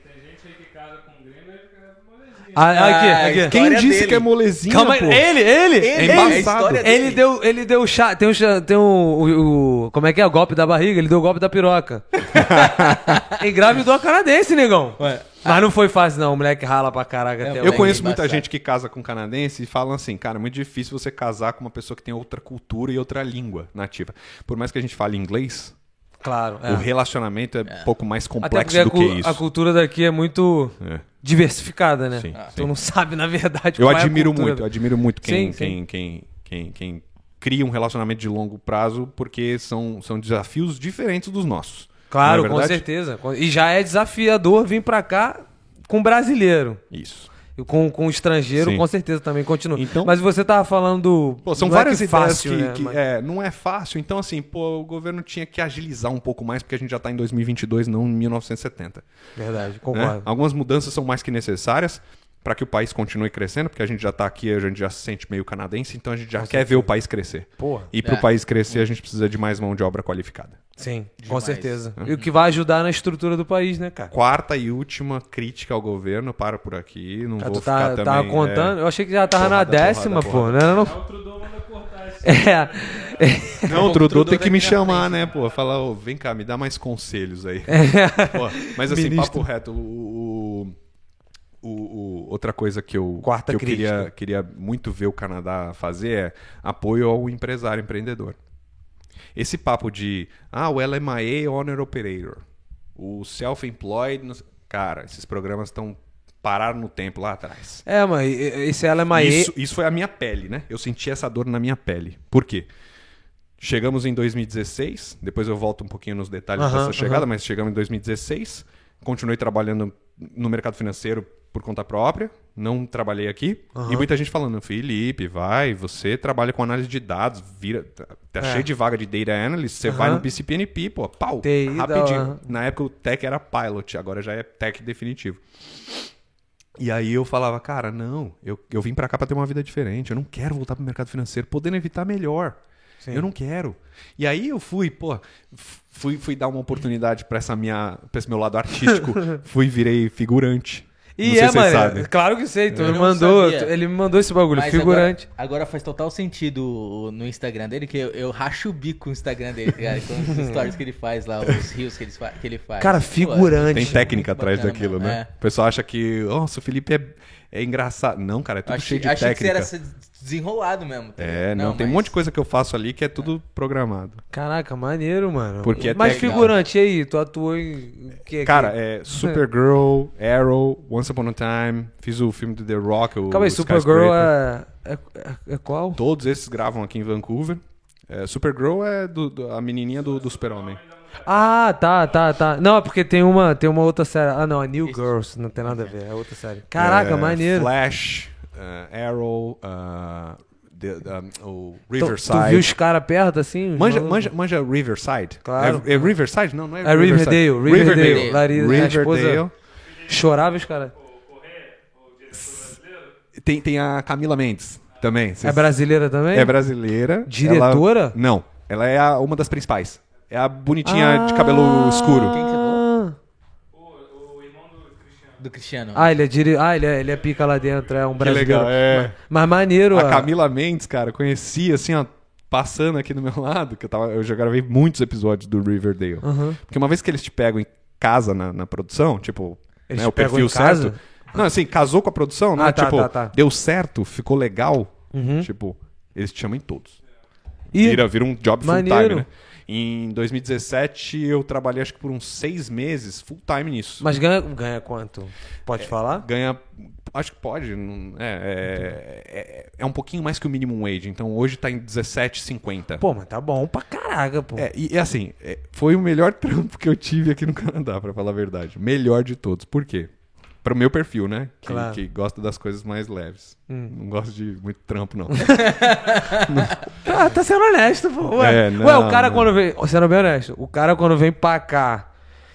tem gente aí que casa com gringo e fica molezinha. Ah, aqui, Ah, aqui. Quem Quem disse dele. que é molezinha, Calma aí, pô? ele, ele, Ele, ele, é embaçado. história dele. ele deu, ele deu chá, tem um, chá- tem um, um, o, o- como é que é, o golpe da barriga, ele deu o golpe da piroca. Engravidou a canadense, negão. Ué, Mas não foi fácil não, o moleque rala pra caraca até Eu conheço muita gente que casa com canadense e falam assim, cara, é muito difícil você casar com uma pessoa que tem outra cultura e outra língua nativa. Por mais que a gente fale inglês, Claro, é. o relacionamento é, um pouco mais complexo a, do que isso. a cultura daqui é muito É. diversificada, né? Sim, tu sim. não sabe, na verdade, Eu é admiro cultura. muito, eu admiro muito quem, Sim, quem, quem, quem, quem cria um relacionamento de longo prazo, porque são, são desafios diferentes dos nossos. Claro, Não é com certeza. E já é desafiador vir pra cá com brasileiro. Isso. Com, com estrangeiro, Sim. com certeza também continua. Então- Mas você tava falando do. Pô, são é várias que ideias fácil, que, né? que- Mas- é, não é fácil. Então, assim, pô, o governo tinha que agilizar um pouco mais, porque a gente já está em 2022, não em 1970. Verdade, né? concordo. Algumas mudanças são mais que necessárias para que o país continue crescendo, porque a gente já está aqui, a gente já se sente meio canadense, então a gente já quer ver o país crescer. Porra. E para o É. país crescer, a gente precisa de mais mão de obra qualificada. Sim, com Demais. certeza. E o que vai ajudar na estrutura do país, né, cara? Quarta e última crítica ao governo, para por aqui, não Ah, vou tu ficar tá, também... tava é, contando? Eu achei que já tava Porrada, na décima, porrada, pô. porrada. Não, não, É o Trudeau manda cortar isso. É. Não, o Trudeau Trudeau tem que daqui me na chamar, frente. né, pô? Falar, ô, vem cá, me dá mais conselhos aí. Pô, mas assim, Ministro. papo reto, o, o- o- outra coisa que eu, Quarta que eu queria, queria muito ver o Canadá fazer é apoio ao empresário empreendedor. Esse papo de, ah, o LMIA Honor Operator, o Self-Employed, cara, esses programas estão pararam no tempo lá atrás. É, mas esse LMAE. Isso, isso foi a minha pele, né? Eu senti essa dor na minha pele. Por quê? Chegamos em 2016, depois eu volto um pouquinho nos detalhes Aham, dessa chegada, mas chegamos em 2016, continuei trabalhando no mercado financeiro por conta própria, não trabalhei aqui. Aham. E muita gente falando, Felipe, vai, você trabalha com análise de dados, vira, tá, tá É. cheio de vaga de data analyst, você Aham. vai no BCPNP, pô, pau, TI rapidinho. Na época o tech era pilot, agora já é tech definitivo. E aí eu falava, cara, não, eu, eu vim pra cá pra ter uma vida diferente, eu não quero voltar pro mercado financeiro, podendo evitar melhor. Sim. Eu não quero. E aí eu fui, pô, fui, fui dar uma oportunidade pra essa minha, pra esse meu lado artístico, fui virei figurante. E é, mano. sabem. Claro que sei. Tu me mandou. tu- ele me mandou esse bagulho, Mas figurante. Agora, agora faz total sentido no Instagram dele, que eu, eu racho o bico o Instagram dele, cara, com os stories que ele faz lá, os rios que ele, que ele faz. Cara, Pô, figurante. Tem técnica atrás bacana, daquilo, mano. né? É. O pessoal acha que, nossa, o Felipe é, é engraçado. Não, cara, é tudo Achei, cheio de achei que você técnica. era desenrolado mesmo. tá É, ligado? não, tem um mas- monte de coisa que eu faço ali que é tudo programado. Caraca, maneiro, mano. Porque é Mas figurante, e aí? Tu atuou em. que, Cara, que- é Supergirl, Arrow, Once Upon a Time, fiz o filme do The Rock, o Calma aí, Supergirl é, é, é. é qual? Todos esses gravam aqui em Vancouver. É, Supergirl é do- do- a menininha do, do Super-Homem. Ah, tá, tá, tá. Não, é porque tem uma, tem uma outra série. Ah, não, é New Girls. Não tem nada a ver, é outra série. Caraca, É, maneiro. Flash, uh, Arrow, uh, the- the- o Tu, Riverside. tu viu os caras perto assim? Manja, manja, manja Riverside? Claro. É, é Riverside? Não, não é É Riverdale, Riverside. Riverdale. Riverdale. Larissa, a esposa Riverdale. chorava os caras. O Correia, o diretor brasileiro, Tem, tem a Camila Mendes também. É brasileira também? É brasileira. Diretora? Ela- não, ela é a- uma das principais. É a bonitinha de cabelo escuro. Quem que você falou? o, o irmão do Cristiano. Do Cristiano. Ah, ele é, dire... ah ele, é, ele é pica lá dentro, é um brasileiro. legal, é. Mas maneiro, A ó. Camila Mendes, cara, conheci assim, ó, passando aqui do meu lado, que eu, tava, eu já gravei muitos episódios do Riverdale. Aham. Porque uma vez que eles te pegam em casa na, na produção, tipo, Eles né, te o pegam perfil certo. Não, assim, casou com a produção, né? Ah, tá, tipo, tá, tá. deu certo, ficou legal. Uhum. Tipo, eles te chamam em todos. E Vira, vira um job full Maneiro. time, né? Em 2017 eu trabalhei acho que por uns seis meses full time nisso. Mas ganha, ganha quanto? Pode falar? Ganha. Acho que pode. É, é, é, é um pouquinho mais que o minimum wage. Então hoje tá em 17,50. Pô, mas tá bom pra caraca, pô. É, e, assim, é, foi o melhor trampo que eu tive aqui no Canadá, pra falar a verdade. Melhor de todos. Por quê? Pro meu perfil, né? Que, Claro. que gosta das coisas mais leves. Hum. Não gosto de muito trampo, não. Ah, tá sendo honesto, pô. Ué, É, não, Ué o cara não. quando vem. Sendo bem honesto, o cara quando vem pra cá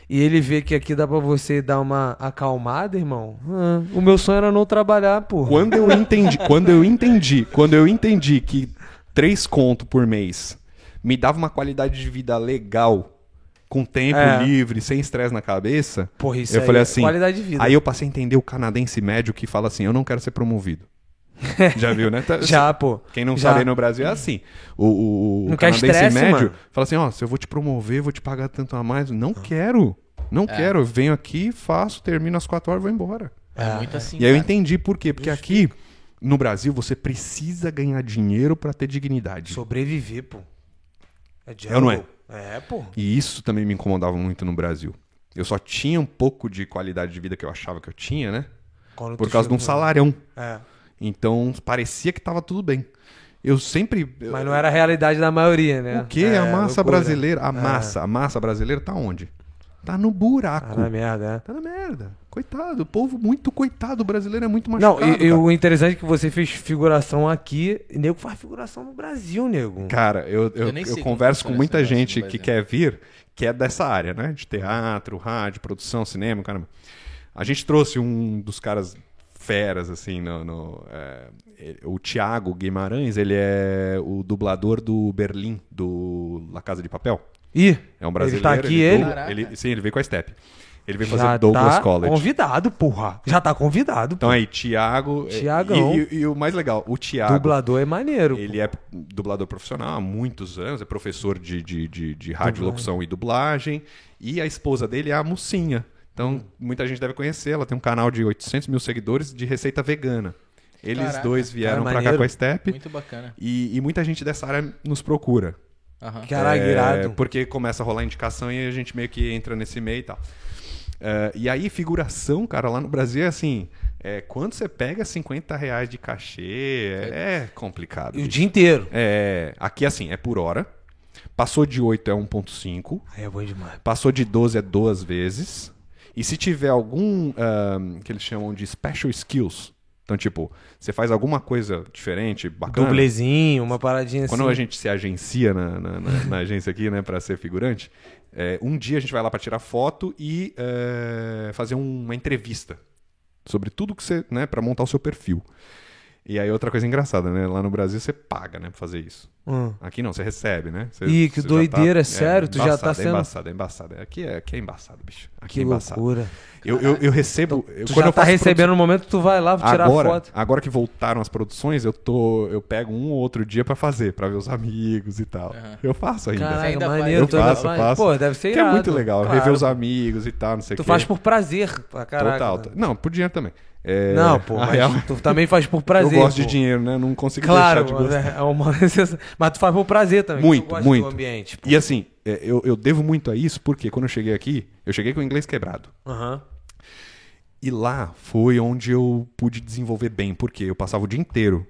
e ele vê que aqui dá pra você dar uma acalmada, irmão. ah, o meu sonho era não trabalhar, pô. Quando eu entendi, quando eu entendi, quando eu entendi que três conto por mês me dava uma qualidade de vida legal, com tempo É. livre, sem estresse na cabeça. Porra, isso eu aí falei é assim. qualidade de vida. Aí eu passei a entender o canadense médio que fala assim: eu não quero ser promovido. Já viu, né? Tá- Já, pô. Quem não Já. sabe aí no Brasil é assim. O, o, o canadense estresse, médio mano. fala assim: ó, se eu vou te promover, vou te pagar tanto a mais. Não quero. Não quero. Eu venho aqui, faço, termino as quatro horas e vou embora. É, muito assim. e aí eu entendi por quê. Porque aqui, no Brasil, você precisa ganhar dinheiro pra ter dignidade. Sobreviver, pô. É, É ou não é? É, pô. E isso também me incomodava muito no Brasil. Eu só tinha um pouco de qualidade de vida que eu achava que eu tinha, né? Quando Por causa de um chega no- salarião. É. Então parecia que tava tudo bem. Eu sempre. Mas não era a realidade da maioria, né? O quê? É, a massa loucura. brasileira. A massa. A massa brasileira tá onde? Tá no buraco. Tá na merda, é. Tá na merda. Coitado. O povo muito coitado. O brasileiro é muito Não, machucado. e, e cara. o interessante é que você fez figuração aqui, e nego faz figuração no Brasil, nego. Cara, eu, eu, Eu nem eu converso com muita gente que quer vir, que é dessa área, né? De teatro, rádio, produção, cinema, caramba. A gente trouxe um dos caras feras, assim, no... no, é, o Thiago Guimarães, ele é o dublador do Berlim, do La Casa de Papel. Ih, É um Ele brasileiro. tá aqui, ele? dubla- Caraca. ele sim, ele veio com a Step. Ele veio já fazer Douglas tá College. convidado, porra. Já tá convidado, Então pô. aí, Thiago... e- Thiagão. E, e- e o mais legal, o Thiago... Dublador é maneiro. Ele é dublador profissional há muitos anos, é professor de, de, de, de rádio, locução e dublagem. E a esposa dele é a Mocinha. Então, muita gente deve conhecer. Ela tem um canal de 800 mil seguidores de receita vegana. Eles Caraca. dois vieram Cara, pra cá com a Step. Muito bacana. E, e muita gente dessa área nos procura. Aham. Caralho, É, irado. Porque começa a rolar indicação e a gente meio que entra nesse meio e tal. É, e aí, figuração, cara, lá no Brasil é assim: é, quando você pega 50 reais de cachê, é, é complicado. E o dia inteiro. É, aqui assim, é por hora. Passou de 8 é 1.5. Aí é bom demais. Passou de 12 é duas vezes. E se tiver algum ahn, que eles chamam de special skills. Então, tipo, você faz alguma coisa diferente, bacana. Dublezinho, uma paradinha Quando assim. a gente se agencia na, na, na- na agência aqui, né, pra ser figurante, é, um dia a gente vai lá pra tirar foto e é, fazer uma entrevista sobre tudo que você, né, pra montar o seu perfil. E aí outra coisa engraçada, né, lá no Brasil você paga, né, pra fazer isso. Hum. Aqui não, você recebe, né? Você- Ih, que você já doideira, sério? Tu já tá sendo- É embaçado, é embaçado. Aqui é, aqui é embaçado, bicho. Aqui Que é embaçado. loucura. Eu, eu, eu recebo. eu- Tu quando já eu tá recebendo no momento tu vai lá tirar agora, foto. agora que voltaram as produções, eu tô, eu pego um ou outro dia pra fazer, pra ver os amigos e tal. Aham. Eu faço ainda. Caralho, ainda maneiro. eu tu ainda faço, eu faço. Pô, deve ser que é irado. muito legal, Claro. rever os amigos e tal, não sei o Tu quê. faz por prazer, pra caraca. Total. Não, por dinheiro também. É, Não, pô, mas real- tu também faz por prazer. eu gosto pô. de dinheiro, né? Não consigo Claro, deixar de gostar. é uma necessidade. Mas tu faz por prazer também. Muito, muito. Do ambiente. pô. E assim, é, eu, eu devo muito a isso porque quando eu cheguei aqui, eu cheguei com o inglês quebrado. Aham. E lá foi onde eu pude desenvolver bem, porque eu passava o dia inteiro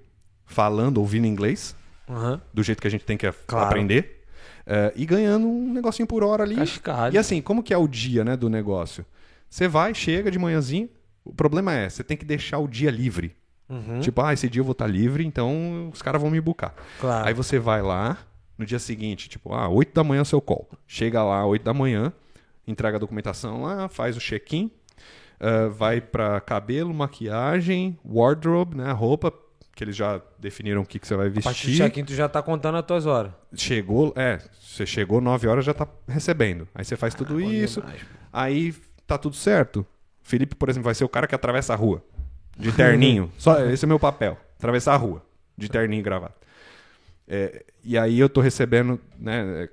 falando, ouvindo inglês, Aham. do jeito que a gente tem que Claro. aprender, eh, e ganhando um negocinho por hora ali. Cascalho. E assim, como que é o dia né, do negócio? Você vai, chega de manhãzinho, o problema é, você tem que deixar o dia livre. Uhum. Tipo, ah, esse dia eu vou estar livre, então os caras vão me bucar. Claro. Aí você vai lá, no dia seguinte, tipo, ah, 8 da manhã é o seu call. Chega lá, 8 da manhã, entrega a documentação lá, faz o check-in, ah, vai pra cabelo, maquiagem, wardrobe, né, roupa, que eles já definiram o que, que você vai A partir do vestir. check-in tu já tá contando as tuas horas. Chegou, é, você chegou 9 horas já tá recebendo. Aí você faz tudo bom isso, aí tá tudo certo. Felipe, por exemplo, vai ser o cara que atravessa a rua. De terninho. Só esse é o meu papel. Atravessar a rua. De terninho e gravata. É, e aí eu tô recebendo, né? é,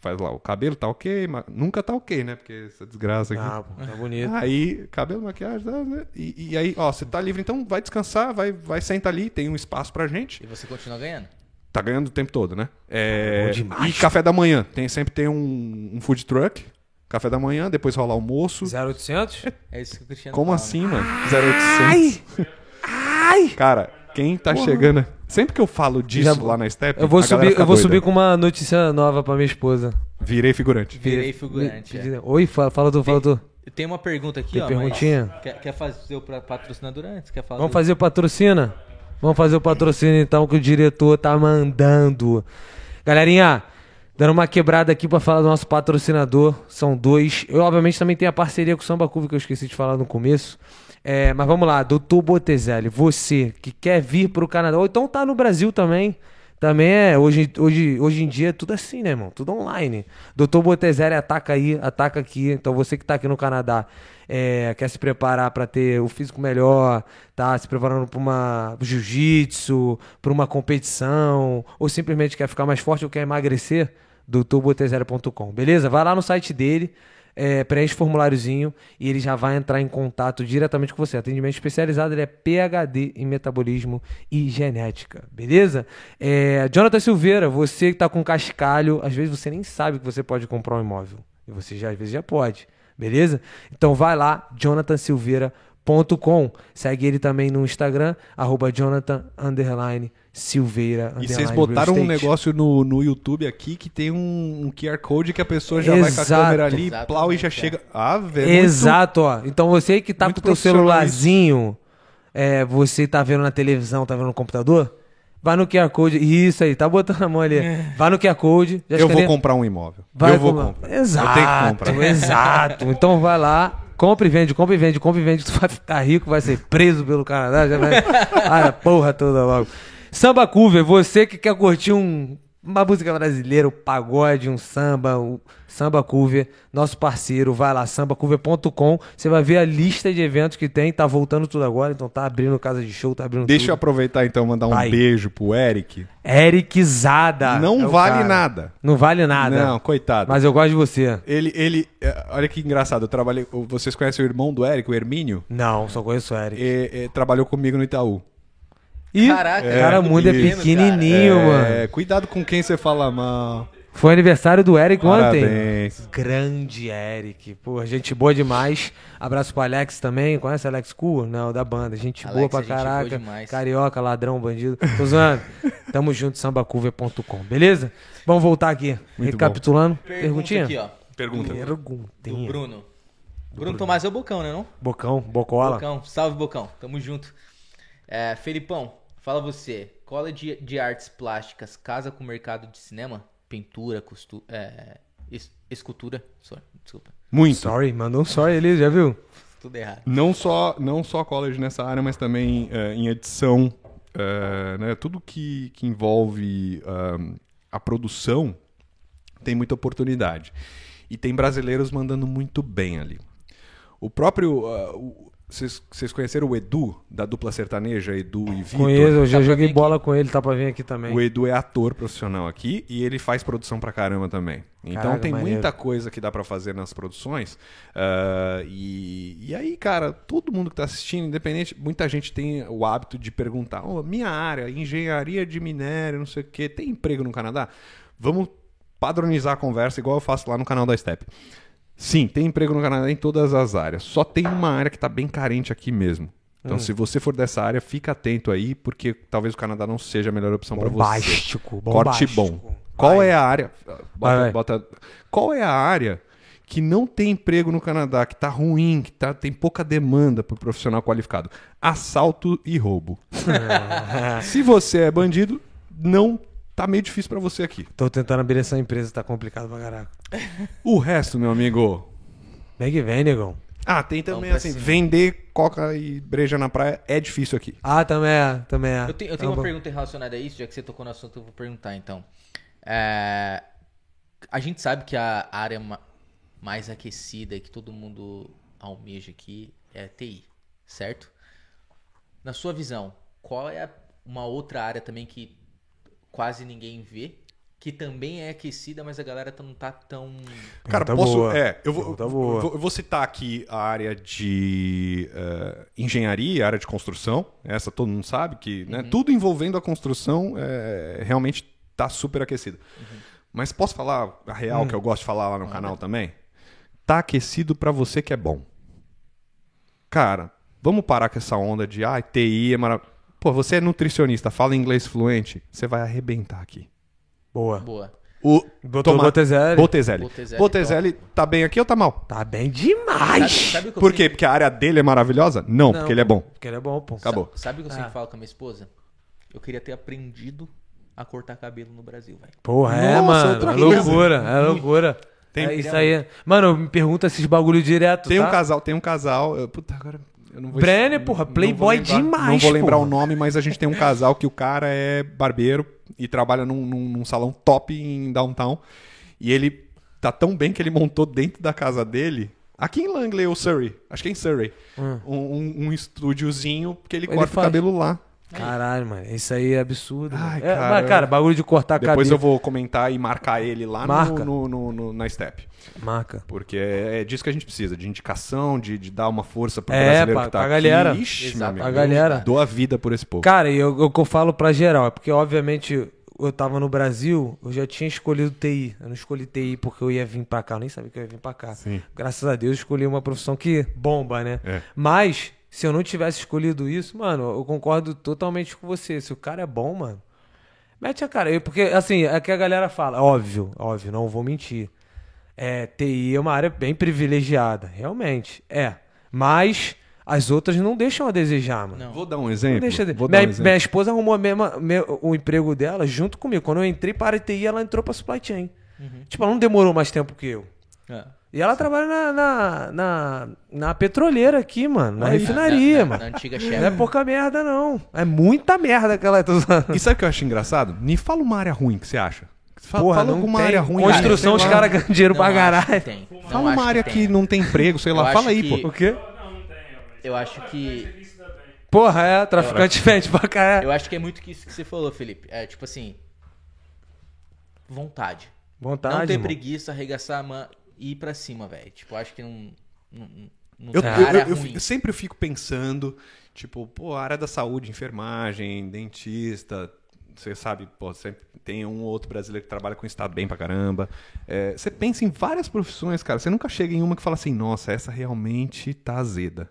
Faz lá, o cabelo tá ok, mas nunca tá ok, né? Porque essa desgraça aqui. Ah, pô, tá bonito. Aí, cabelo, maquiagem, tá, né? e, e aí, ó, você tá livre, então vai descansar, vai, vai sentar ali, tem um espaço pra gente. E você continua ganhando. Tá ganhando o tempo todo, né? É, Bom demais. e café da manhã. Tem, sempre tem um, um food truck. Café da manhã, depois rola almoço. 0800? É isso que o Cristiano Como fala, assim, mano? 0800. Ai! Cara, quem tá chegando. Sempre que eu falo disso Já- lá na Step. Eu vou subir, fica eu vou doida. subir com uma notícia nova pra minha esposa. Virei figurante. Virei figurante. é. Oi, fala, fala tu, fala tu. Eu tenho uma pergunta aqui, Tem ó. perguntinha? Quer, quer fazer o patrocinador antes? Quer falar Vamos do- fazer o patrocina? Vamos fazer o patrocínio então que o diretor tá mandando. Galerinha, dando uma quebrada aqui pra falar do nosso patrocinador. São dois. Eu, obviamente, também tenho a parceria com o Samba Curva que eu esqueci de falar no começo. É, mas vamos lá, doutor Botezelli, você que quer vir pro Canadá, ou então tá no Brasil também, Também é, hoje, hoje, hoje em dia é tudo assim, né, irmão? Tudo online. Doutor Botezeri ataca aí, ataca aqui. Então você que tá aqui no Canadá, é, quer se preparar para ter o físico melhor, tá se preparando para uma jiu-jitsu, para uma competição, ou simplesmente quer ficar mais forte ou quer emagrecer, doutorbotezeri.com, beleza? Vai lá no site dele, é, preenche o formuláriozinho e ele já vai entrar em contato diretamente com você. Atendimento especializado, ele é PHD em metabolismo e genética, beleza? É, Jonathan Silveira, você que está com cascalho, às vezes você nem sabe que você pode comprar um imóvel. E você já às vezes já pode, beleza? Então vai lá, jonathansilveira.com. Segue ele também no Instagram, arroba Jonathan underline Silveira. E vocês botaram um negócio no, no YouTube aqui que tem um, um QR Code que a pessoa já vai com a Exato. câmera ali, Exatamente, plau e já é. chega. Ah, velho. Exato, ó. Então você que tá muito com o teu celularzinho, é, você tá vendo na televisão, tá vendo no computador, vai no QR Code. Isso aí, tá botando a mão ali. Vai no QR Code. já Eu vou comprar um imóvel. Vai eu vou comprar. comprar. Exato, Eu tenho que comprar. exato. Então vai lá, compra e vende, compra e vende, compra e vende. Tu vai ficar rico, vai ser preso pelo Canadá, já vai. Ai, a porra toda logo. Samba Cover, você que quer curtir um, uma música brasileira, um pagode, um samba, o Samba Cover, nosso parceiro, vai lá, sambacover.com. Você vai ver a lista de eventos que tem, tá voltando tudo agora, então tá abrindo casa de show, tá abrindo Deixa eu tudo. aproveitar então e mandar um Vai. beijo pro Eric. Eric Zada. Não é vale cara. nada. Não vale nada. Não, coitado. Mas eu gosto de você. Ele, ele, é, olha que engraçado. Eu trabalhei. Vocês conhecem o irmão do Eric, o Hermínio? Não, só conheço o Eric. É, é, trabalhou comigo no Itaú. Ih, Caraca, o cara é, mundo é pequenininho, É, mano. cuidado com quem você fala mal. Foi aniversário do Eric ontem. Parabéns. Grande Eric. Pô, gente boa demais. Abraço pro Alex também. Conhece Alex Cool? Não, da banda. Gente Alex boa pra é gente boa caraca. demais. Carioca, ladrão, bandido. Tô zoando. Tamo junto, sambacuver.com. Beleza? Vamos voltar aqui. Muito Recapitulando. Pergunta Perguntinha? aqui, ó. Pergunta. Do Perguntinha. Bruno. Bruno Tomás é o Bocão, né não? Bocão, Bocola. Bocão, salve Bocão, tamo junto. É, Felipão, fala você, cola de, de artes plásticas casa com o mercado de cinema? Pintura, costu, é, es- escultura, sorry, desculpa, Muito. Sorry, mandou um sorry ali, já viu? tudo errado. Não só, não só college nessa área, mas também eh, em edição. eh, né, tudo que, que envolve ahm, a produção tem muita oportunidade. E tem brasileiros mandando muito bem ali. O próprio. o- Vocês conheceram o Edu, da dupla sertaneja, Edu e Vitor? Conheço, eu já Tá joguei bola com ele, tá pra vir aqui também. O Edu é ator profissional aqui e ele faz produção pra caramba também. Então Caraca, tem maneiro. muita coisa que dá pra fazer nas produções. ah, e, e aí, cara, todo mundo que tá assistindo, independente, muita gente tem o hábito de perguntar: "Ô, minha área, engenharia de minério, não sei o quê, tem emprego no Canadá? Vamos padronizar a conversa igual eu faço lá no canal da Step. Sim, tem emprego no Canadá em todas as áreas. Só tem uma área que está bem carente aqui mesmo. Então, Hum. se você for dessa área, fica atento aí, porque talvez o Canadá não seja a melhor opção para você. Bombástico, Corte bom. Qual Vai. é a área? Bota, bota- qual é a área que não tem emprego no Canadá, que tá ruim, que tá, tem pouca demanda por profissional qualificado? Assalto e roubo. se você é bandido, não tá meio difícil para você aqui. Tô tentando abrir essa empresa, tá complicado pra caraca. O resto, meu amigo, Vem que vem, negão. Ah, tem também assim, cima. vender coca e breja na praia é difícil aqui. Ah, também é, também é. Eu tenho, eu Tá tenho uma bom. pergunta relacionada a isso, já que você tocou no assunto, eu vou perguntar então. É, a gente sabe que a área ma- mais aquecida e que todo mundo almeja aqui é a TI, certo? Na sua visão, qual é a- uma outra área também que quase ninguém vê, que também é aquecida, mas a galera tá- não tá tão. Cara, Pergunta posso. boa. É, eu vou, boa. vou- eu vou citar aqui a área de eh, engenharia, a área de construção. Essa todo mundo sabe que né, tudo envolvendo a construção é, realmente tá super aquecido. Mas posso falar a real que eu gosto de falar lá no canal também? Tá aquecido pra você que é bom. Cara, vamos parar com essa onda de ah, TI é maravilhoso. Pô, você é nutricionista, fala inglês fluente, você vai arrebentar aqui. Boa. Boa. O Doutor Toma- Botezelli. Botezelli. Botezelli, Botezelli tá bem aqui ou tá mal? Tá bem Sabe, demais. sabe o que eu Por sempre- quê? Porque a área dele é maravilhosa? Não, porque ele é bom. Porque ele é bom, pô. Acabou. Sabe o que eu sempre Ah. falo com a minha esposa? Eu queria ter aprendido a cortar cabelo no Brasil, velho. Porra, é, Nossa, mano. É loucura, é loucura. Tem- é isso aí. Mano, me pergunta esses bagulho direto, Tem tá? um casal, tem um casal. eu- Puta, agora. Eu não vou Brenner, não- porra, não playboy vou lembrar- demais, Não vou lembrar porra. o nome, mas a gente tem um casal que o cara é barbeiro e trabalha num, num- num salão top em downtown. E ele tá tão bem que ele montou dentro da casa dele, aqui em Langley ou Surrey, acho que é em Surrey, um, um, um estúdiozinho que ele, Ele corta o faz. cabelo lá. Caralho, mano. Isso aí é absurdo. Ai, mano. É, cara, mas, cara, bagulho de cortar Depois cabelo. eu vou comentar e marcar ele lá no- Marca. no, no- no- na Step. Marca. Porque é, é disso que a gente precisa, de indicação, de, de dar uma força pro É, brasileiro pra- que tá pra aqui. galera. Ixi, Exato. meu amigo, A galera. Dou a vida por esse povo. Cara, e eu- o que eu falo pra geral é porque, obviamente, eu tava no Brasil, eu já tinha escolhido TI. Eu não escolhi TI porque eu ia vir pra cá, eu nem sabia que eu ia vir pra cá. Sim. Graças a Deus, eu escolhi uma profissão que bomba, né? É. Mas, se eu não tivesse escolhido isso, mano, eu concordo totalmente com você. Se o cara é bom, mano, mete a cara. Eu- Porque, assim, é que a galera fala, óbvio, óbvio, não vou mentir. É, TI é uma área bem privilegiada, realmente. É. Mas as outras não deixam a desejar, mano. Não. Vou dar um exemplo. deixa de... Vou dar minha, um exemplo. minha esposa arrumou mesma- meu- o emprego dela junto comigo. Quando eu entrei para a TI, ela entrou para supply chain. Uhum. Tipo, ela não demorou mais tempo que eu. É. E ela trabalha na, na, na, na petroleira aqui, mano. Na Aí. refinaria, Na- na- mano. Na antiga Não é chefe. pouca merda, não. É muita merda que ela tá usando. E sabe o que eu acho engraçado? Me fala uma área ruim que você acha. Fa- Porra, fala não alguma tem. área ruim. Construção, sei os caras ganham dinheiro Não pra que caralho. tem. Não Fala uma área tem. que não tem emprego, sei Eu lá. acho Fala aí, que- pô. O quê? Não, não tem, realmente. Eu acho que. Porra, é, traficante vende pra caralho. Eu acho que é muito que isso que você falou, Felipe. É tipo assim. Vontade. Vontade, não ter irmão. preguiça, arregaçar a mão e ir pra cima, velho. Tipo, acho que não. Não, não Eu, eu- eu- eu fico- sempre eu fico pensando, tipo, pô, área da saúde, enfermagem, dentista, você sabe, pô, sempre tem um ou outro brasileiro que trabalha com isso, tá bem pra caramba. É, você pensa em várias profissões, cara. Você nunca chega em uma que fala assim, nossa, essa realmente tá azeda.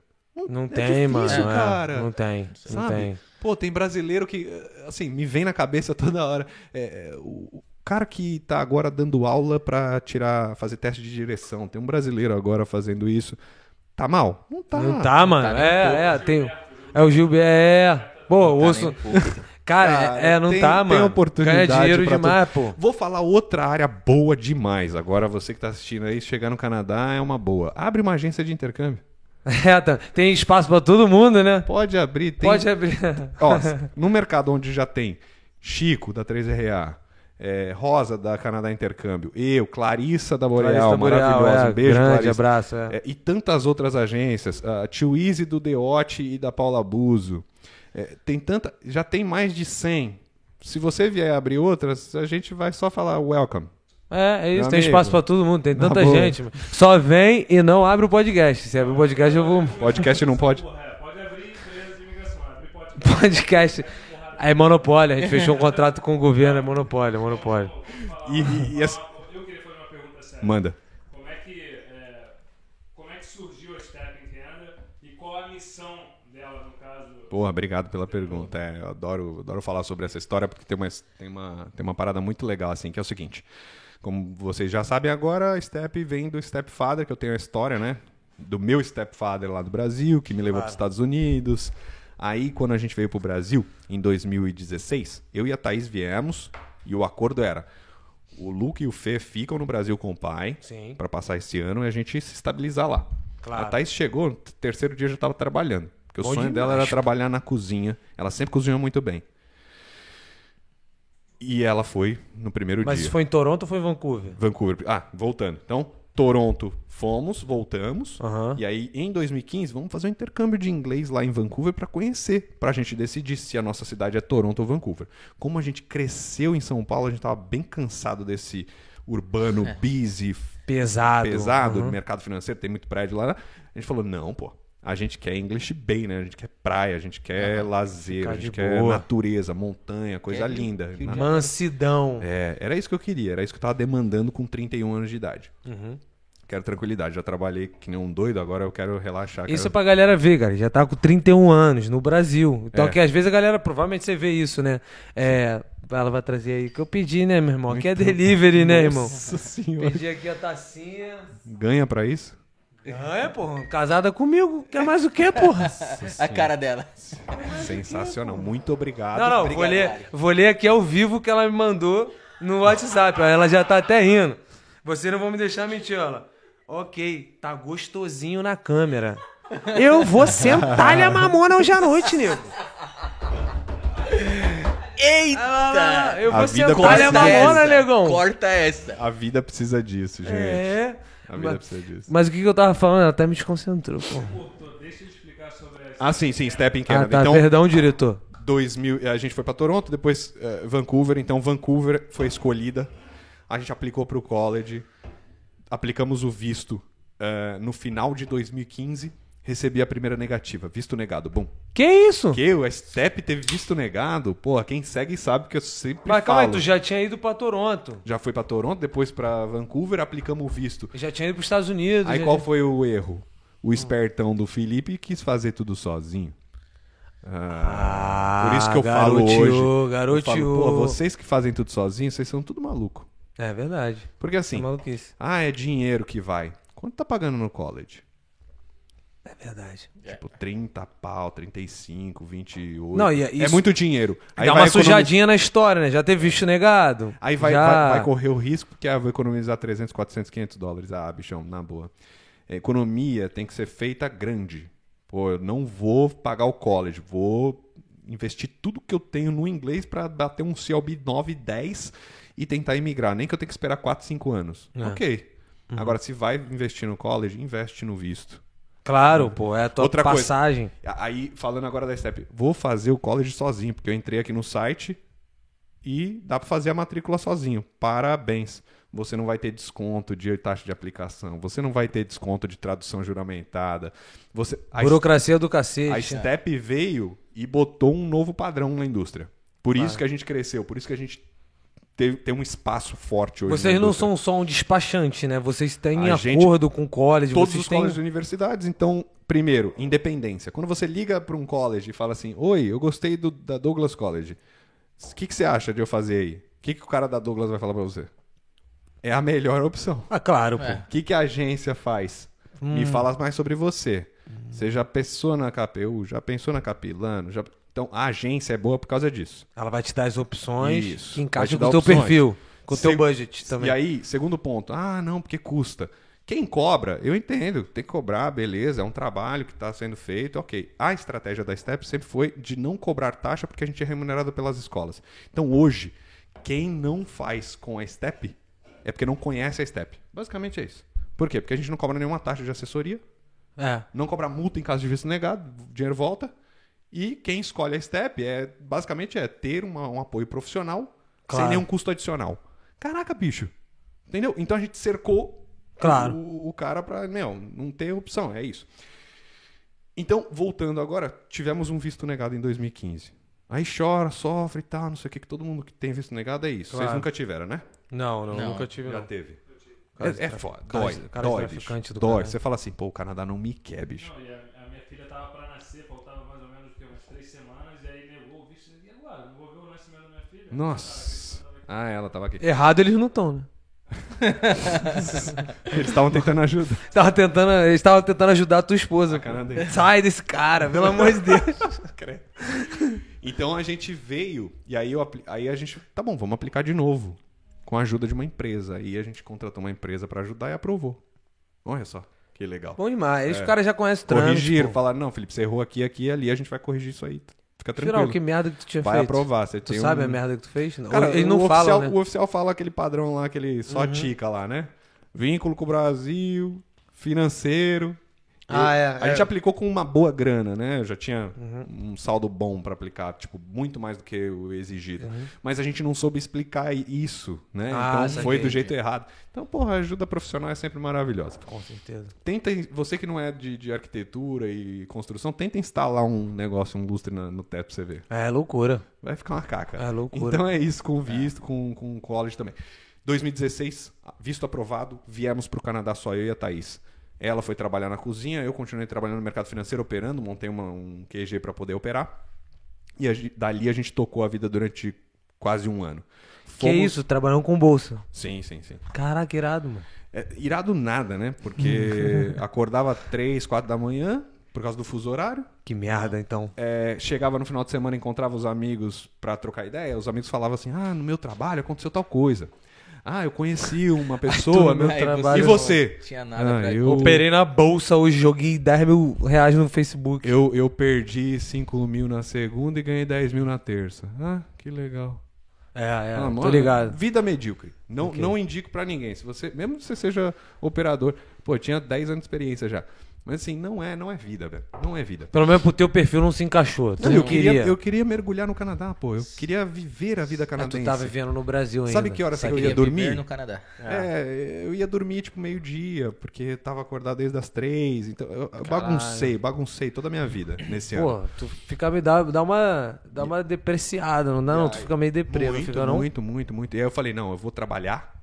Não é tem, difícil, mano. é. cara. Não tem. Não Sabe? tem. Pô, tem brasileiro que, assim, me vem na cabeça toda hora. É, é, o o cara que tá agora dando aula pra tirar, fazer teste de direção. Tem um brasileiro agora fazendo isso. Tá mal? Não tá. Não tá, mano. tá é, é, tem. É o Gilberto. É. Pô, o Tá osso. Cara, Cara, é, não tem- tá, tem mano. oportunidade Ganha dinheiro demais, pô. Vou falar outra área boa demais. Agora você que tá assistindo aí, chegar no Canadá é uma boa. Abre uma agência de intercâmbio. É, tá. Tem espaço pra todo mundo, né? Pode abrir. Tem... Pode abrir. Ó, no mercado onde já tem Chico, da 3RA, é, Rosa, da Canadá Intercâmbio, eu, Clarissa, da Boreal, Clarissa Boreal, maravilhosa, é, um beijo, grande Clarissa. abraço, é. É, e tantas outras agências, a Tio Easy do Deote e da Paula Buzo. É, tem tanta, já tem mais de 100. Se você vier abrir outras, a gente vai só falar welcome. É, é isso. Meu tem amigo. espaço pra todo mundo. Tem Na tanta gente. Só vem e não abre o podcast. Se abrir o podcast, eu vou. Podcast não pode. É, pode abrir empresa de imigração, abre podcast. Podcast. É monopólio. A gente fechou um contrato com o governo. É monopólio, é monopólio. E, e- e essa- Eu queria fazer uma pergunta séria. Manda. Como é que, é, como é que surgiu a Step in Canada e qual a missão dela, no caso? Porra, obrigado pela pergunta. É, eu adoro, adoro falar sobre essa história porque tem uma, tem, uma, tem uma parada muito legal, assim, que é o seguinte. Como vocês já sabem agora, a Step vem do Stepfather, que eu tenho a história, né? Do meu Stepfather lá do Brasil, que me levou para os Estados Unidos. Aí, quando a gente veio pro Brasil, em 2016, eu e a Thaís viemos e o acordo era: o Luke e o Fê ficam no Brasil com o pai para passar esse ano e a gente se estabilizar lá. Claro. A Thaís chegou, no terceiro dia já estava trabalhando. Porque Bom o sonho demais, dela era trabalhar na cozinha. Ela sempre cozinhou muito bem. E ela foi no primeiro Mas dia. isso foi em Toronto ou foi em Vancouver? Vancouver. Ah, voltando. Então, Toronto fomos, voltamos. E aí, em 2015, vamos fazer um intercâmbio de inglês lá em Vancouver para conhecer, pra gente decidir se a nossa cidade é Toronto ou Vancouver. Como a gente cresceu em São Paulo, a gente tava bem cansado desse urbano busy, Pesado. pesado, Uhum. mercado financeiro, tem muito prédio lá. A gente falou, não, pô. A gente quer English Bay, né? A gente quer praia, a gente quer lazer, ficar a gente quer boa. natureza, montanha, coisa É, linda. Mansidão. É, era isso que eu queria, era isso que eu tava demandando com 31 anos de idade. Uhum. Quero tranquilidade, já trabalhei que nem um doido, agora eu quero relaxar. Isso é quero... pra galera ver, cara. Já tá com 31 anos no Brasil. Então, É. que às vezes a galera, provavelmente você vê isso, né? É, ela vai trazer aí que eu pedi, né, meu irmão? Aqui é delivery, né, irmão? Nossa senhora. Pedi aqui a tacinha. Ganha pra isso? É, porra. Casada comigo. Quer mais o quê, porra? A cara dela. Sensacional. Muito obrigado. Não, não, vou ler, vou ler aqui ao vivo que ela me mandou no WhatsApp. Ela já tá até rindo. Vocês não vão me deixar mentir, ela. Ok, tá gostosinho na câmera. Eu vou sentar-lhe a mamona hoje à noite, nego. Eita! Eu A vou vida sentar ele é precisa mamona, essa, negão. Corta essa. A vida precisa disso, gente. É. A vida Mas, precisa disso. mas o que, que eu tava falando? Ela até me desconcentrou, pô. Deixa eu explicar sobre essa. Ah, sim, sim, Step in Ah, Canada. tá. então, Perdão, diretor. 2000, a gente foi pra Toronto, depois eh, Vancouver. Então, Vancouver foi escolhida. A gente aplicou pro college. Aplicamos o visto eh, no final de 2015. Recebi a primeira negativa. Visto negado. Bom. Que isso? Que o Step teve visto negado? Porra, quem segue sabe que eu sempre Mas calma aí, tu já tinha ido pra Toronto. Já foi pra Toronto, depois pra Vancouver, aplicamos o visto. Já tinha ido pros Estados Unidos. Aí qual tinha- foi o erro? O espertão do Felipe quis fazer tudo sozinho. Ah, por isso que eu falo hoje. Eu garoteou. falo, Pô, vocês que fazem tudo sozinho, vocês são tudo maluco. É verdade. Porque É assim, maluquice. ah, é dinheiro que vai. Quanto tá pagando no college? É verdade. Tipo, 30 pau, 35, 28. Não, e é É isso- muito dinheiro. Aí Dá uma economiz- sujadinha na história, né? Já teve visto negado. Aí vai, Já... vai, vai correr o risco, porque ah, vou economizar 300, 400, 500 dólares. Ah, bichão, na boa. A economia tem que ser feita grande. Pô, eu não vou pagar o college, vou investir tudo que eu tenho no inglês para bater um CLB 9, 10 e tentar imigrar. Nem que eu tenha que esperar 4, 5 anos. É. Ok. Agora, se vai investir no college, investe no visto. Claro, pô, é a tua Outra coisa. passagem. Aí, falando agora da Step, vou fazer o college sozinho, porque eu entrei aqui no site e dá pra fazer a matrícula sozinho. Parabéns. Você não vai ter desconto de taxa de aplicação, você não vai ter desconto de tradução juramentada. Você a, Burocracia do a cacete. Step veio e botou um novo padrão na indústria. Por Claro. isso que a gente cresceu, por isso que a gente teve, tem um espaço forte hoje. Vocês não são só um despachante, né? Vocês têm A gente- acordo com o college, todos vocês os têm... colleges e universidades. Então, primeiro, independência. Quando você liga para um college e fala assim: Oi, eu gostei do, da Douglas College. O que, que você acha de eu fazer aí? O que, que o cara da Douglas vai falar para você? É a melhor opção. Ah, claro, pô. É. O que, que a agência faz? Me fala mais sobre você. Você já pensou na KPU? Já pensou na Capilano? Já... Então, a agência é boa por causa disso. Ela vai te dar as opções Isso, que encaixam te com o teu opções. perfil, com o teu budget também. E aí, segundo ponto, ah, não, porque custa. Quem cobra, eu entendo, tem que cobrar, beleza, é um trabalho que está sendo feito, ok. A estratégia da Step sempre foi de não cobrar taxa porque a gente é remunerado pelas escolas. Então hoje, quem não faz com a Step é porque não conhece a Step. Basicamente é isso. Por quê? Porque a gente não cobra nenhuma taxa de assessoria, É. não cobra multa em caso de visto negado, dinheiro volta. E quem escolhe a Step é basicamente é ter uma- um apoio profissional Claro. sem nenhum custo adicional. Caraca, bicho. Entendeu? Então a gente cercou Claro. o, o cara pra, meu, não ter opção, é isso. Então, voltando agora, tivemos um visto negado em 2015. Aí chora, sofre e tal, não sei o que, que todo mundo que tem visto negado é isso. Vocês Claro. nunca tiveram, né? Não, não, Não, nunca tive, Já não. teve. É, é foda. Dói, cara dói, traficante bicho. do Dói. caralho. Você fala assim, pô, o Canadá não me quer, bicho. Não, e Nossa. Ah, ela tava aqui. Errado eles não estão, né? Eles estavam tentando ajudar. Tava tentando, eles estavam tentando ajudar a tua esposa. A. Sai desse cara, pelo amor de Deus. Então a gente veio e aí, eu, aí a gente, tá bom, vamos aplicar de novo. Com a ajuda de uma empresa. Aí a gente contratou uma empresa pra ajudar e aprovou. Olha só, que legal. Bom demais. Aí É. os caras já conhecem o trânsito. Corrigiram, falaram, não, Felipe, você errou aqui, aqui e ali, a gente vai corrigir isso aí. Fica tranquilo. que merda que tu tinha vai feito? aprovar. Você Tu tem sabe um... a merda que tu fez? Não. Cara, Eles o não oficial, né? O oficial fala aquele padrão lá, aquele só Uhum. tica lá, né? Vínculo com o Brasil, financeiro. Ah, é, A é. Uhum. gente aplicou com uma boa grana, né? Eu já tinha um saldo bom pra aplicar, tipo, muito mais do que o exigido. Mas a gente não soube explicar isso, né? Uhum. Ah, então foi do jeito errado. Então, porra, a ajuda profissional é sempre maravilhosa. Com certeza. Tenta, você que não é de, de arquitetura e construção, tenta instalar um negócio, um lustre na- no teto pra você ver. É loucura. Vai ficar uma caca. É loucura. Então é isso, com visto, com, com college também. 2016, visto aprovado, viemos pro Canadá só eu e a Thaís. Ela foi trabalhar na cozinha, eu continuei trabalhando no mercado financeiro, operando, montei uma- um QG para poder operar. E a dali a gente tocou a vida durante quase um ano. Que Fomos- isso? Trabalhando com bolsa. Sim, sim, sim. Caraca, irado, mano. É, irado nada, né? Porque acordava 3, 4 da manhã, por causa do fuso horário. Que merda, então. É, chegava no final de semana, encontrava os amigos pra trocar ideia. Os amigos falavam assim: Ah, no meu trabalho aconteceu tal coisa. Ah, eu conheci uma pessoa. meu... Aí trabalho E não você? Tinha nada Ah, pra eu- Operei na bolsa hoje, joguei 10 mil reais no Facebook. Eu, eu perdi 5 mil na segunda e ganhei 10 mil na terça. Ah, que legal. É, é, Ah, tô mano, ligado. Vida medíocre. Não, Ok. não indico pra ninguém. Se você, mesmo que você seja operador, pô, eu tinha 10 anos de experiência já. Mas assim, não é, não é vida, velho. Não é vida. Pelo menos pro teu perfil não se encaixou. Tu Não, não, eu, queria, queria. eu queria mergulhar no Canadá, pô. Eu queria viver a vida Ah, canadense. tu tá vivendo no Brasil ainda. Sabe que hora eu ia dormir? viver no Canadá. É, eu ia dormir tipo meio-dia, porque tava acordado desde as três. Então, eu, eu baguncei, baguncei toda a minha vida nesse ano. Pô, tu fica me dá, dá uma dá uma depreciada, não dá não? Tu fica meio deprê, não muito, fica não? muito, muito, muito. E aí eu falei, não, eu vou trabalhar.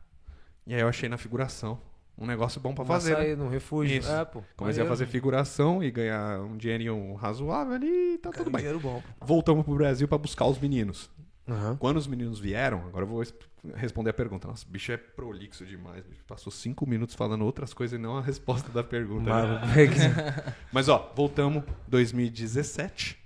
E aí eu achei na figuração um negócio bom pra Uma fazer. né? saída, um refúgio. Isso. É, pô. Comecei a maneiro. fazer figuração e ganhar um dinheirinho razoável ali e tá Cara, tudo bem. dinheiro bom. Voltamos pro Brasil pra buscar os meninos. Aham. Quando os meninos vieram, agora eu vou es- responder a pergunta. Nossa, o bicho é prolixo demais. bicho. Passou cinco minutos falando outras coisas e não a resposta da pergunta. né? Mas, é Mas ó, voltamos 2017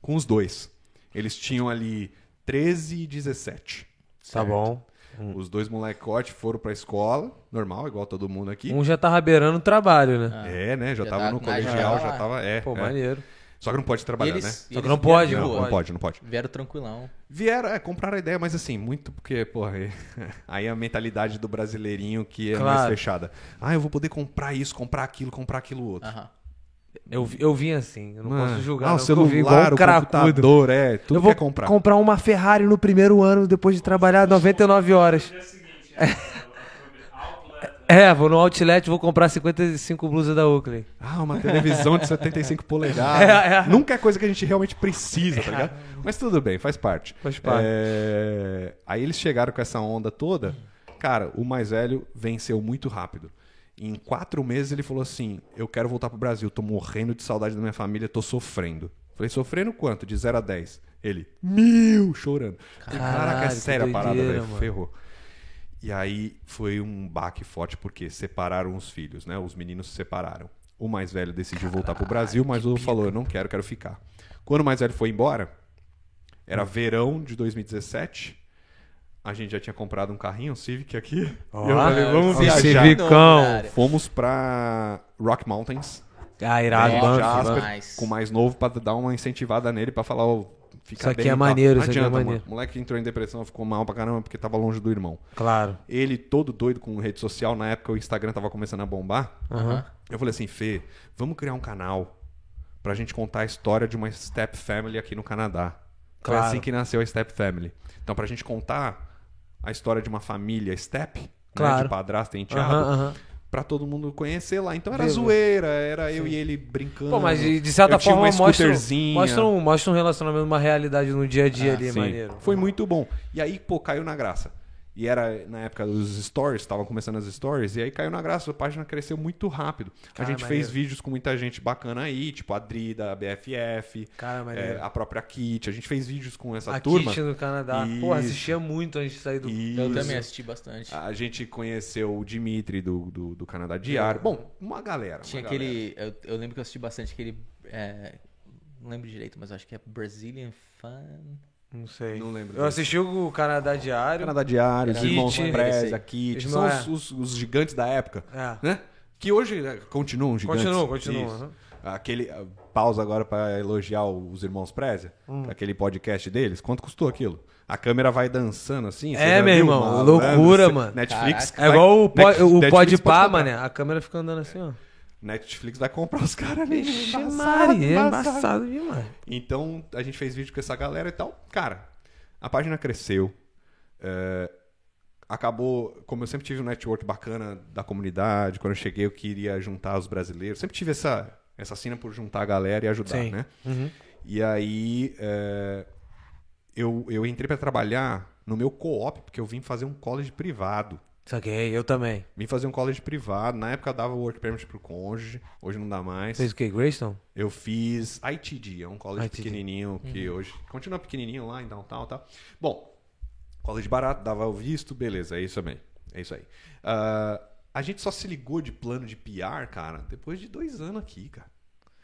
com os dois. Eles tinham ali 13 e 17. tá certo? Bom. Os dois molecotes foram pra escola, normal, igual todo mundo aqui. Um já tava beirando o trabalho, né? Ah. É, né? Já, Já tava tava no colegial, já lá. tava. É, Pô, é. maneiro. Só que não pode trabalhar, eles, né? Só que não pode, Não, não pode, não pode. Vieram tranquilão. Vieram, é, compraram a ideia, mas assim, muito porque, porra, aí- aí a mentalidade do brasileirinho que é mais Claro. fechada. Ah, eu vou poder comprar isso, comprar aquilo, comprar aquilo outro. Aham. Eu, vi- eu vim assim, eu não Mano, posso julgar. ah, não, o eu celular, vim igual um o computador, é, tudo Eu vou quer comprar. comprar uma Ferrari no primeiro ano, depois de trabalhar 99 horas. é, outlet? É, vou no Outlet, vou comprar 55 blusas da Oakley. Ah, uma televisão de 75 polegadas. É, é. Nunca é coisa que a gente realmente precisa, tá ligado? Mas tudo bem, faz parte. Faz parte. É, Aí eles chegaram com essa onda toda. Cara, o mais velho venceu muito rápido. Em quatro meses ele falou assim: Eu quero voltar pro Brasil, tô morrendo de saudade da minha família, tô sofrendo. Falei, sofrendo quanto? De 0 a 10. Ele, mil, chorando. Falei, Caraca, é Caralho, que séria a parada, velho. Ferrou. E aí foi um baque forte porque separaram os filhos, né? Os meninos se separaram. O mais velho decidiu voltar pro Brasil, mas o outro falou: eu não quero, quero ficar. Quando o mais velho foi embora, era verão de 2017. A gente já tinha comprado um carrinho, um Civic aqui. Ó, e eu falei, vamos viajar. Civicão. Fomos pra Rock Mountains. Ah, irado, É, Banff, Jasper, demais. com o mais novo pra dar uma incentivada nele pra falar, ó, fica Isso aqui bem é maneiro, isso aqui é adianta, maneiro. mano. O moleque entrou em depressão, ficou mal pra caramba porque tava longe do irmão. Claro. Ele todo doido com rede social, na época o Instagram tava começando a bombar. Aham. Eu falei assim, Fê, vamos criar um canal pra gente contar a história de uma Step Family aqui no Canadá. Foi Claro. assim que nasceu a Step Family. Então, pra gente contar a história de uma família Step, né, Claro. de padrasto e enteado, Aham, aham. pra todo mundo conhecer lá. Então era Ver, zoeira, era eu e ele brincando. Pô, mas de, certa Eu forma mostra, mostra, um, mostra um relacionamento, uma realidade no dia a dia Ah, ali, Sim, maneiro. Foi muito bom. E aí, pô, caiu na graça. E era na época dos stories, estavam começando as stories, e aí caiu na graça, a página cresceu muito rápido. Cara, a gente maneiro. fez vídeos com muita gente bacana aí, tipo a Dri da BFF, Cara, é, a própria Kit. A gente fez vídeos com essa a turma. Kit no Canadá. Porra, Isso. assistia muito antes de sair do... Isso. Eu também assisti bastante. A gente conheceu o Dimitri do, do, do Canadá Diário. Bom, uma galera. uma Tinha galera. aquele. Eu, eu lembro que eu assisti bastante aquele. é, não lembro direito, mas acho que é Brazilian Fun. Não sei. Não lembro Eu assisti o Canadá Diário. Canadá Diário, os Kit. irmãos Preza. Kit. São não os, é. os- os gigantes da época. É. né? Que hoje né, continuam gigantes. Continua, continua. Isso. aham. Aquele ah, pausa agora pra elogiar os irmãos Preza, Hum. aquele podcast deles. Quanto custou aquilo? A câmera vai dançando assim. você É, já meu viu? irmão, Malandro, loucura, você- mano. Netflix. É vai- igual o, po, Net- o Netflix Pode Pá, comprar. mané. A câmera fica andando assim, ó. Netflix vai comprar os caras ali. Vixe, Embaçado, Maria, é embaçado. embaçado demais. Então, a gente fez vídeo com essa galera e tal. Cara, a página cresceu. é, acabou, como eu sempre tive um network bacana da comunidade, quando eu cheguei eu queria juntar os brasileiros. Sempre tive essa, essa cena por juntar a galera e ajudar, Sim. né? Uhum. E aí, é, eu, eu entrei pra trabalhar no meu co-op, porque eu vim fazer um college privado. Saquei, eu também. Vim fazer um college privado. Na época eu dava work permit pro cônjuge, hoje não dá mais. Fez o quê? Greystone? Eu fiz ITD, é um college ITD. pequenininho que hoje continua pequenininho lá em downtown, tá? Bom, college barato, dava o visto, beleza, é isso também. É isso aí. Ah, a gente só se ligou de plano de PR, cara, depois de dois anos aqui, cara.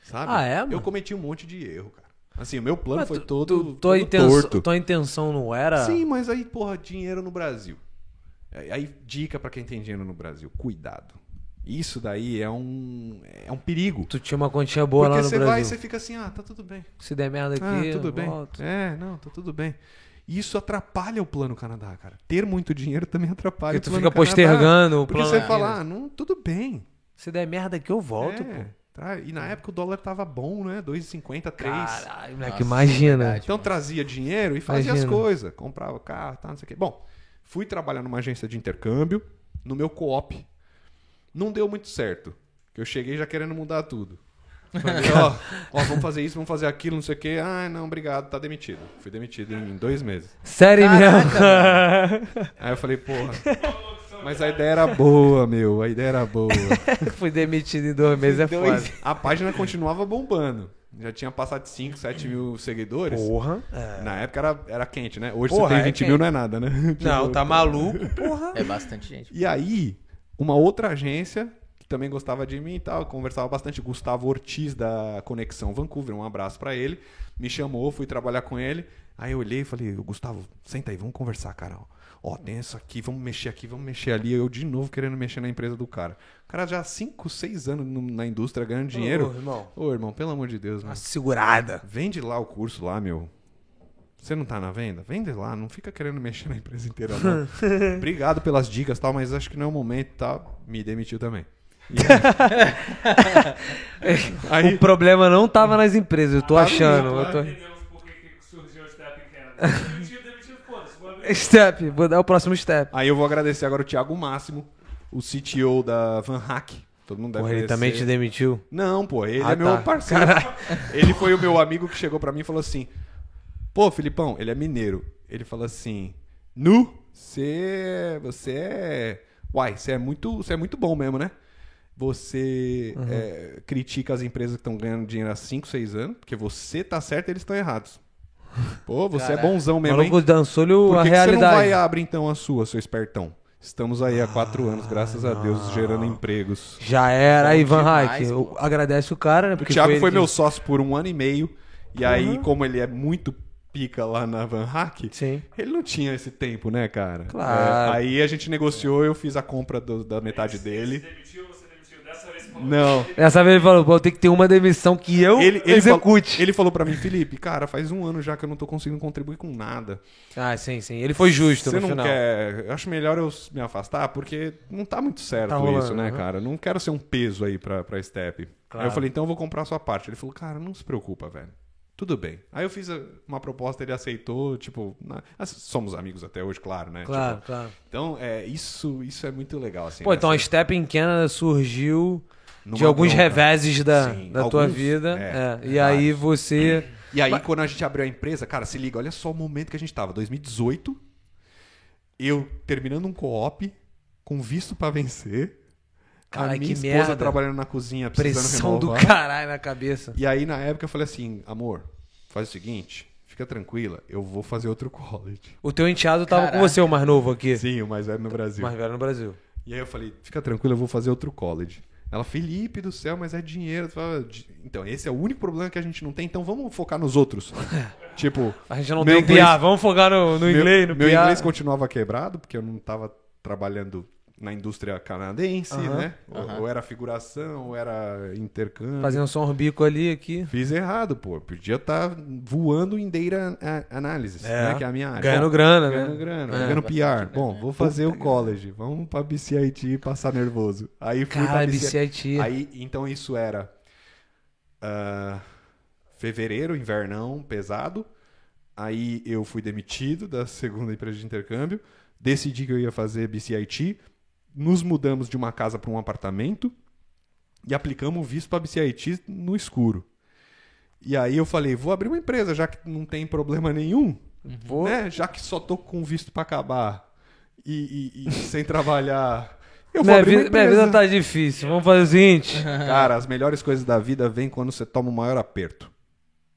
Sabe? Ah, é, mano? Eu cometi um monte de erro, cara. Assim, o meu plano Mas foi tu- todo, tu- tua, todo intenção, torto. tua intenção não era. Sim, mas aí, porra, dinheiro no Brasil. Aí, dica pra quem tem dinheiro no Brasil: cuidado. Isso daí é um, é um perigo. Tu tinha uma continha boa Porque lá no você Brasil. vai e você fica assim, ah, tá tudo bem. Se der merda aqui, Ah, eu tudo bem. volto. É, não, tá tudo bem. Isso atrapalha o plano Canadá, cara. Ter muito dinheiro também atrapalha Porque tu o plano fica Canadá. postergando o Porque plano você aqui, fala, ah, não, tudo bem. Se der merda aqui, eu volto, É, pô. tá? E na época o dólar tava bom, né? 2,50, 3. Caralho, moleque, imagina. verdade. Então trazia dinheiro e fazia as Imagina. coisas. Comprava carro, tá, não sei o quê. Bom, fui trabalhar numa agência de intercâmbio, no meu co-op. Não deu muito certo. Que eu cheguei já querendo mudar tudo. Falei, ó, ó, vamos fazer isso, vamos fazer aquilo, não sei o quê. Ah, não, obrigado, tá demitido. Fui demitido em dois meses. Sério mesmo? Aí eu falei, porra. Mas a ideia era boa, meu. A ideia era boa. Fui demitido em dois meses, é foda. A página continuava bombando. Já tinha passado de 5, 7 mil seguidores. Porra. É. Na época era, era quente, né? Hoje Porra, você tem é 20 mil, quente. não é nada, né? Não, Tipo, tá maluco, porra. É bastante gente. E aí, uma outra agência que também gostava de mim e tal, conversava bastante, Gustavo Ortiz da Conexão Vancouver, um abraço pra ele, me chamou, fui trabalhar com ele. Aí eu olhei e falei, Gustavo, senta aí, vamos conversar, cara. Ó, tem isso aqui, vamos mexer aqui, vamos mexer ali. Eu de novo querendo mexer na empresa do cara. O cara já há 5, 6 anos no- na indústria ganhando dinheiro. Ô, irmão. Ô, irmão, pelo amor de Deus, Uma mano. segurada. Vende lá o curso lá, meu. Você não tá na venda? Vende lá, não fica querendo mexer na empresa inteira, não. Obrigado pelas dicas e tal, mas acho que não é o momento tal. Me demitiu também. Aí, O problema não tava nas empresas, eu tô achando. eu tô... Entendemos por que, que surgiu o Step vou dar o próximo step. aí eu vou agradecer agora o Thiago Máximo, o CTO da Van Hack. Todo mundo deve Porra, ele conhecer. também te demitiu? Não, pô, ele Ah, é meu tá. parceiro. Ele foi o meu amigo que chegou pra mim e falou assim: Pô, Filipão, ele é mineiro. Ele falou assim: Nu, você. Você é. Uai, você é muito, você é muito bom mesmo, né? Você é, critica as empresas que estão ganhando dinheiro há 5, 6 anos, porque você tá certo e eles estão errados. Pô, você Caraca. é bonzão O mesmo, maluco o- Por a que, que você não realidade. vai abrir então a sua, seu espertão? Estamos aí há quatro anos, graças a Deus, gerando empregos. Já era, Bom aí, Van demais, Hack. pô. Agradece o cara, né? O Porque Thiago ele foi que- meu sócio por um ano e meio. E aí, como ele é muito pica lá na Van Hack, Sim. ele não tinha esse tempo, né, cara? Claro. É, aí a gente negociou, eu fiz a compra do- da metade dele. você demitiu. Você. Não. Dessa vez ele falou, pô, tem que ter uma demissão que eu Ele, ele, execute. falou, ele falou pra mim, Felipe, cara, faz um ano já que eu não tô conseguindo contribuir com nada. Ah, sim, sim. Ele foi justo Você no não final. quer. Eu acho melhor eu me afastar, porque não tá muito certo Tá rolando, isso, né, aham. cara? Não quero ser um peso aí pra, pra Step. Aí Claro. eu falei, então eu vou comprar a sua parte. Ele falou, cara, não se preocupa, velho. Tudo bem. Aí eu fiz uma proposta, ele aceitou, tipo, na- somos amigos até hoje, claro, né? Claro, Tipo, claro. então, é, isso, isso é muito legal, assim. Pô, então a Step in Canada surgiu de alguns bronca. reveses da, Sim, da tua alguns, vida. é, é. E aí você. E aí, quando a gente abriu a empresa, cara, se liga, olha só o momento que a gente tava. 2018, eu terminando um co-op, com visto pra vencer. Cara, a minha que esposa merda. trabalhando na cozinha, precisando Pressão do renovar. caralho na cabeça. E aí, na época, eu falei assim, amor, faz o seguinte, fica tranquila, eu vou fazer outro college. O teu enteado tava com Caraca. você, o mais novo aqui. Sim, o mais velho no Brasil. Mais velho no Brasil. E aí eu falei, fica tranquila, eu vou fazer outro college. Ela, Felipe do céu, mas é dinheiro. Então, esse é o único problema que a gente não tem, então vamos focar nos outros. tipo, A gente não tem inglês- piá. Vamos focar no, no meu, inglês, no meu inglês continuava quebrado, porque eu não estava trabalhando na indústria canadense, Aham. né? Ou- Aham. Ou era figuração, ou era intercâmbio. Fazendo só um bico ali, aqui. Fiz errado, pô. Podia estar voando em data analysis, É. né? Que é a minha área. Ganhando grana, Ganhando né? grana, É. ganhando PR. Bom, vou fazer o college. Vamos pra BCIT e passar nervoso. Aí fui Cara, pra BCIT. BCIT. Aí, então isso era ah, fevereiro, invernão, pesado. Aí eu fui demitido da segunda empresa de intercâmbio. Decidi que eu ia fazer BCIT. Nos mudamos de uma casa para um apartamento e aplicamos o visto para BCIT no escuro. E aí eu falei, vou abrir uma empresa, já que não tem problema nenhum, Vou- né? Já que só tô com visto para acabar e, e- e sem trabalhar. Eu vou Minha abrir uma vida, minha empresa. vida tá difícil. Vamos fazer o seguinte. Cara, as melhores coisas da vida vêm quando você toma o maior aperto.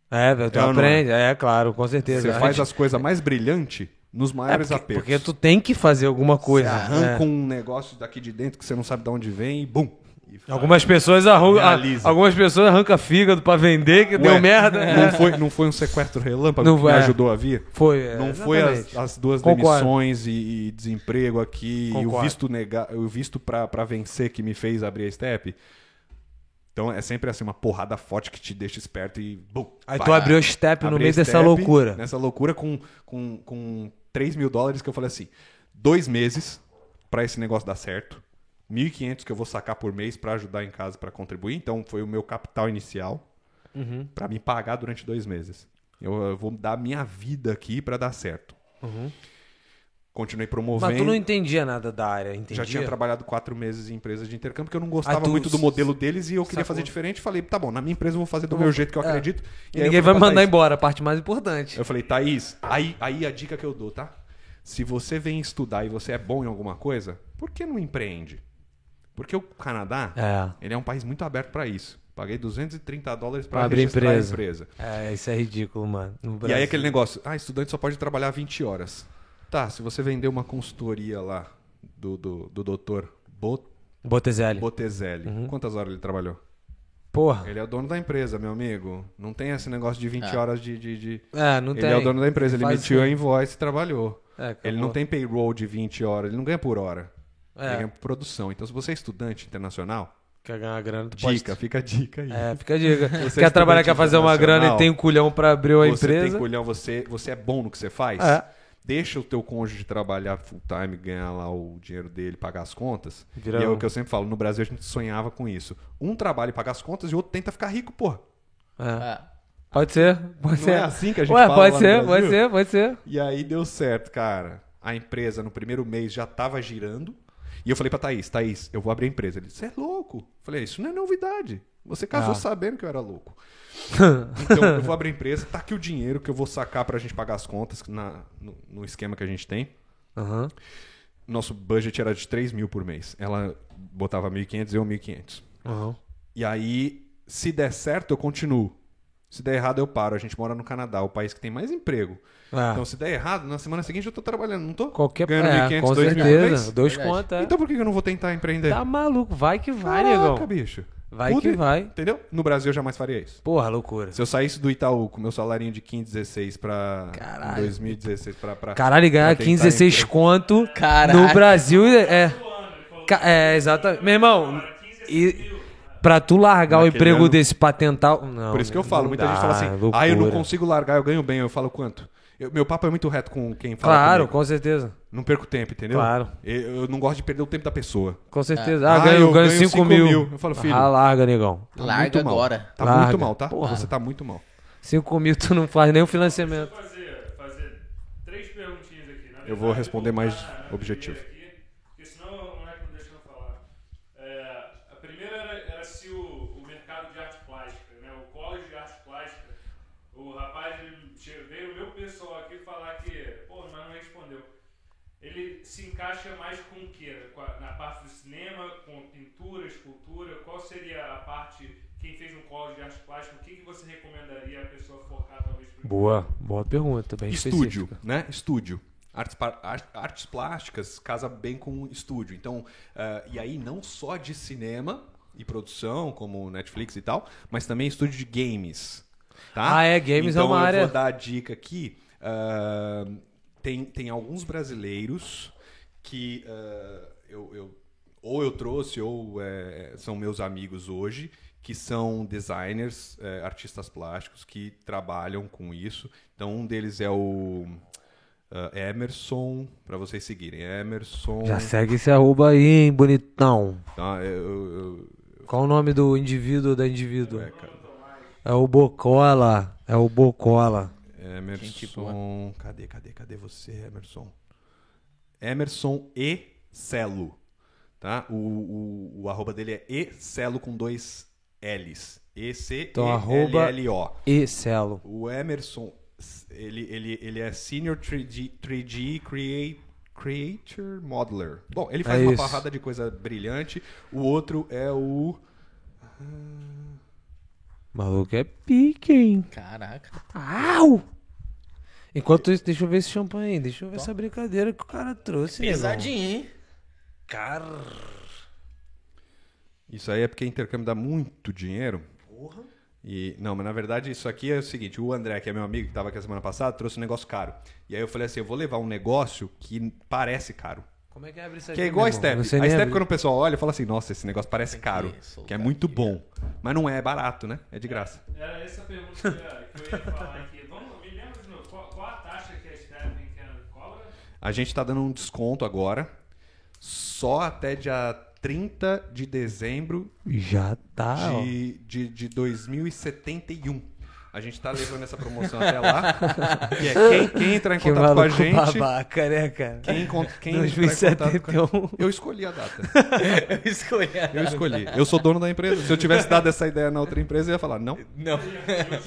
É, tu É não aprende. É, claro, com certeza. Você faz gente- as coisas mais brilhantes nos É, maiores porque, apertos. porque tu tem que fazer alguma Você coisa. arranca É. um negócio daqui de dentro que você não sabe de onde vem e bum. e. Algumas pessoas arrancam, algumas pessoas arrancam fígado pra vender, que deu Ué, merda. Não foi, não foi um sequestro relâmpago Não que me é. ajudou a vir? Foi, é, Não foi as, as duas Concordo. demissões e, e desemprego aqui e o Concordo. visto nega, o visto pra, pra vencer que me fez abrir a step. Então é sempre assim uma porrada forte que te deixa esperto e bum, Aí vai. tu abriu o step no meio a dessa loucura. Nessa loucura com, com, com 3 mil dólares que eu falei assim, dois meses pra esse negócio dar certo, 1.500 que eu vou sacar por mês pra ajudar em casa pra contribuir. Então foi o meu capital inicial Uhum. pra me pagar durante dois meses. Eu, eu vou dar minha vida aqui pra dar certo. Continuei promovendo. Mas tu não entendia nada da área, entendia? Já tinha trabalhado quatro meses em empresas de intercâmbio, porque eu não gostava Ah, tu muito do modelo deles e eu queria sacou. fazer diferente. Falei, tá bom, na minha empresa eu vou fazer do Eu meu vou- jeito que eu é. acredito. E eu ninguém vai mandar Thaís, embora, a parte mais importante. Eu falei, Thaís, aí, aí a dica que eu dou, tá? Se você vem estudar e você é bom em alguma coisa, por que não empreende? Porque o Canadá, É. ele é um país muito aberto pra isso. Paguei 230 dólares Pra pra abrir empresa. a empresa. É, isso é ridículo, mano. No E aí aquele negócio, ah, estudante só pode trabalhar 20 horas. Tá, se você vender uma consultoria lá do, do, do doutor Bot, Botezelli. Botezelli, Uhum. quantas horas ele trabalhou? Porra. Ele é o dono da empresa, meu amigo. Não tem esse negócio de 20 Ah. horas de... de, de- É, não Ele tem. é o dono da empresa, ele Faz emitiu a invoice e trabalhou. É. Ele não tem payroll de 20 horas, ele não ganha por hora. Ele É, ganha por produção. Então, se você é estudante internacional, quer ganhar grana, tu dica, pode... fica a dica aí. É, fica a dica. Você quer é trabalhar, estudante quer fazer uma grana e tem um culhão pra abrir uma você empresa. tem colhão, você, você é bom no que você faz. É. Deixa o teu cônjuge trabalhar full time, ganhar lá o dinheiro dele, pagar as contas. Vira E é o que eu sempre falo, no Brasil a gente sonhava com isso. Um trabalha e paga as contas e o outro tenta ficar rico, porra. É. Ah, Pode ser, pode Não ser. é assim que a gente Ué, fala pode ser, pode ser, pode ser. E aí deu certo, cara. A empresa no primeiro mês já tava girando. E eu falei pra Thaís, Thaís, eu vou abrir a empresa. Ele disse, você é louco. Eu falei, isso não é novidade. Você casou Ah. sabendo que eu era louco. Então, eu vou abrir a empresa, tá aqui o dinheiro que eu vou sacar pra gente pagar as contas na, no, no esquema que a gente tem. Aham. Nosso budget era de 3 mil por mês. Ela botava 1.500 e eu 1.500. Aham. E aí, se der certo, eu continuo. Se der errado, eu paro. A gente mora no Canadá, o país que tem mais emprego. É. Então, se der errado, na semana seguinte eu tô trabalhando, não tô? Qualquer Ganhando é, 1.500, com 2 mil por mês? certeza. Dois Verdade. contas. é. Então por que eu não vou tentar empreender? Tá maluco, vai que vai, Caraca, negão. bicho. Vai Puta, que vai. Entendeu? No Brasil eu jamais faria isso. Porra, loucura. Se eu saísse do Itaú com meu salarinho de 15, 16 pra Caralho. 2016 pra, pra Caralho, ganhar pra tentar 15, 16 empreender. conto Caraca. no Brasil é. Ca- É, exatamente. Meu irmão, e pra tu largar o Naquele emprego ano- desse pra tentar. Não, Por isso que eu falo, muita dá, gente fala assim, loucura. ah, eu não consigo largar, eu ganho bem. Eu falo quanto? Eu- meu papo é muito reto com quem fala Claro, comigo. com certeza. Não perco tempo, entendeu? Claro. Eu, eu não gosto de perder o tempo da pessoa. Com certeza. Ah, Ah, ganho, eu ganho ganho 5 cinco mil. mil. Eu falo, filho, Ah, larga, negão. Tá Larga muito mal. agora. Tá Larga. muito mal, tá? Porra. Você tá muito mal. 5 mil tu não faz nem o financiamento. fazer, fazer três perguntinhas aqui. Na Eu vou verdade, responder mais objetivo. primeira Aqui, porque senão o moleque não deixa eu falar. É, a primeira era, era se o, o mercado de arte plástica, né? o college de arte plástica, o rapaz ele che- veio o meu pessoal aqui falar que, pô, mas não respondeu. Ele se encaixa mais com o a- Na parte do cinema, com pintura, escultura? Qual seria a parte, quem fez um college de arte plástica, o que, que você recomendaria a pessoa focar talvez? Boa, boa pergunta, bem Estúdio, específica. né? Estúdio. Artes, artes plásticas casa bem com estúdio. Então, ah, e aí não só de cinema e produção, como Netflix e tal, mas também estúdio de games. Tá? Ah, é, games é então, uma eu área- vou dar a dica aqui. ah, tem, tem alguns brasileiros que ah, eu, eu- ou eu trouxe ou é, são meus amigos hoje que são designers, é, artistas plásticos que trabalham com isso. Então um deles é o ah, Emerson, para vocês seguirem. Emerson. Já segue esse arroba aí, hein, bonitão. Tá, eu, eu- Qual o nome do indivíduo da indivíduo? é, É o Bocola. É o Bocola. Emerson. Cadê, cadê, cadê você, Emerson? Emerson E Celo. Tá? O, o, o arroba dele é E Celo com dois L's. E C Então, E arroba- L L O. E Celo. O Emerson, ele, ele, ele é Senior 3D, 3D Create, Creator Modeler. Bom, ele faz É uma isso. parrada de coisa brilhante. O outro é o. Maluco é pique, hein? Caraca. Au! Enquanto isso, deixa eu ver esse champanhe aí. Deixa eu ver essa brincadeira que o cara trouxe, negão. Pesadinho, hein? Cara. Isso aí é porque intercâmbio dá muito dinheiro. Porra. E, não, mas na verdade isso aqui é o seguinte: o André, que é meu amigo, que estava aqui a semana passada, trouxe um negócio caro. E aí eu falei assim: eu vou levar um negócio que parece caro. Como é que abre isso Que é igual a? Step. A Step, quando o pessoal olha, fala assim: nossa, esse negócio parece caro. Que é muito aqui, bom. Mas não é, é barato, né? É de graça. Era essa a pergunta que eu ia, falar aqui. Vamos, me lembra de novo, qual, qual a taxa que a quer- cobra? A gente tá dando um desconto agora, só até dia 30 de dezembro Já tá, ó. de, de, de 2071. A gente tá levando essa promoção até lá. E é quem, quem entrar em Que contato com a gente. babaca, né, cara? Quem, quem entrar em contato com a 2071. Eu escolhi a data. Eu escolhi. a- Eu escolhi. Eu sou dono da empresa. Se eu tivesse dado essa ideia na outra empresa, eu ia falar, não. Não.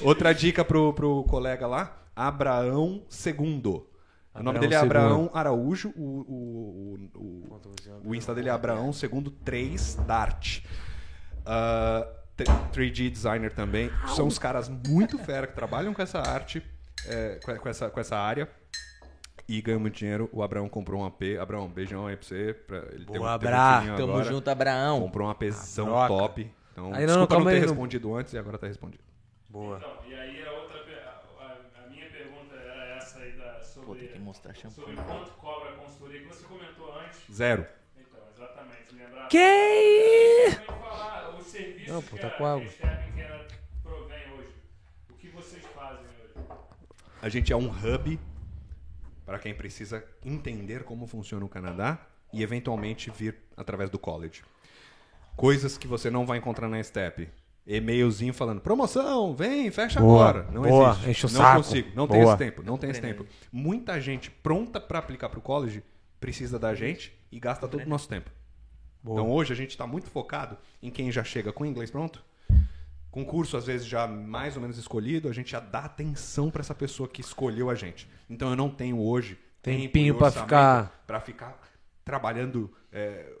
Outra dica pro, pro colega lá, Abraão Segundo. O nome Abraão dele é. Abraão Araújo, o, o, o, o, Insta dele é Abraão Segundo 3 Dart. T- 3D designer também. São os caras muito fera que trabalham com essa arte, é, com, essa, com essa área. E ganham muito dinheiro. O Abraão comprou um AP. Abraão, beijão aí pra você. Pra ele ter um, Boa, ter um Abra. filhinho Tamo agora. junto, Abraão. Comprou um APzão top. Então, Aí, não, não, desculpa não, calma ter aí, não- respondido antes e agora tá respondido. Boa. Então, e aí a outra a, a- minha pergunta era essa aí da, Pô, tem que sobre, mostrar sobre shampoo. quanto cobra a consultoria que você comentou antes. Zero. Então, exatamente, lembrar. Que Não, pô, tá a, com água. O que vocês fazem hoje? A gente é um hub para quem precisa entender como funciona o Canadá e eventualmente vir através do college. Coisas que você não vai encontrar na Step. E-mailzinho falando, promoção, vem, fecha Boa, agora. Não boa, existe. enche o não saco. consigo, não tem Boa. esse tempo, não tem esse tempo. Muita gente pronta para aplicar para o college precisa da gente e gasta todo o nosso tempo. Boa. Então hoje a gente está muito focado em quem já chega com inglês pronto, com curso às vezes já mais ou menos escolhido, a gente já dá atenção para essa pessoa que escolheu a gente. Então eu não tenho hoje Tempinho pra orçamento ficar- pra ficar trabalhando. é,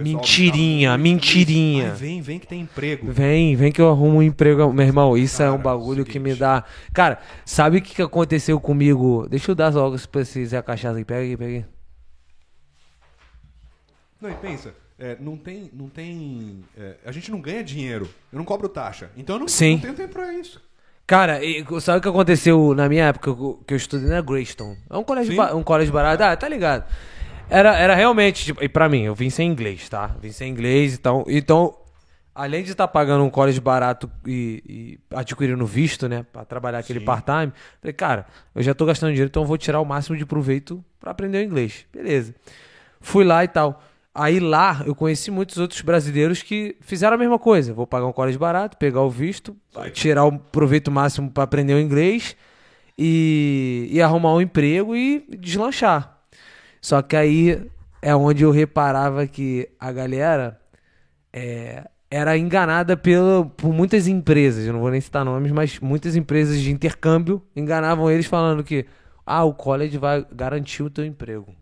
Mentirinha, tá mentirinha. Ai, vem, vem que tem emprego. Vem, vem que eu arrumo um emprego. Meu irmão, isso é um Cara, bagulho que me seguinte. dá. Cara, sabe o que, aconteceu comigo? Deixa eu dar logo se precisar a cachaça aí. Pega aí, pega aí. Não, e pensa, é, não tem. Não tem é, a gente não ganha dinheiro. Eu não cobro taxa. Então eu não, Sim. não tenho tempo pra isso. Cara, e sabe o que aconteceu na minha época que eu- estudei na Greystone? É um colégio, ba- um colégio barato. Ah, tá ligado. Era, era realmente, tipo, e pra mim, eu vim sem inglês, tá? Vim sem inglês, então, então além de estar pagando um colégio barato e, e adquirindo visto, né, Pra trabalhar aquele Sim. part-time, falei, cara, eu já tô gastando dinheiro, então eu vou tirar o máximo de proveito pra aprender o inglês. Beleza. Fui lá e tal. Aí lá eu conheci muitos outros brasileiros que fizeram a mesma coisa. Vou pagar um colégio barato, pegar o visto, tirar o proveito máximo para aprender o inglês e, e arrumar um emprego e deslanchar. Só que aí é onde eu reparava que a galera é, era enganada pela, por muitas empresas. Eu não vou nem citar nomes, mas muitas empresas de intercâmbio enganavam eles falando que ah, o college vai garantir o teu emprego.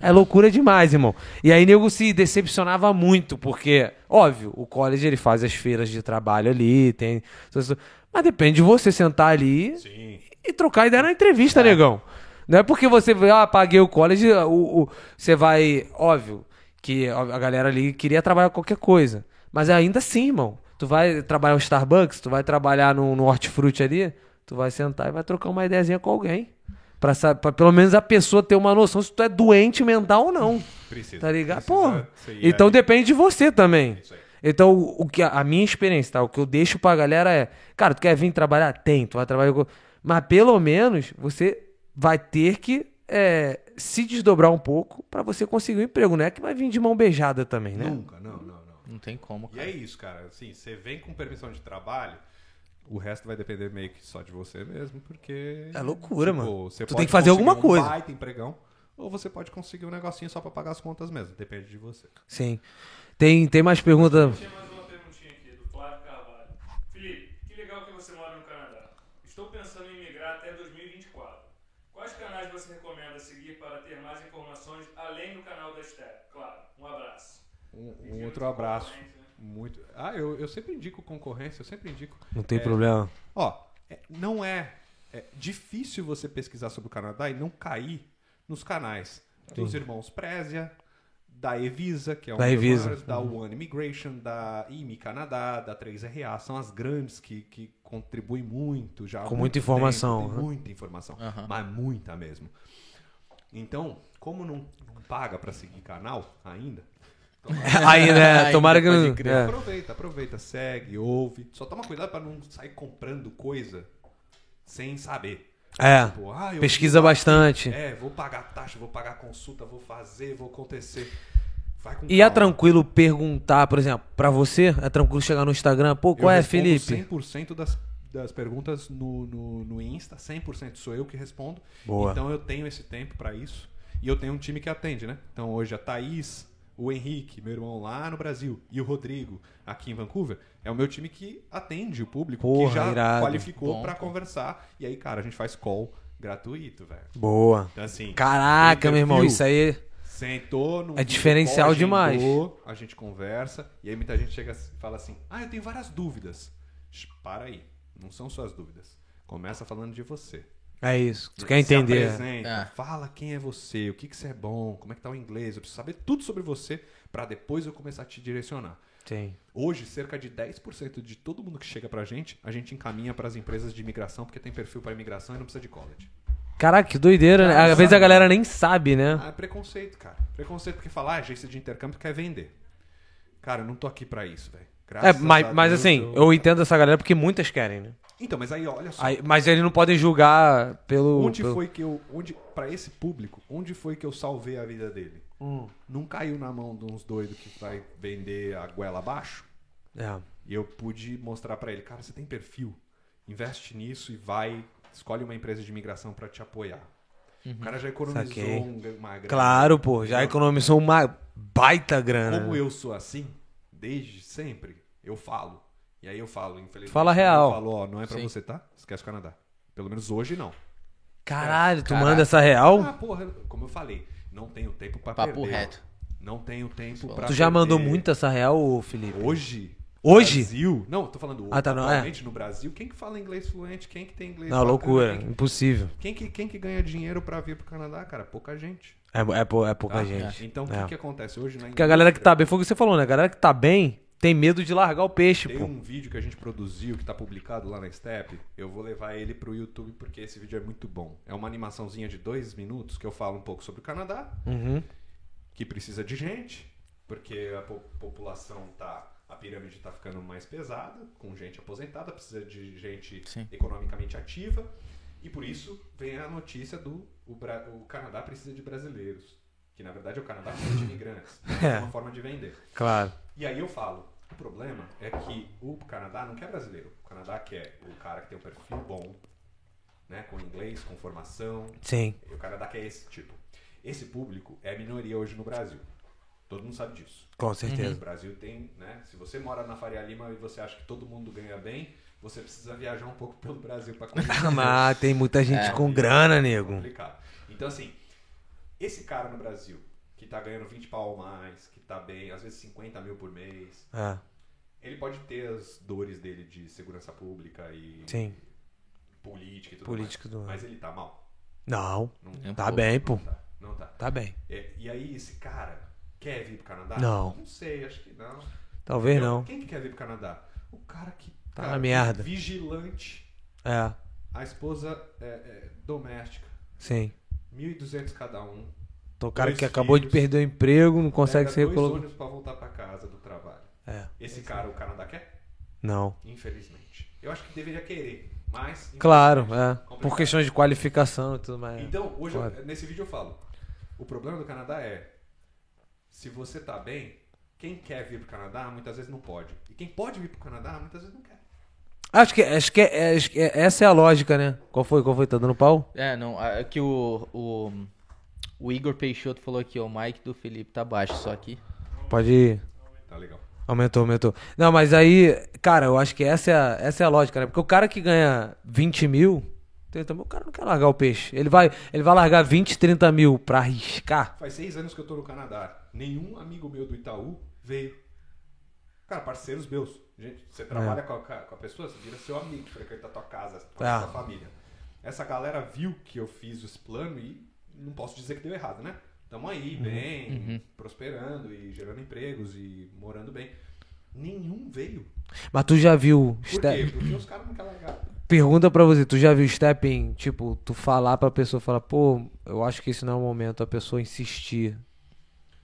É loucura demais, irmão. E aí nego se decepcionava muito, porque, óbvio, o college ele faz as feiras de trabalho ali, tem. Mas depende de você sentar ali Sim. e trocar ideia na entrevista, negão. Não é porque você, ah, paguei o college, o, o- você vai. Óbvio que a galera ali queria trabalhar qualquer coisa. Mas ainda assim, irmão. Tu vai trabalhar no Starbucks, tu vai trabalhar no, no hortifruti ali, tu vai sentar e vai trocar uma ideiazinha com alguém. Pra, pra pelo menos a pessoa ter uma noção se tu é doente mental ou não. Precisa. Tá ligado? Precisa ser- Então é, depende de você também. Isso aí. Então, o que a, minha experiência, tá? O que eu deixo pra galera é, cara, tu quer vir trabalhar? Tem, tu vai trabalhar com... Mas pelo menos você vai ter que é, se desdobrar um pouco pra você conseguir um emprego, não é que vai vir de mão beijada também, né? Nunca, não, não, não. Não tem como, E cara. é isso, cara. Assim, você vem com permissão de trabalho, o resto vai depender meio que só de você mesmo, porque. É loucura, tipo, mano. Você Tu pode tem que fazer alguma coisa. Um baita empregão, ou você pode conseguir um negocinho só pra pagar as contas mesmo. Depende de você. Sim. Tem, tem mais pergunta? Tinha mais uma perguntinha aqui, do Flávio Carvalho. Felipe, que legal que você mora no Canadá. Estou pensando em migrar até 2024. Quais canais você recomenda seguir para ter mais informações além do canal da Step? Claro, um abraço. Um, um outro abraço. né? Muito. Ah, eu, eu sempre indico concorrência, eu sempre indico. Não tem É, problema. Ó, é- não é, é difícil você pesquisar sobre o Canadá e não cair nos canais dos irmãos Prézia, da Evisa, que é Da uma das Evisa. maiores, da One Immigration, da IMI Canadá, da 3RA, são as grandes que, que contribuem muito já. Com muito muita informação, tempo, tem né? muita informação, Aham. mas muita mesmo. Então, como não, não paga pra seguir canal ainda, Aí, né? Tomara que pode não. crer. é. aproveita, aproveita, segue, ouve. Só toma cuidado pra não sair comprando coisa sem saber. É. Tipo, ah, eu Pesquisa bastante. É, vou pagar taxa, vou pagar consulta, vou fazer, vou acontecer. Vai com E é calma. tranquilo perguntar, por exemplo, pra você? É tranquilo chegar no Instagram? Pô, qual Eu é, Felipe? 100% das, das perguntas no, no, no Insta, 100% sou eu que respondo. Boa. Então eu tenho esse tempo pra isso. E eu tenho um time que atende, né? Então hoje a Thaís, o Henrique, meu irmão lá no Brasil, e o Rodrigo aqui em Vancouver, é o meu time que atende o público, Porra, que já irado. qualificou pô. conversar. E aí, cara, a gente faz call gratuito, velho. Boa. Então assim. Caraca, meu irmão, isso aí. Sentou no É diferencial call, demais. agendou, A gente conversa e aí muita gente chega e fala assim: "Ah, eu tenho várias dúvidas". Para aí, não são suas dúvidas. Começa falando de você. É isso. Tu quer entender. É. fala quem é você, o que que você é bom, como é que tá o inglês. Eu preciso saber tudo sobre você para depois eu começar a te direcionar. Sim. Hoje, cerca de 10% de todo mundo que chega pra gente, a gente encaminha para as empresas de imigração porque tem perfil para imigração e não precisa de college. Caraca, que doideira, né? Às vezes a sabe? galera nem sabe, né? Ah, é preconceito, cara. Preconceito porque falar ah, agência de intercâmbio quer vender. Cara, eu não tô aqui pra isso, velho. É, Graças mas, mas assim, eu entendo essa galera porque muitas querem, né? Então, mas aí olha só. Aí- mas eles não podem julgar pelo. onde pelo- foi que eu, onde para esse público, onde foi que eu salvei a vida dele? Hum. Não caiu na mão de uns doidos que vai vender a goela abaixo? É. E eu pude mostrar pra ele, cara, você tem perfil, investe nisso e vai, escolhe uma empresa de imigração pra te apoiar. O cara já economizou Saquei. um- uma grana. Claro, pô, já economizou uma baita grana. Como eu sou assim, desde sempre, eu falo. E aí eu falo, infelizmente. Fala real. Eu falo, ó, não é pra Sim. você, tá? Esquece o Canadá. Pelo menos hoje não. Caralho, tu Caraca. manda essa real? Ah, porra, como eu falei, não tenho tempo pra Papo perder. reto. Não tenho tempo pra tu já mandou perder. muito essa real, ô, Felipe? Hoje? Hoje? Brasil? Não, tô falando Ah, tá, não, é. no Brasil. Quem que fala inglês fluente? Quem que tem inglês Não, bacana? loucura, Quem que, impossível. quem que, quem que ganha dinheiro pra vir pro Canadá, cara? Pouca gente. É, é, pou- é pouca tá? gente. Então, o É. que que acontece hoje na Porque a galera que tá bem, foi o que você falou, né? A galera que tá bem tem medo de largar o peixe, Tem pô. um vídeo que a gente produziu, que tá publicado lá na Step. Eu vou levar ele pro YouTube porque esse vídeo é muito bom. É uma animaçãozinha de dois minutos que eu falo um pouco sobre o Canadá, Uhum. que precisa de gente, porque a po- população tá. A pirâmide tá ficando mais pesada, com gente aposentada, precisa de gente Sim. economicamente ativa. E por isso vem a notícia do o, Bra- o Canadá precisa de brasileiros. Que na verdade é o Canadá precisa de imigrantes. É É. uma forma de vender. Claro. E aí eu falo, o problema é que o Canadá não quer brasileiro. O Canadá quer o cara que tem um perfil bom, né, com inglês, com formação. Sim. E o Canadá quer esse tipo. Esse público é minoria hoje no Brasil. Todo mundo sabe disso. Com O certeza. Brasil tem, né? Se você mora na Faria Lima e você acha que todo mundo ganha bem, você precisa viajar um pouco pelo Brasil para conhecer. Mas tem muita gente É. com grana, nego. complicado. Então, assim, esse cara no Brasil, que tá ganhando 20 pau a mais, que tá bem, às vezes 50 mil por mês, É, ele pode ter as dores dele de segurança pública e sim. política e tudo Política e mais. mais. Mas ele tá mal. Não, Não, É um tá pouco. bem, não pô. tá. Não tá. Tá bem. É, e aí, esse cara quer vir pro Canadá? Não. Não sei, acho que não. Talvez Entendeu? não. Quem que quer vir pro Canadá? O cara que Tá cara, na merda. vigilante, É, a esposa é, é, doméstica, sim. 1.200 cada um. Então, o cara Dois que acabou de filhos. perder o emprego, não consegue dois recolocar. ônibus pra voltar pra casa do trabalho. É, Esse cara, o Canadá quer? não. Infelizmente. Eu acho que deveria querer, mas... Claro, é. Por complicado. questões de qualificação e tudo mais. Então, hoje, eu- Claro. nesse vídeo eu falo, o problema do Canadá é, se você tá bem, quem quer vir pro Canadá, muitas vezes não pode. E quem pode vir pro Canadá, muitas vezes não quer. Acho que, acho que, é- acho que é- essa é a lógica, né? Qual foi? Qual foi? Tá dando pau? É, não, aqui o, o, o Igor Peixoto falou aqui, ó, o mic do Felipe tá baixo, só aqui. Pode ir. Tá legal. Aumentou, aumentou. Não, mas aí, cara, eu acho que essa é a, essa é a lógica, né? Porque o cara que ganha 20 mil, também- o cara não quer largar o peixe. Ele vai, ele vai largar 20, 30 mil pra arriscar. Faz seis anos que eu tô no Canadá. Nenhum amigo meu do Itaú veio. Cara, parceiros meus. Gente, você trabalha com, a, com a pessoa, você vira seu amigo, frequenta a tua casa, com a É. sua família. Essa galera viu que eu fiz esse plano e não posso dizer que deu errado, né? Tamo aí, bem, prosperando e gerando empregos e morando bem. Nenhum veio. Mas tu já viu. Por Ste- quê? Porque os caras não querem largar. Pergunta pra você, tu já viu stepping, tipo, tu falar pra pessoa, falar, pô, eu acho que esse não é o momento, a pessoa insistir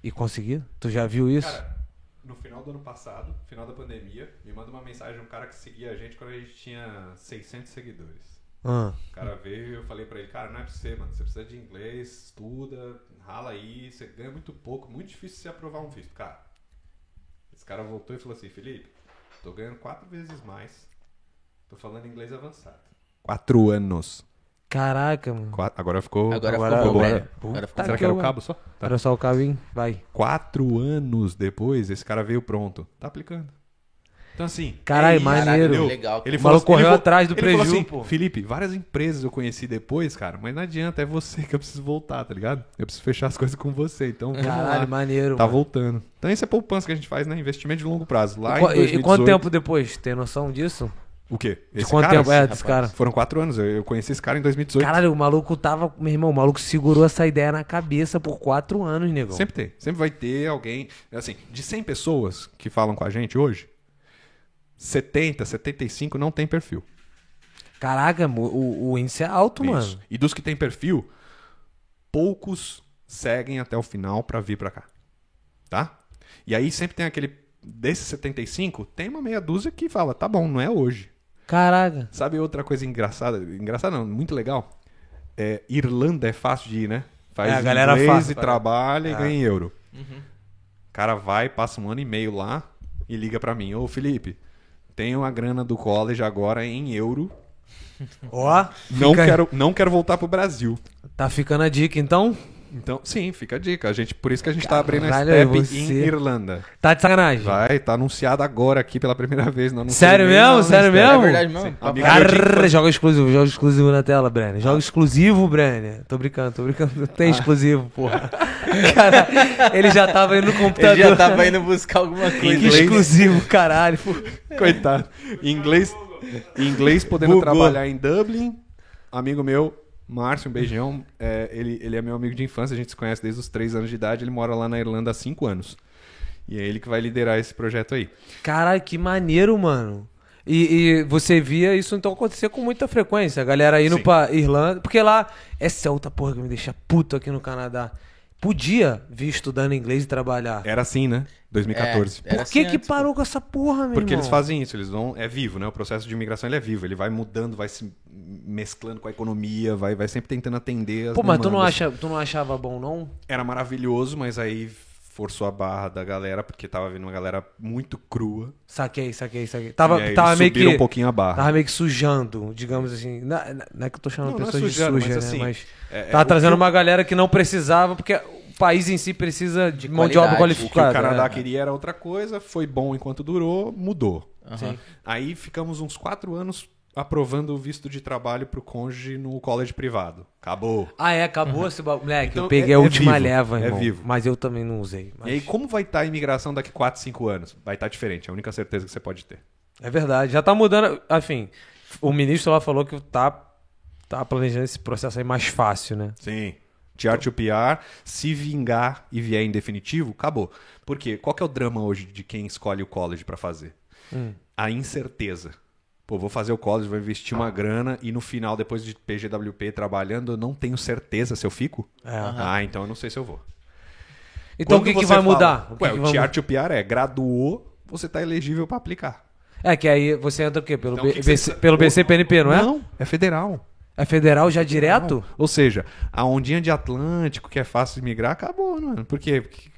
e conseguir? Tu já viu isso? Cara, no final do ano passado, final da pandemia, me manda uma mensagem um cara que seguia a gente quando a gente tinha 600 seguidores. Ah, O cara veio e eu falei pra ele, cara, não é pra você, mano. Você precisa de inglês, estuda, rala aí, você ganha muito pouco, muito difícil você aprovar um visto. Cara, esse cara voltou e falou assim, Felipe, tô ganhando quatro vezes mais, tô falando inglês avançado. Quatro anos. caraca, mano. Quatro- agora ficou... Agora, Agora- ficou bom, agora- né? Agora ficou Será que era o cabo só? Tá. Era só o cabinho? Vai. Quatro anos depois, esse cara veio pronto. Tá aplicando. Então assim... Caralho, é isso, maneiro. entendeu? Legal. Ele O falou correu ele atrás do ele falou preju, assim, pô. Felipe, várias empresas eu conheci depois, cara, mas não adianta, é você que eu preciso voltar, tá ligado? Eu preciso fechar as coisas com você, então Caralho, lá. maneiro. Tá mano. voltando. Então esse é poupança que a gente faz, né? Investimento de longo prazo. Lá E em e, 2018, e quanto tempo depois? Tem noção disso? O quê? De Esse quanto cara? tempo é desse cara? Foram quatro anos. Eu, eu conheci esse cara em 2018. Caralho, o maluco tava. Meu irmão, o maluco segurou essa ideia na cabeça por quatro anos, negão. Sempre tem. Sempre vai ter alguém. Assim, de 100 pessoas que falam com a gente hoje, 70, 75 não tem perfil. Caraca, o, o índice é alto, Isso. mano. E dos que tem perfil, poucos seguem até o final pra vir pra cá. Tá? E aí sempre tem aquele. Desses 75, tem uma meia dúzia que fala: tá bom, não é hoje. Caraca. Sabe outra coisa engraçada? Engraçada não, muito legal. É, Irlanda é fácil de ir, né? Faz É, a galera inglês faz, e faz. trabalha e É. ganha em euro. Uhum. O cara vai, passa um ano e meio lá e liga pra mim. Ô, Felipe, tenho a grana do college agora em euro. Ó, Não, fica- quero, não quero voltar pro Brasil. Tá ficando a dica, então? Então, sim, fica a dica. A gente, por isso que a gente tá abrindo a Step você- em Irlanda. Tá de sacanagem. Vai, tá anunciado agora aqui pela primeira vez. Não Sério mesmo? Sério É mesmo? verdade mesmo? Fazer- joga exclusivo, joga exclusivo na tela, Brenner. Joga exclusivo, Brenner. Tô brincando, tô brincando. Não Ah. tem exclusivo, porra. Cara, ele já tava indo no computador. Ele já tava indo buscar alguma coisa. Inglês. exclusivo, caralho. pô. Coitado. Inglês, inglês podendo Bugou. trabalhar em Dublin. Amigo meu, Márcio, um beijão. É, ele, ele é meu amigo de infância, a gente se conhece desde os 3 anos de idade. Ele mora lá na Irlanda há 5 anos. E é ele que vai liderar esse projeto aí. Caralho, que maneiro, mano. E, e você via isso então acontecer com muita frequência. A galera indo Sim. pra Irlanda. Porque lá, essa é outra porra que me deixa puto aqui no Canadá. Podia vir estudando inglês e trabalhar. Era assim, né? 2014. É, Por que assim que antes, parou com essa porra, meu Porque irmão? eles fazem isso, eles vão. É vivo, né? O processo de imigração ele é vivo. Ele vai mudando, vai se mesclando com a economia, vai, vai sempre tentando atender as Pô, mas tu não, acha, tu não achava bom, não? Era maravilhoso, mas aí forçou a barra da galera, porque tava vindo uma galera muito crua. Saquei, saquei, saquei. Tava, e aí tava meio que. um pouquinho a barra. Tava meio que sujando, digamos assim. Não, não é que eu tô chamando Não, não é pessoas sujando, de suja, mas né? assim, mas É- é tava o trazendo uma galera que não precisava, porque o país em si precisa de, mão de obra qualidade. O que qualificada. o Canadá né? queria era outra coisa, foi bom enquanto durou, mudou. Aham. Aí ficamos uns quatro anos aprovando o visto de trabalho pro cônjuge no college privado. Acabou. Ah, é, acabou esse bagulho. Moleque, Então, eu peguei é- a é última vivo, leva, é irmão. vivo. Mas eu também não usei. Mas E aí, como vai estar a imigração daqui 4, 5 anos? Vai estar diferente, é a única certeza que você pode ter. É verdade, já tá mudando. Enfim, o ministro lá falou que tá, tá planejando esse processo aí mais fácil, né? Sim. TR to PR, se vingar e vier em definitivo, acabou. Por quê? Qual que é o drama hoje de quem escolhe o college pra fazer? Hum. A incerteza. Pô, vou fazer o college, vou investir uma grana e no final, depois de PGWP trabalhando, eu não tenho certeza se eu fico. É. Ah, então eu não sei se eu vou. Então Quando o que, que vai fala- mudar? O que Ué, que o vai to PR é graduou, você tá elegível pra aplicar. É que aí você entra o quê? Pelo, Então, B- BC pelo BCPNP, não é? Não, é federal. É federal já direto? Ou seja, a ondinha de Atlântico, que é fácil de migrar, acabou, mano. Por quê? Porque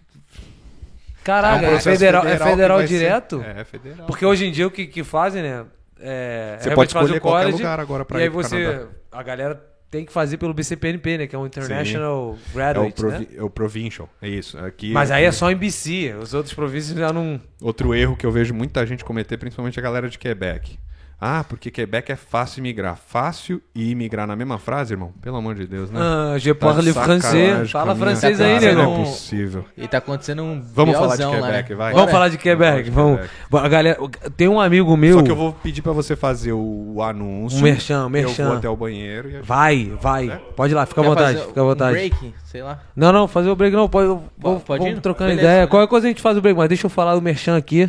Caraca, um é processo federal, é federal vai ser- direto? É, é federal. Porque hoje em dia o que, que fazem, né? É, Você pode escolher qualquer college, lugar agora pra E aí ir você. Canadá. A galera tem que fazer pelo BCPNP, né? Que é um International é o, Graduate. provi- né? é o provincial, é isso. Aqui Mas aí é só em BC. Os outros províncias já não. Outro erro que eu vejo muita gente cometer, principalmente a galera de Quebec. Ah, porque Quebec é fácil migrar. Fácil e migrar na mesma frase, irmão? Pelo amor de Deus, né? Ah, je Tá parle de français. Fala francês aí, Tá Não é negão. possível. E tá acontecendo um Vamos falar de lá, Quebec, né? vai. Vamos falar de Quebec, Vamos vamos. falar A galera, tem um amigo meu. Só que eu vou pedir pra você fazer o, o anúncio. Um merchan, um Eu merchan. vou até o banheiro e gente... Vai, vai. Pode ir lá, fica à vontade, fazer fica à um vontade. break, sei lá. Não, não, fazer o break não. Pode, pode vamos ir? trocando Beleza, ideia. né? Qualquer coisa a gente faz o break, mas deixa eu falar do merchan aqui.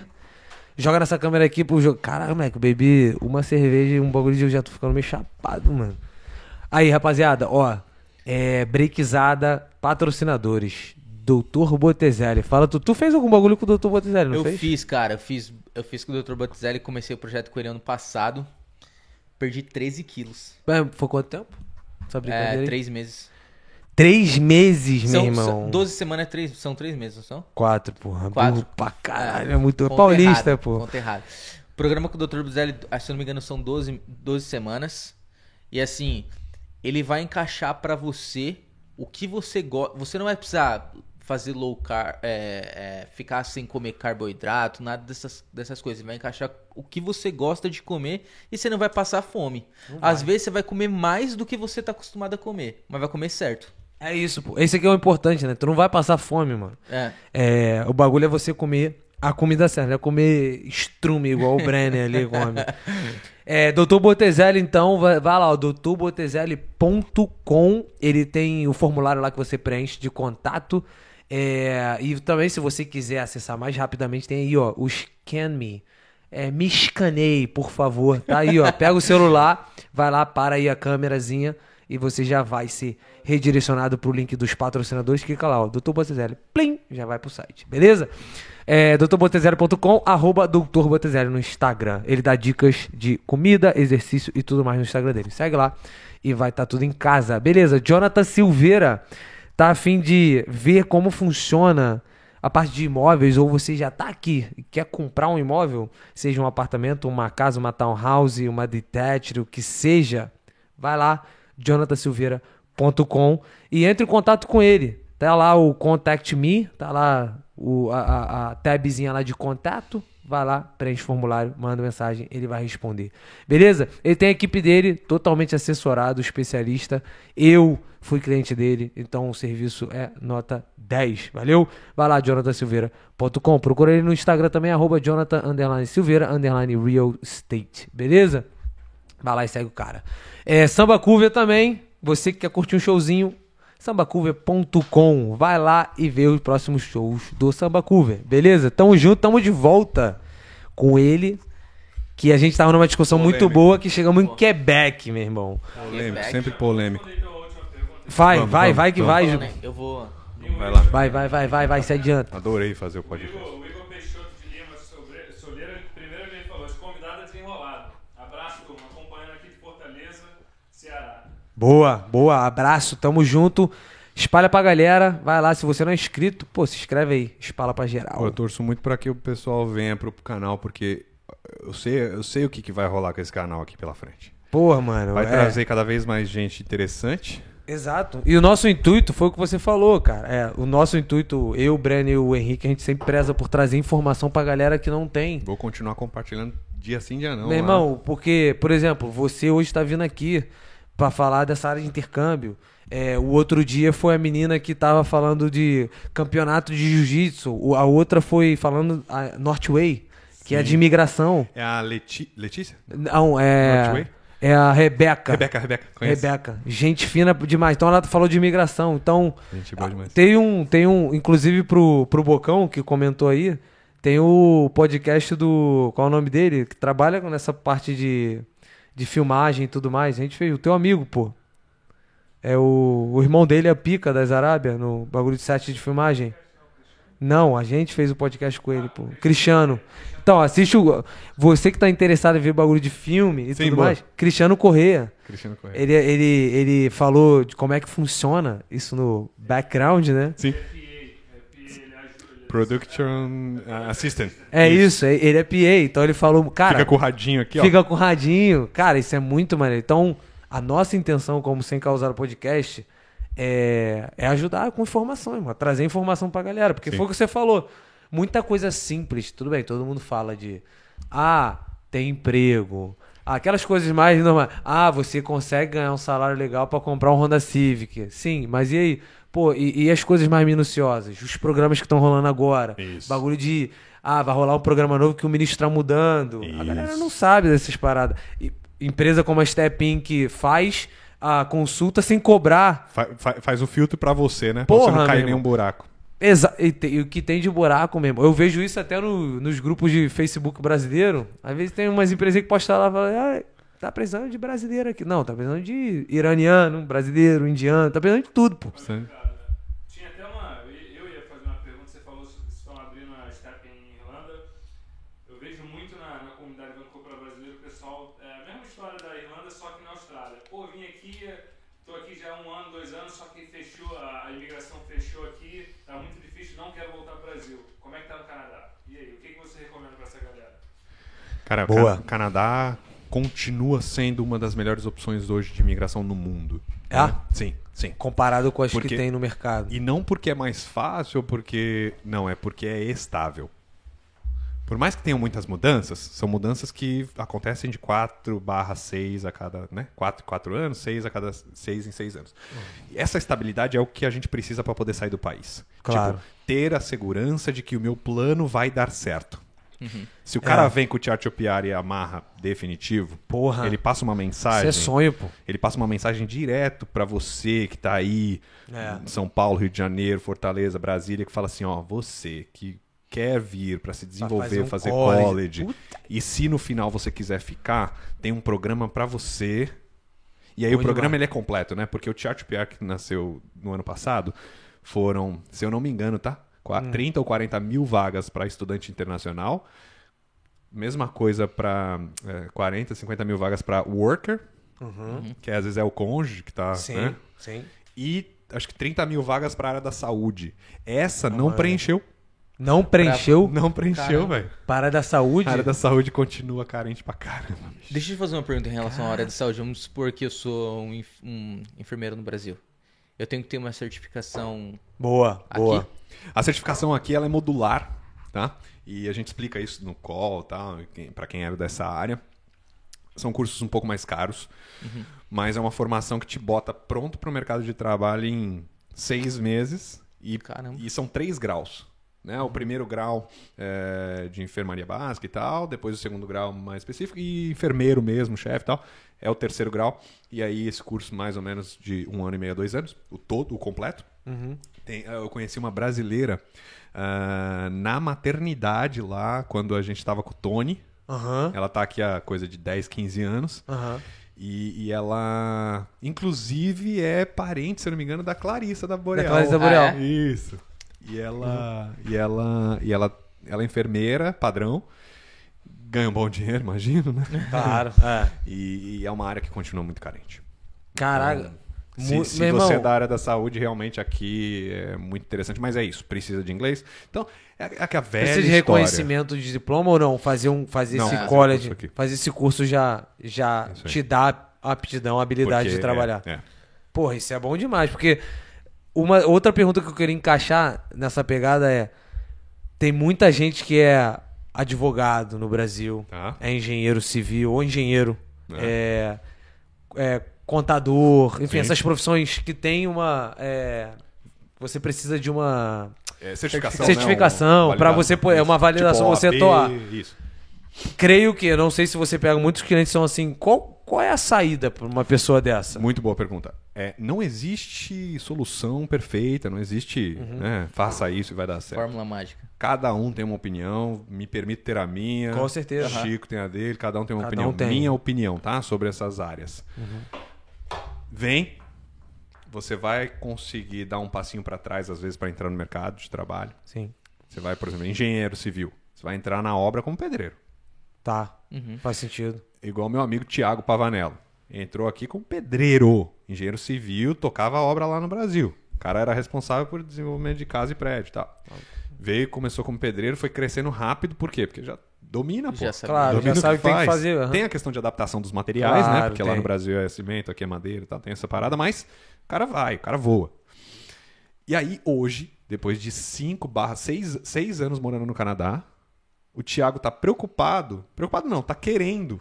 Joga nessa câmera aqui pro jogo. Caralho, moleque, eu bebi uma cerveja e um bagulho de eu já tô ficando meio chapado, mano. Aí, rapaziada, ó. É, breakzada, patrocinadores. Doutor Botezelli. Fala, tu, tu fez algum bagulho com o Doutor Botezelli, não eu fez? fiz, cara, eu fiz, eu fiz com o Dr. Botizelli, comecei o projeto com ele ano passado. Perdi 13 quilos. É, foi quanto tempo? Brincadeira É, três meses. Três meses, São, meu irmão. 12 semanas, é três, são três meses, não são? Quatro, porra. Quatro. Burro pra caralho. É muito. Conta Paulista, errado, pô. Conta errado. O programa com o Dr. Botizelli, se eu não me engano, são 12, 12 semanas. E assim, ele vai encaixar pra você o que você gosta. Você não vai precisar fazer low carb, é, é, ficar sem comer carboidrato, nada dessas, dessas coisas. Ele vai encaixar o que você gosta de comer e você não vai passar fome. Às vezes você vai comer mais do que você tá acostumado a comer, mas vai comer certo. É isso, pô. Esse aqui é o importante, né? Tu não vai passar fome, mano. É. É, o bagulho é você comer a comida certa, não é comer estrume igual o Brenner ali come. É, Dr. Botezelli, então, vai, vai lá, ó, drbotezelli.com. Ele tem o formulário lá que você preenche de contato. É, e também, se você quiser acessar mais rapidamente, tem aí, ó, o Scan Me. É, me escaneie, por favor. Tá aí, ó. Pega o celular, vai lá, para aí a câmerazinha e você já vai ser redirecionado pro link dos patrocinadores. Clica lá, ó, Dr. Botezelli. Plim, já vai pro site, beleza? É, drbotezelli.com, arroba Dr. Botezelli no Instagram. Ele dá dicas de comida, exercício e tudo mais no Instagram dele. Segue lá e vai estar tudo em casa. Beleza, Jonathan Silveira tá a fim de ver como funciona a parte de imóveis, ou você já tá aqui e quer comprar um imóvel, seja um apartamento, uma casa, uma townhouse, uma detached, o que seja, vai lá, jonathansilveira.com e entre em contato com ele. Tá lá o Contact Me, tá lá o, a, a, tabzinha lá de contato. Vai lá, preenche o formulário, manda mensagem, ele vai responder. Beleza? Ele tem a equipe dele totalmente assessorado, especialista. Eu fui cliente dele, então o serviço é nota 10. Valeu? Vai lá, jonathansilveira.com. Procura ele no Instagram também, arroba jonathan underline silveira underline real estate. Beleza? Vai lá e segue o cara. É, Samba Curva também. Você que quer curtir um showzinho, sambacover.com. Vai lá e vê os próximos shows do Samba Cover. Beleza? Tamo junto, tamo de volta com ele. Que a gente tava numa discussão muito Polêmico. boa que chegamos em Quebec, meu irmão. Polêmico, Quebec. sempre polêmico. Vai, Vamos, vai, vamos, vai que vamos. vai. Ju. né? Eu vou. Vai lá. Vai, vai, vai, vai, vai, se adianta. Adorei fazer o O podcast. Igor, o Igor Peixoto de Lima Sobre- Soleira, primeiro ele falou, esse convidado é desenrolado. Abraço, turma, acompanhando aqui de Fortaleza, Ceará. Boa, boa, abraço, tamo junto. Espalha pra galera, vai lá, se você não é inscrito, pô, se inscreve aí, espalha pra geral. Pô, eu torço muito pra que o pessoal venha pro canal, porque eu sei, eu sei o que, que vai rolar com esse canal aqui pela frente. Porra, mano. Vai é. trazer cada vez mais gente interessante. Exato. E o nosso intuito foi o que você falou, cara. É, o nosso intuito, eu, o Breno e o Henrique, a gente sempre preza por trazer informação pra galera que não tem. Vou continuar compartilhando dia sim, dia não. Meu lá. irmão, porque, por exemplo, você hoje tá vindo aqui pra falar dessa área de intercâmbio. É, o outro dia foi a menina que tava falando de campeonato de jiu-jitsu. A outra foi falando a Northway, que é de imigração. É a Leti... Letícia? Não, é. Northway? É a Rebeca. Rebeca, Rebeca. Conhece? Rebeca. Gente fina demais. Então ela falou de imigração. Então. Gente boa demais. Tem um, tem um, inclusive pro, pro Bocão, que comentou aí, tem o podcast do. Qual é o nome dele? Que trabalha com essa parte de, de filmagem e tudo mais. A gente fez, o teu amigo, pô. É o, o irmão dele, é a Pica das Arábia, no bagulho de set de filmagem. Não, a gente fez o podcast com ele, pô. Cristiano. Então, assiste o. Você que tá interessado em ver bagulho de filme e Sim, tudo boa. mais, Cristiano Correia. Cristiano Correia. Ele, ele, ele falou de como é que funciona isso no background, né? Sim. PA, é, PA, ele ajuda. Ele Production uh, Assistant. É isso, é- ele é PA, então ele falou, cara, Fica com o radinho aqui, ó. fica com o radinho. Cara, isso é muito maneiro. Então, a nossa intenção como Sem Causar o Podcast é, é ajudar com informação, irmão, trazer informação pra galera, porque Sim. foi o que você falou. Muita coisa simples, tudo bem, todo mundo fala de, ah, tem emprego, Aquelas coisas mais normais. Ah, você consegue ganhar um salário legal pra comprar um Honda Civic. Sim, mas e aí? Pô, e, e as coisas mais minuciosas? Os programas que estão rolando agora. Isso. Bagulho de. Ah, vai rolar um programa novo que o ministro tá mudando. A Isso. galera não sabe dessas paradas. E empresa como a Step Inc. faz a consulta sem cobrar. Fa- fa- faz o filtro pra você, né? Porra, pra você não cair em nenhum buraco. Exa e, e o que tem de buraco mesmo. Eu vejo isso até no- nos grupos de Facebook brasileiro. Às vezes tem umas empresas que postam lá e falam, ah, tá precisando de brasileiro aqui. Não, tá precisando de iraniano, brasileiro, indiano, tá precisando de tudo, pô. Você- Tinha até uma. Eu ia- eu ia fazer uma pergunta, você falou que estão abrindo a Step em Irlanda. Eu vejo muito na, na comunidade Vancouver brasileira o pessoal. É a mesma história da Irlanda, só que na Austrália. Pô, vim aqui, tô aqui já há um ano, dois anos, só que fechou, a, a imigração fechou aqui, tá muito difícil, não quero voltar pro Brasil. Como é que tá no Canadá? E aí, o que, que você recomenda pra essa galera? Cara, o Boa. Ca- Canadá continua sendo uma das melhores opções hoje de imigração no mundo. É? né? Sim, sim. Comparado com as Porque- que tem no mercado. E não porque é mais fácil, ou porque. Não, é porque é estável. Por mais que tenham muitas mudanças, são mudanças que acontecem de 4 barra 6 a cada. Né? 4, 4 anos, 6 a cada 6 em 6 anos. E essa estabilidade é o que a gente precisa para poder sair do país. Claro. Tipo, ter a segurança de que o meu plano vai dar certo. Se o cara É. vem com o Tchatcho Piari e amarra definitivo, Porra. ele passa uma Isso mensagem. é sonho, pô. Ele passa uma mensagem direto pra você que tá aí É. em São Paulo, Rio de Janeiro, Fortaleza, Brasília, que fala assim, ó, você que quer vir pra se desenvolver, fazer fazer, um college. college, e se no final você quiser ficar, tem um programa pra você. E aí Bom o programa demais. ele é completo, né? Porque o Tchatcho Piar que nasceu no ano passado foram, se eu não me engano, tá? Hum. 30 ou 40 mil vagas para estudante internacional. Mesma coisa para 40, 50 mil vagas para worker, que às vezes é o cônjuge que tá. Uhum. Sim, né? sim. E acho que 30 mil vagas para a área da saúde. Essa não preencheu. Não preencheu Não preencheu, velho. para da saúde. A área da saúde continua carente pra caramba. bicho. Deixa eu te fazer uma pergunta em relação à área de saúde. Vamos supor que eu sou um, um enfermeiro no Brasil. Eu tenho que ter uma certificação Boa, aqui. boa. A certificação aqui ela é modular, tá? E a gente explica isso no call, tá? Pra quem é dessa área. São cursos um pouco mais caros, mas é uma formação que te bota pronto para o mercado de trabalho em seis meses e, e são três graus. Né? O primeiro grau é de enfermaria básica e tal, depois o segundo grau mais específico e enfermeiro mesmo, chefe e tal, é o terceiro grau. E aí esse curso mais ou menos de um ano e meio a dois anos, o todo, o completo. Tem- eu conheci uma brasileira ah, na maternidade lá, quando a gente estava com o Tony. Aham, Ela tá aqui há coisa de 10, 15 anos. aham. E, e ela, inclusive, é parente, se eu não me engano, da Clarissa da Boreal. Clarissa da Ah, Boreal. é? Isso. E ela, e ela, e ela, ela é enfermeira, padrão. Ganha um bom dinheiro, imagino, né? Claro. É. E, e é uma área que continua muito carente. Caraca. Se, Mu- se meu você irmão, é da área da saúde, realmente aqui é muito interessante. Mas é isso, precisa de inglês. Então, é, é que a velha Precisa de história. reconhecimento de diploma ou não? Fazer, um, fazer Não, esse fazer o college, aqui. fazer esse curso já, já te dá aptidão, habilidade Porque de trabalhar. É, é. Porra, isso é bom demais, porque uma outra pergunta que eu queria encaixar nessa pegada é: tem muita gente que é advogado no Brasil, Tá. é engenheiro civil ou engenheiro, é, é contador, enfim, Sim. essas profissões que tem uma. é, você precisa de uma É, certificação. Certificação, né? Um pra validado. você pôr- é uma validação, Tipo você atuar. Isso. Creio que, não sei se você pega muitos clientes são assim, qual, qual é a saída para uma pessoa dessa? Muito boa pergunta. É, não existe solução perfeita, não existe, Uhum. né, faça isso e vai dar certo. Fórmula mágica. Cada um tem uma opinião, me permite ter a minha. Com certeza. Chico tem a dele, cada um tem uma Cada opinião. um tem. Uhum. Minha opinião, tá? Sobre essas áreas. Vem, você vai conseguir dar um passinho para trás, às vezes, para entrar no mercado de trabalho. Sim, Você vai, por exemplo, engenheiro civil. Você vai entrar na obra como pedreiro. tá. Faz sentido. Igual meu amigo Tiago Pavanello. Entrou aqui como pedreiro. Engenheiro civil, tocava a obra lá no Brasil. O cara era responsável por desenvolvimento de casa e prédio e tal. Veio, começou como pedreiro, foi crescendo rápido. Por quê? Porque já domina, pô. Já sabe. Claro, Domina já o sabe o que tem que faz. fazer. aham. Tem a questão de adaptação dos materiais, Claro, né? Porque lá tem. no Brasil é cimento, aqui é madeira e tal, tem essa parada, mas o cara vai, o cara voa. E aí, hoje, depois de 5 barra 6 anos morando no Canadá, o Thiago tá preocupado. Preocupado não, tá querendo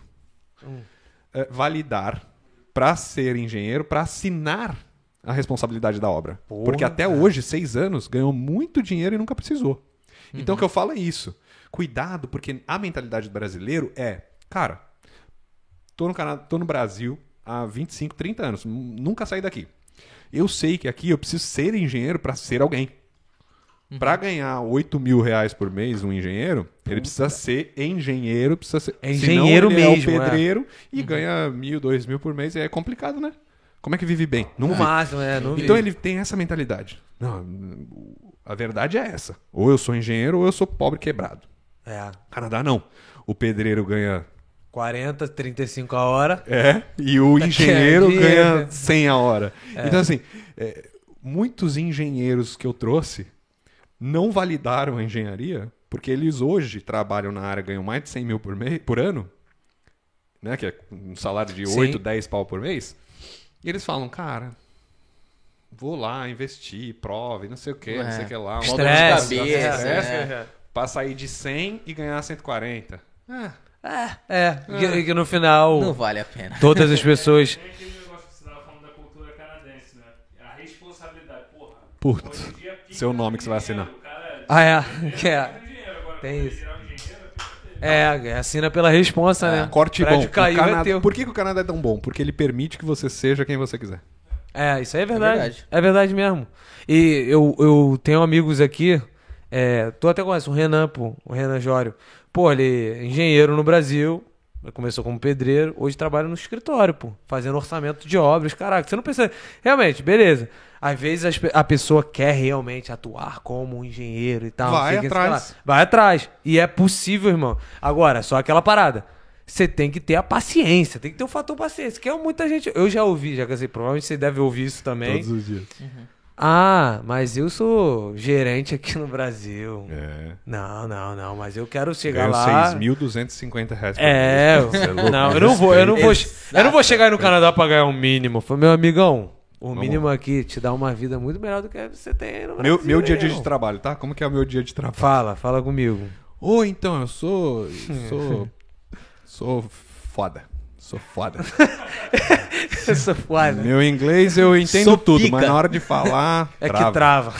eh, validar para ser engenheiro, para assinar a responsabilidade da obra. Porra, Porque até cara. hoje, seis anos, ganhou muito dinheiro e nunca precisou. Então o que eu falo é isso. Cuidado, porque a mentalidade do brasileiro é, cara, tô no, Canadá, tô no Brasil há 25, 30 anos, nu- nunca saí daqui. Eu sei que aqui eu preciso ser engenheiro para ser alguém. Para ganhar 8 mil reais por mês um engenheiro, ele precisa ser engenheiro, precisa ser. É engenheiro ele mesmo, É é. o pedreiro e ganha mil, dois mil por mês. É complicado, né? Como é que vive bem? Não No vive. máximo, é. Não Então vi. ele tem essa mentalidade. Não, a verdade é essa. Ou eu sou engenheiro ou eu sou pobre quebrado. É. Canadá não. O pedreiro ganha 40, 35 a hora. é, e o engenheiro dinheiro, ganha né? 100 a hora. Então, assim, é, muitos engenheiros que eu trouxe não validaram a engenharia, porque eles hoje trabalham na área, ganham mais de 100 mil por, mês, por ano, né, que é um salário de Sim. 8, 10 pau por mês, e eles falam, cara, vou lá investir, prove, não sei o que, não sei o que lá. Mó uma dor de Estresse, cabeça, estresse, né? Pra sair de 100 e ganhar 140. Ah, É, que, que no final, Não vale a pena. todas as pessoas. Tem aquele negócio que você estava falando da cultura canadense, né? A responsabilidade. Porra, Putz, hoje em dia pica seu nome no que você vai assinar. Ah, é. Que é. tem dinheiro, agora Tem quando ele isso. É, assina pela responsa, né? Corte prédio bom. Caiu, é Canadá- teu. Por que, que o Canadá é tão bom? Porque ele permite que você seja quem você quiser. É, isso aí é verdade. É verdade. verdade, mesmo. E eu, eu tenho amigos aqui, é, tu até conhece o Renan, pô, o Renan Jório. Pô, ele é engenheiro no Brasil, começou como pedreiro, hoje trabalha no escritório, pô, fazendo orçamento de obras. Caraca, você não pensa. Realmente, beleza. Às vezes a pessoa quer realmente atuar como um engenheiro e tal. Vai sei o que, sei atrás. lá. Vai atrás. E é possível, irmão. Agora, só aquela parada. Você tem que ter a paciência, tem que ter o fator paciência. Que é muita gente. Eu já ouvi, já que assim, provavelmente você deve ouvir isso também. os dias. Ah, mas eu sou gerente aqui no Brasil. É. Não, não, não, mas eu quero chegar Ganhou lá. 6.250 reais por É, é louco, não, eu não vou, eu não vou, Exato. eu não vou chegar aí no Canadá pra ganhar um mínimo. Foi meu amigão. O mínimo aqui te dá uma vida muito melhor do que você tem no Brasil. Meu, meu dia a dia de trabalho, tá? Como que é o meu dia de trabalho? Fala, fala comigo. Ô, então, eu sou. eu Sou. sou foda. Sou foda. Eu sou foda. Meu inglês eu entendo Sou tudo, pica. mas na hora de falar. É trava. que trava.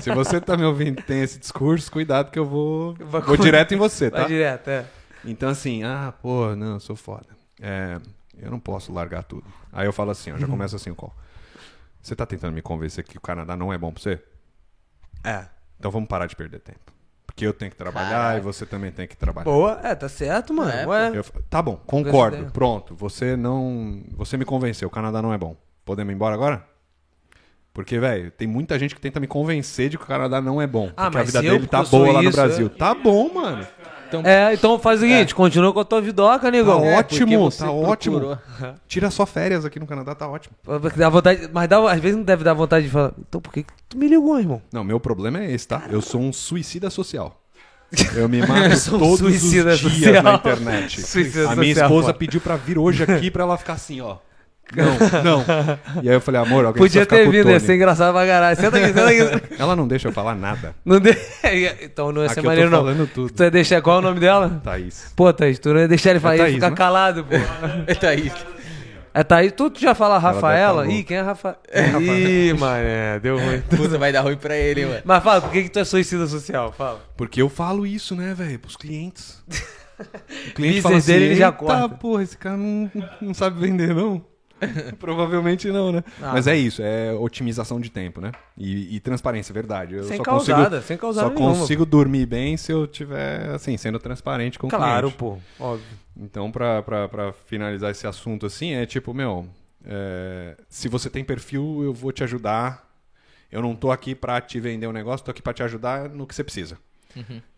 Se você tá me ouvindo e tem esse discurso, cuidado que eu vou. Vai Vou com- direto em você, tá? Vai direto, é. Então, assim, ah, pô, não, eu sou foda. É, eu não posso largar tudo. Aí eu falo assim, ó, já começa assim o call. Você tá tentando me convencer que o Canadá não é bom pra você? É. Então vamos parar de perder tempo. Porque eu tenho que trabalhar Caraca. e você também tem que trabalhar. Boa, é, tá certo, mano. É, Ué. Eu tá bom, concordo. Pronto, você não. Você me convenceu, o Canadá não é bom. Podemos ir embora agora? Porque, velho, tem muita gente que tenta me convencer de que o Canadá não é bom. Ah, porque a mas vida eu, dele tá boa lá no isso, Brasil. é. Tá bom, mano. Então, É, então faz o seguinte, continua com a tua vidoca, Tá negão. É, ótimo, tá ótimo. procurou. Tira só férias aqui no Canadá, tá ótimo. Dá vontade, mas dá, às vezes não deve dar vontade de falar. Então por que que tu me ligou, irmão? Não, meu problema é esse, tá? Eu sou um suicida social. Eu me mato Eu sou um todos suicida os dias social. na internet. Suicida a minha social, esposa pô. pediu pra vir hoje aqui pra ela ficar assim, ó. Não, não. E aí eu falei, amor, alguém Podia ter vindo, ia ser engraçado pra caralho. Senta aqui, senta aqui. Ela não deixa eu falar nada. Não de... Então não ia ser Aqui eu tô maneiro, não. falando tudo. Tu ia deixar. Qual é o nome dela? Thaís. Pô, Thaís, tu não ia deixar ele falar, ia Thaís, ficar né? calado, pô. Tá aí. É Thaís, tu, tu já fala Rafaela? tá Ih, quem é Rafa... Ih, mané, deu ruim. Puta, vai dar ruim pra ele, hein, mano. Mas fala, por que, que tu é suicida social? Fala. Porque eu falo isso, né, velho, pros clientes. O Business fala assim, dele, ele já "Eita, corta." porra, esse cara não, não sabe vender, não. Provavelmente não, né? Ah, Mas é isso, é otimização de tempo, né? E, e transparência, verdade. Eu Sem só causada, consigo, sem causada Só nenhuma. consigo dormir bem se eu tiver, assim, sendo transparente com o Claro, cliente. pô, óbvio. Então, pra, pra, pra finalizar esse assunto assim, é tipo, meu, é, se você tem perfil, eu vou te ajudar. Eu não tô aqui pra te vender um negócio, tô aqui pra te ajudar no que você precisa.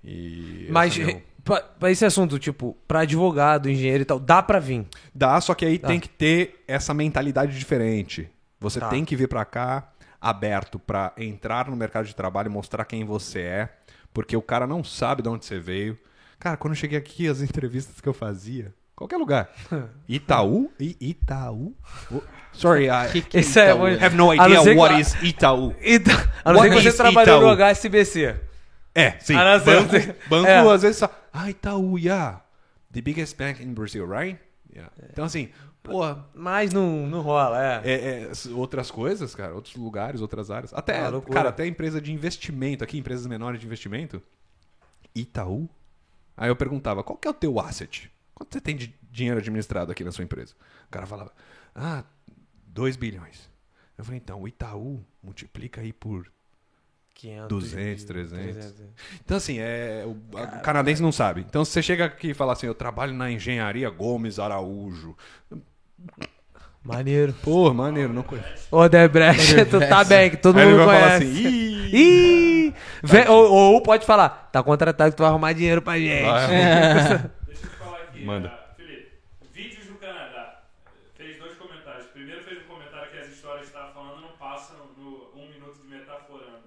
E Mas é meu- pra, pra esse assunto, tipo, pra advogado, engenheiro e tal, dá pra vir. Dá, só que aí Tá. tem que ter essa mentalidade diferente. Você Tá. tem que vir pra cá aberto pra entrar no mercado de trabalho e mostrar quem você é, porque o cara não sabe de onde você veio. Cara, quando eu cheguei aqui, as entrevistas que eu fazia, qualquer lugar. Itaú? I, Itaú? Oh, Sorry, I Que que é Itaú, né? have no idea que- what is Itaú. Então, a não ser que você trabalhou no? HSBC. É, sim. Banco, banco É. às vezes só. Ah, Itaú, yeah. The biggest bank in Brazil, right? Yeah. Então, assim, porra, Mas não, não rola, é. é, é, outras coisas, cara, outros lugares, outras áreas. Até, Ah, cara, até empresa de investimento aqui, empresas menores de investimento. Itaú. Aí eu perguntava, qual que é o teu asset? Quanto você tem de dinheiro administrado aqui na sua empresa? O cara falava, ah, 2 bilhões. Eu falei, então, o Itaú multiplica aí por 500, 200, 300. 300. Então, assim, é, o, a- o canadense não sabe. Então, se você chega aqui e fala assim, eu trabalho na engenharia Gomes Araújo. Maneiro. Pô, maneiro, não conheço. Ô, Debrecht, tu tá bem, que todo Aí ele mundo falar conhece. assim, ih, Ih! Vem- ou, ou pode falar, tá contratado que tu vai arrumar dinheiro pra gente. vai. Deixa eu te falar aqui. Manda. ah, Felipe, vídeos do Canadá. Fez dois comentários. Primeiro fez um comentário que as histórias que estava falando não passam no um minuto de metaforando.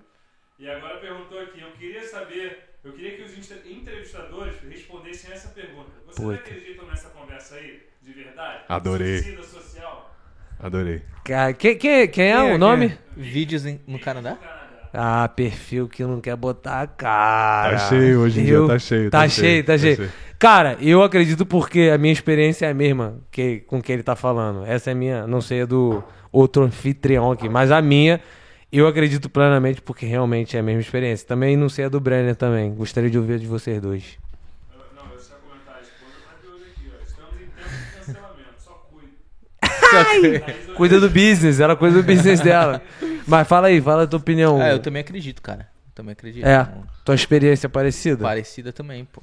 E agora perguntou aqui, eu queria saber, eu queria que os entrevistadores respondessem essa pergunta. Vocês Puta. acreditam nessa conversa aí? De verdade? Adorei. Suicida social? Adorei. Cara, quem, quem, quem é Quem é, o nome? Vídeos em- no Canadá? Ah, perfil que não quer botar a cara. Tá cheio hoje em dia, tá cheio, Tá, tá cheio, cheio, tá tá cheio. cheio. Cara, eu acredito porque a minha experiência é a mesma que, com que ele tá falando. Essa é a minha, não sei a do outro anfitrião aqui, mas a minha, eu acredito plenamente porque realmente é a mesma experiência. Também não sei a do Brenner também. Gostaria de ouvir a de vocês dois. Eu- Não, eu só comentar, a esposa tá aqui, ó. Estamos em tempo de cancelamento, só cuida. Thaís, Cuida do business, ela cuida do business dela. Mas fala aí, fala a tua opinião. Ah, eu também acredito, cara. Também acredito. É, tua experiência é parecida? Parecida também, pô.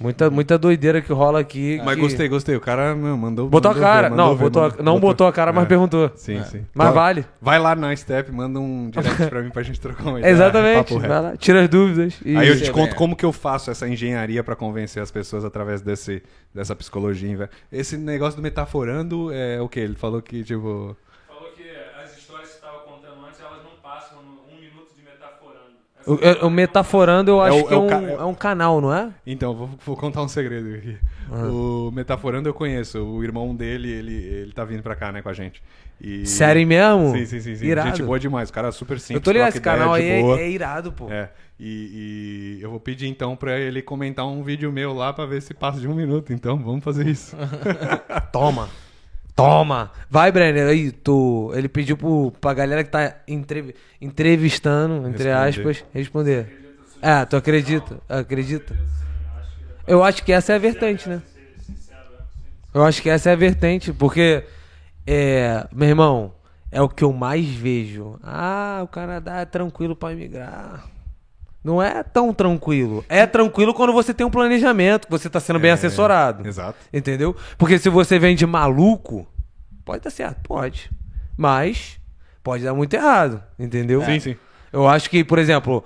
Muita, muita doideira que rola aqui. Mas que- gostei, gostei. O cara meu, mandou. Botou a mandou cara. ver, não, ver, botou a- mandou- não botou a cara, mas É. perguntou. Sim, É. sim. Mas Então, vale. Vai lá na Step, manda um direct pra mim pra gente trocar uma ideia. Exatamente. Lá, tira as dúvidas. E... Aí eu te é conto bem. como que eu faço essa engenharia pra convencer as pessoas através desse, dessa psicologia. Esse negócio do metaforando é o quê? Ele falou que, tipo. Falou que as histórias que você estava contando antes, elas não passam no um minuto de metaforando. Essa O, o- Metaforando eu É acho o- que é é um, ca- é um canal, não é? Então, vou, vou contar um segredo aqui. Ah. O Metaforando eu conheço. O irmão dele, ele, ele tá vindo pra cá, né, com a gente. E... Sério mesmo? Sim, sim, sim. sim. Irado. Gente boa demais. O cara é super simples. eu tô ligado, esse canal aí é, boa. é irado, pô. É, e, e eu vou pedir então pra ele comentar um vídeo meu lá pra ver se passa de um minuto. Então, vamos fazer isso. Toma. Toma. Vai, Brenner. Aí, tu... Ele pediu pro, pra galera que tá entrev- entrevistando, entre aspas, responder. É, tu acredita? Acredita? Eu acho que essa é a vertente, né? Eu acho que essa é a vertente, porque, é, meu irmão, é o que eu mais vejo. Ah, o Canadá é tranquilo pra imigrar. Não é tão tranquilo. É tranquilo quando você tem um planejamento, que você tá sendo bem É, assessorado. Exato. Entendeu? Porque se você vem de maluco, pode dar certo, pode. Mas pode dar muito errado, entendeu? Sim, sim. Eu acho que, por exemplo,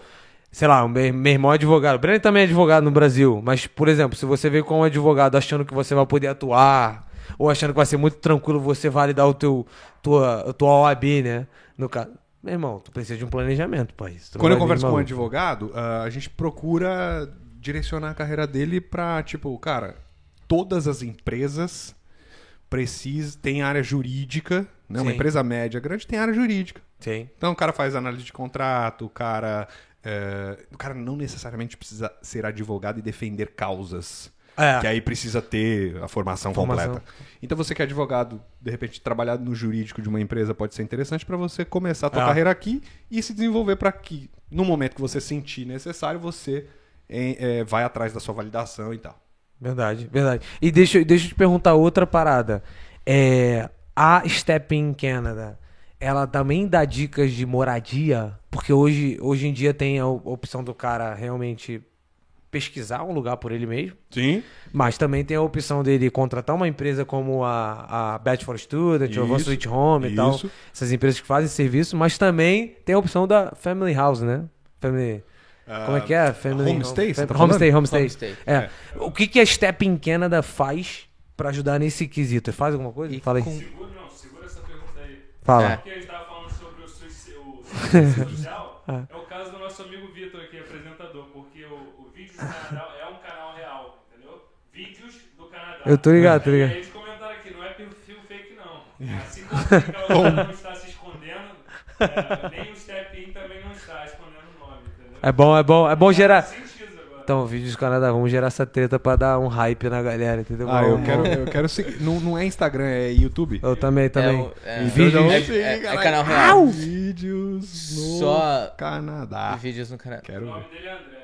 sei lá, o meu, irmão é advogado. O Breno também é advogado no Brasil. Mas, por exemplo, se você veio como advogado achando que você vai poder atuar, ou achando que vai ser muito tranquilo você validar o teu tua, tua OAB, né? No caso. Meu irmão, tu precisa de um planejamento pra isso. Quando eu vir converso com um advogado, ah, a gente procura direcionar a carreira dele pra, tipo, cara, todas as empresas precisam, tem área jurídica, né? Uma empresa média grande tem área jurídica. Sim. Então o cara faz análise de contrato, o cara. é, o cara não necessariamente precisa ser advogado e defender causas. É. Que aí precisa ter a formação, Formação. completa. Então você que é advogado, de repente trabalhar no jurídico de uma empresa pode ser interessante para você começar a tua É. carreira aqui e se desenvolver para que no momento que você sentir necessário você é, vai atrás da sua validação e tal. Verdade, verdade. E deixa, eu- deixa eu te perguntar outra parada. É, a Step in Canada, ela também dá dicas de moradia? Porque hoje, hoje em dia tem a opção do cara realmente pesquisar um lugar por ele mesmo, Sim. mas também tem a opção dele contratar uma empresa como a, a Batch for Student, ou a Isso, Sweet Home e tal. isso. Essas empresas que fazem serviço, mas também tem a opção da Family House, né? Family... Como é que é? Family homestay, você tá homestay, homestay. Homestay. É. O que, que a Step in Canada faz pra ajudar nesse quesito? Faz alguma coisa? E Fala aí. com- Segura, não, segura essa pergunta aí. Fala. É. Porque a gente tava falando sobre o suicídio, social. Ah. É o caso do nosso amigo Vitor aqui, apresentador. Porque o, o Vídeos do Canadá é um canal real, entendeu? Vídeos do Canadá. Eu tô ligado, tô ligado. aí eles comentaram aqui, não é perfil fake não. Assim como o Canadá não está se escondendo, é, nem o Step In também não está escondendo o nome, entendeu? É bom, é bom, é bom gerar. Então, vídeos do Canadá, vamos gerar essa treta pra dar um hype na galera, entendeu? Ah, eu quero, eu quero seguir. Não, não é Instagram, é YouTube. Eu também, também. É, o- é, Vídeos- é, é- é canal real. Vídeos no Só Canadá. vídeos no canal. O Quero ver. nome dele é André,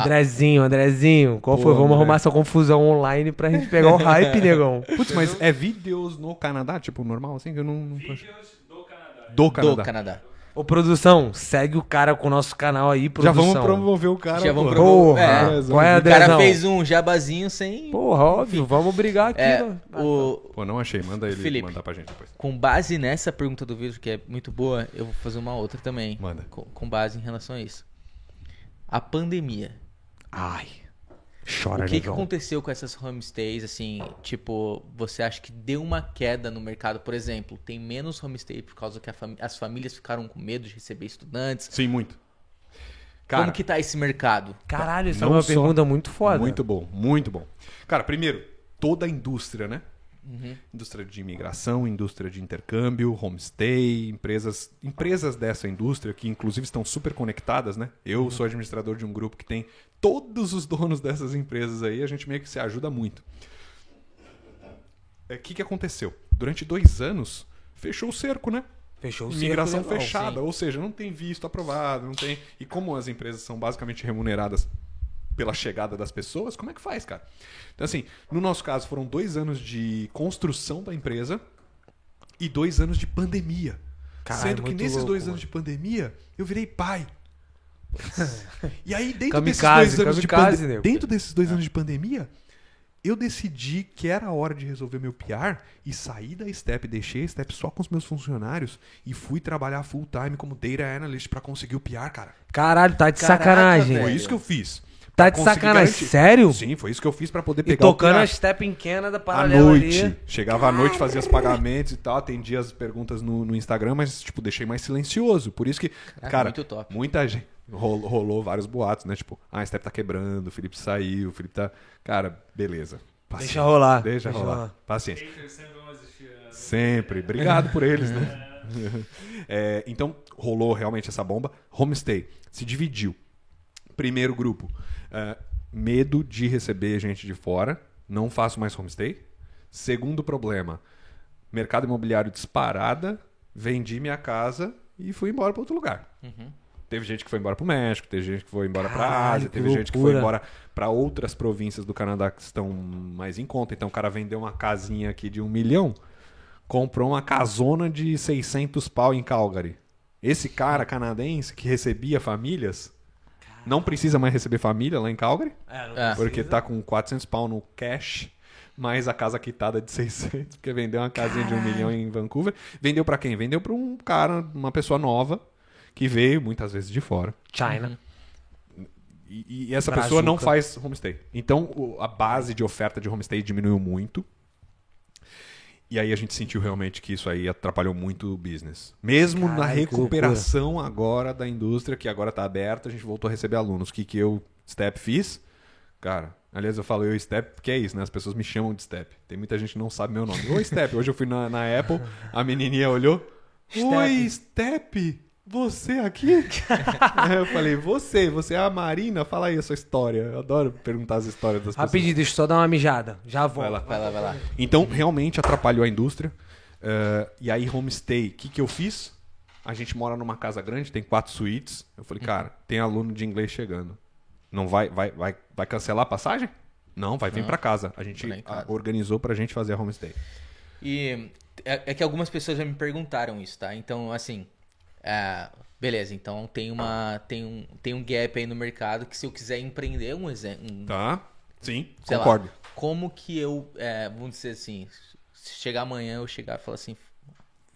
Andrezinho, Andrezinho, qual Pô, foi? Vamos André. arrumar essa confusão online pra gente pegar o hype, negão. Putz, mas é vídeos no Canadá, tipo, normal assim? Que eu não. não. Vídeos do Canadá. Do Do Canadá. Canadá. Ô, produção, segue o cara com o nosso canal aí, Já produção. vamos promover o cara. Já vamos promover. Porra, É, qual é a O cara fez um jabazinho sem. Porra, óbvio, vamos brigar aqui. É, né? o, Pô, não achei. Manda ele Felipe. mandar pra gente depois. com base nessa pergunta do vídeo, que é muito boa, eu vou fazer uma outra também. Manda. Com, com base em relação a isso. A pandemia. Ai, chora, o que, que negão. aconteceu com essas homestays, assim, tipo, você acha que deu uma queda no mercado? Por exemplo, tem menos homestay por causa que as famílias ficaram com medo de receber estudantes? Sim, muito. Cara, Como que tá esse mercado? Caralho, essa é uma só- pergunta muito foda. Muito bom, muito bom. Cara, primeiro, toda a indústria, né? Uhum. Indústria de imigração, indústria de intercâmbio, homestay, empresas, empresas dessa indústria que inclusive estão super conectadas, né? Eu sou administrador de um grupo que tem todos os donos dessas empresas aí, a gente meio que se ajuda muito. O que, que aconteceu? Durante dois anos, fechou o cerco, né? Fechou o Imigração cerco legal, fechada, sim. ou seja, não tem visto aprovado, não tem. E como as empresas são basicamente remuneradas pela chegada das pessoas, como é que faz, cara? Então, assim, no nosso caso, foram dois anos de construção da empresa e dois anos de pandemia. Caralho, Sendo que nesses louco, dois mano. anos de pandemia, eu virei pai. e aí, dentro Kamikaze, desses dois anos de pandemia, dentro desses dois anos de pandemia, eu decidi que era a hora de resolver meu PR e saí da Step, deixei a Step só com os meus funcionários e fui trabalhar full time como data analyst pra conseguir o PR, cara. Caralho, tá de Caraca, sacanagem. velho. Foi isso que eu fiz. Tá de sacanagem, garantir. sério? Sim, foi isso que eu fiz pra poder E pegar tocando o a. Step in Canada À paralela noite. ali. Chegava à noite, fazia os pagamentos e tal, atendia as perguntas no, no Instagram, mas, tipo, deixei mais silencioso. Por isso que, cara, muito top. muita gente. Rolou, rolou vários boatos, né? Tipo, ah, a Step tá quebrando, o Felipe saiu, o Felipe tá. Cara, beleza. Paciência. Deixa rolar. Deixa, Deixa rolar. rolar. Paciência. Sempre. Obrigado por eles, né? É, então, rolou realmente essa bomba. Homestay se dividiu. Primeiro grupo, é, medo de receber gente de fora. Não faço mais homestay. Segundo problema, mercado imobiliário disparada. Vendi minha casa e fui embora para outro lugar. Teve gente que foi embora para o México, teve gente que foi embora para a Caralho, Ásia, teve gente que foi loucura. embora para outras províncias do Canadá que estão mais em conta. Então o cara vendeu uma casinha aqui de um milhão, comprou uma casona de 600 pau em Calgary. Esse cara canadense que recebia famílias não precisa mais receber família lá em Calgary, É. porque tá com 400 pau no cash, mais a casa quitada de 600, porque vendeu uma casinha de um milhão em Vancouver. Vendeu para quem? Vendeu para um cara, uma pessoa nova, que veio muitas vezes de fora. China. E, e essa Brazuca. pessoa não faz homestay. Então o- a base de oferta de homestay diminuiu muito. E aí a gente sentiu realmente que isso aí atrapalhou muito o business. Mesmo na Caralho, que recuperação agora da indústria, que agora está aberta, a gente voltou a receber alunos. O que, que eu, Step, fiz? Cara, aliás, eu falo eu Step, porque é isso, né? As pessoas me chamam de Step. Tem muita gente que não sabe meu nome. Oi, Step. Hoje eu fui na, na Apple, a menininha olhou. Oi, Step. Você aqui? Aí eu falei, você, você é a Marina? Fala aí a sua história. Eu adoro perguntar as histórias das pessoas. Rapidinho, deixa eu só dar uma mijada. Já volto. Vai lá. Vai lá, vai lá. Então, realmente atrapalhou a indústria. Eh, e aí, homestay, o que, que eu fiz? A gente mora numa casa grande, tem quatro suítes. Eu falei, cara, tem aluno de inglês chegando. Não vai, vai, vai, vai cancelar a passagem? Não, vai vir pra casa. A gente casa. organizou pra gente fazer a homestay. E é, é que algumas pessoas já me perguntaram isso, tá? Então, assim, é, beleza, então tem uma tem um, tem um gap aí no mercado que se eu quiser empreender um exemplo, Tá? Sim, sei lá, concordo. como que eu, é, vamos dizer assim, se chegar amanhã eu chegar e falar assim,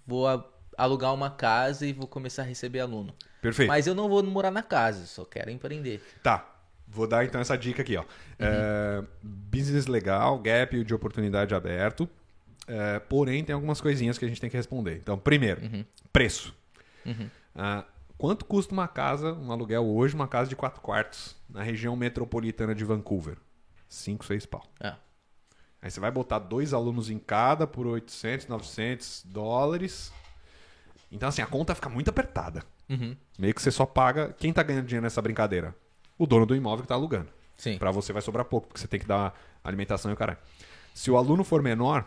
vou a- alugar uma casa e vou começar a receber aluno. Perfeito. Mas eu não vou morar na casa, só quero empreender. Tá. Vou dar então essa dica aqui, ó. É, business legal, gap de oportunidade aberto. É, porém, tem algumas coisinhas que a gente tem que responder. Então, primeiro, preço. Ah, quanto custa uma casa, um aluguel hoje, uma casa de quatro quartos, na região metropolitana de Vancouver? 5, 6 pau. É. Aí você vai botar dois alunos em cada por 800, 900 dólares. Então, assim, a conta fica muito apertada. Uhum. Meio que você só paga. Quem tá ganhando dinheiro nessa brincadeira? o dono do imóvel que está alugando. Sim. Para você vai sobrar pouco, porque você tem que dar alimentação e o caralho. Se o aluno for menor,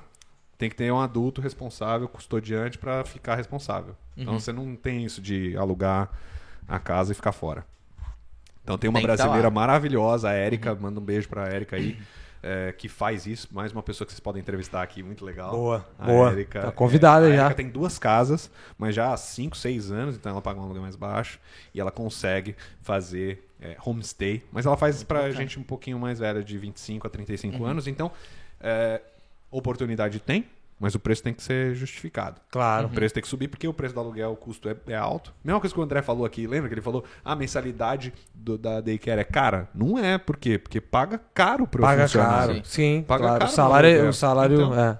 tem que ter um adulto responsável, custodiante, para ficar responsável. Então Uhum. você não tem isso de alugar a casa e ficar fora. Então tem uma Tem tá brasileira. Uhum. maravilhosa, a Érica, manda um beijo pra Érica aí, é, que faz isso. Mais uma pessoa que vocês podem entrevistar aqui, muito legal. Boa, A boa. Érica, Tá convidada é, a já. Érica tem duas casas, mas já há 5, 6 anos, então ela paga um aluguel mais baixo e ela consegue fazer é, homestay, mas ela faz pra bacana. gente um pouquinho mais velha, de 25 a 35 Uhum. anos, então é, oportunidade tem, mas o preço tem que ser justificado. Claro. O preço tem que subir porque o preço do aluguel, o custo é, é alto. Mesma coisa que o André falou aqui, lembra que ele falou? "Ah, A mensalidade do- da daycare é cara? Não é, por quê? Porque paga caro pro Paga funcionário. caro. Sim, Paga claro. caro o salário, aluguel. o salário Então. é.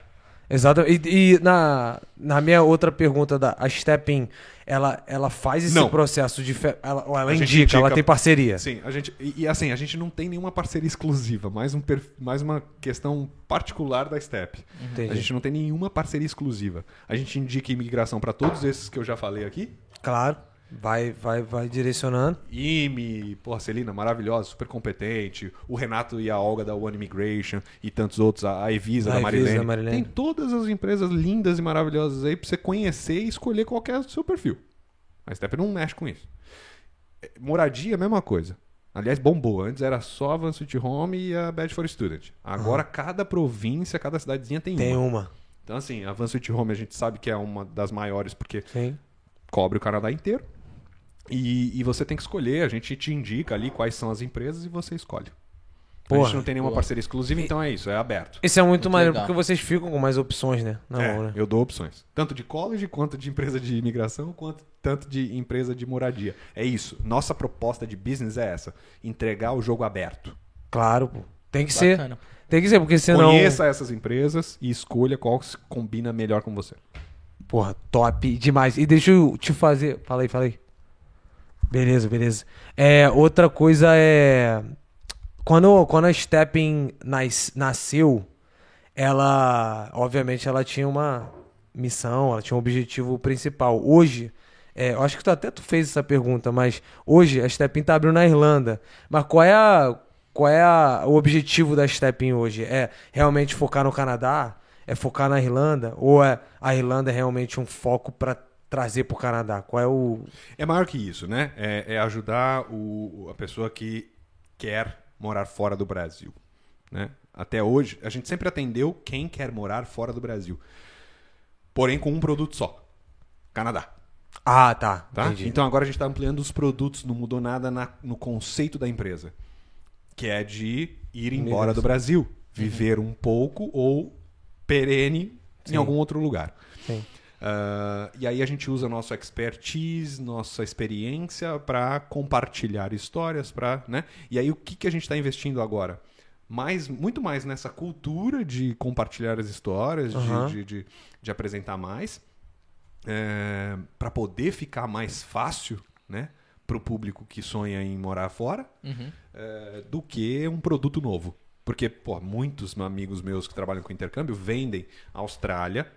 Exatamente. E, e na, na minha outra pergunta da a Stepin, ela, ela faz esse Não. processo de. Ela, ela indica, indica- ela tem parceria. Sim, a gente, e, e assim, a gente não tem nenhuma parceria exclusiva, mais, um mais uma questão particular da Step. Entendi. A gente não tem nenhuma parceria exclusiva. A gente indica imigração para todos esses que eu já falei aqui. Claro. Vai, vai, vai direcionando. IME, porra, Celina, maravilhosa, super competente. O Renato e a Olga da One Immigration e tantos outros, a Evisa A da Marilene. da Marilene. Tem todas as empresas lindas e maravilhosas aí pra você conhecer e escolher qual que é seu perfil. A Step não mexe com isso. É, Moradia, mesma coisa. Aliás, bombou. Antes era só a Van City Home e a Bad for Student. Agora, cada província, cada cidadezinha tem, Tem uma. uma. Então, assim, a Van City Home a gente sabe que é uma das maiores porque Sim. cobre o Canadá inteiro. E, e você tem que escolher, a gente te indica ali quais são as empresas e você escolhe. a Porra, gente não tem nenhuma boa. parceria exclusiva, então é isso, é aberto. Isso é muito, Muito maneiro, legal. porque vocês ficam com mais opções, né? Na É, mão, né? Eu dou opções. Tanto de college, quanto de empresa de imigração, quanto tanto de empresa de moradia. É isso. Nossa proposta de business é essa. Entregar o jogo aberto. Claro, pô. Tem que ser. Bacana. Tem que ser, porque senão. Conheça essas empresas e escolha qual se combina melhor com você. Porra, top demais. E deixa eu te fazer. Fala aí, fala aí. Beleza, beleza. É, outra coisa é. Quando, quando a Stepping nas, nasceu, ela. Obviamente, ela tinha uma missão, ela tinha um objetivo principal. Hoje. é, eu acho que tu, até tu fez essa pergunta, mas hoje a Stepping tá abrindo na Irlanda. Mas qual é, a, qual é a- o objetivo da Stepping hoje? É realmente focar no Canadá? É focar na Irlanda? Ou é a Irlanda é realmente um foco para trazer pro Canadá? Qual é o. É maior que isso, né? É, é ajudar o, a pessoa que quer morar fora do Brasil. Né? Até hoje, a gente sempre atendeu quem quer morar fora do Brasil. Porém, com um produto só. Canadá. Ah, tá. Tá? Entendi. Então agora a gente está ampliando os produtos, não mudou nada na- no conceito da empresa. Que é de ir embora do Brasil. Viver um pouco ou perene Sim. em algum outro lugar. Ah, e aí a gente usa nosso expertise, nossa experiência para compartilhar histórias, para, né? E aí o que, que a gente está investindo agora? Mais, muito mais nessa cultura de compartilhar as histórias, de- Aham. de, de, de apresentar mais, para poder ficar mais fácil, né? Para o público que sonha em morar fora, Uhum. é, do que um produto novo. Porque, pô, muitos amigos meus que trabalham com intercâmbio vendem Austrália,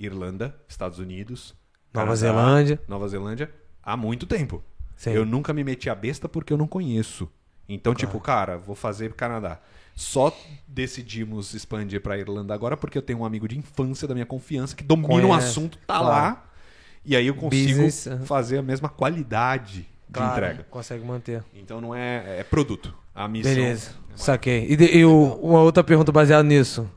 Irlanda, Estados Unidos, Nova Canadá, Zelândia. Nova Zelândia há muito tempo. Sim. Eu nunca me meti a besta porque eu não conheço. Então, tipo, cara, vou fazer Canadá. Só decidimos expandir para Irlanda agora porque eu tenho um amigo de infância da minha confiança que domina o Conhece, assunto, tá claro. lá. E aí eu consigo Business, fazer a mesma qualidade de Claro, entrega. Consegue manter. Então não é, é produto. A missão. Beleza. Saquei. E, de- e o- uma outra pergunta baseada nisso.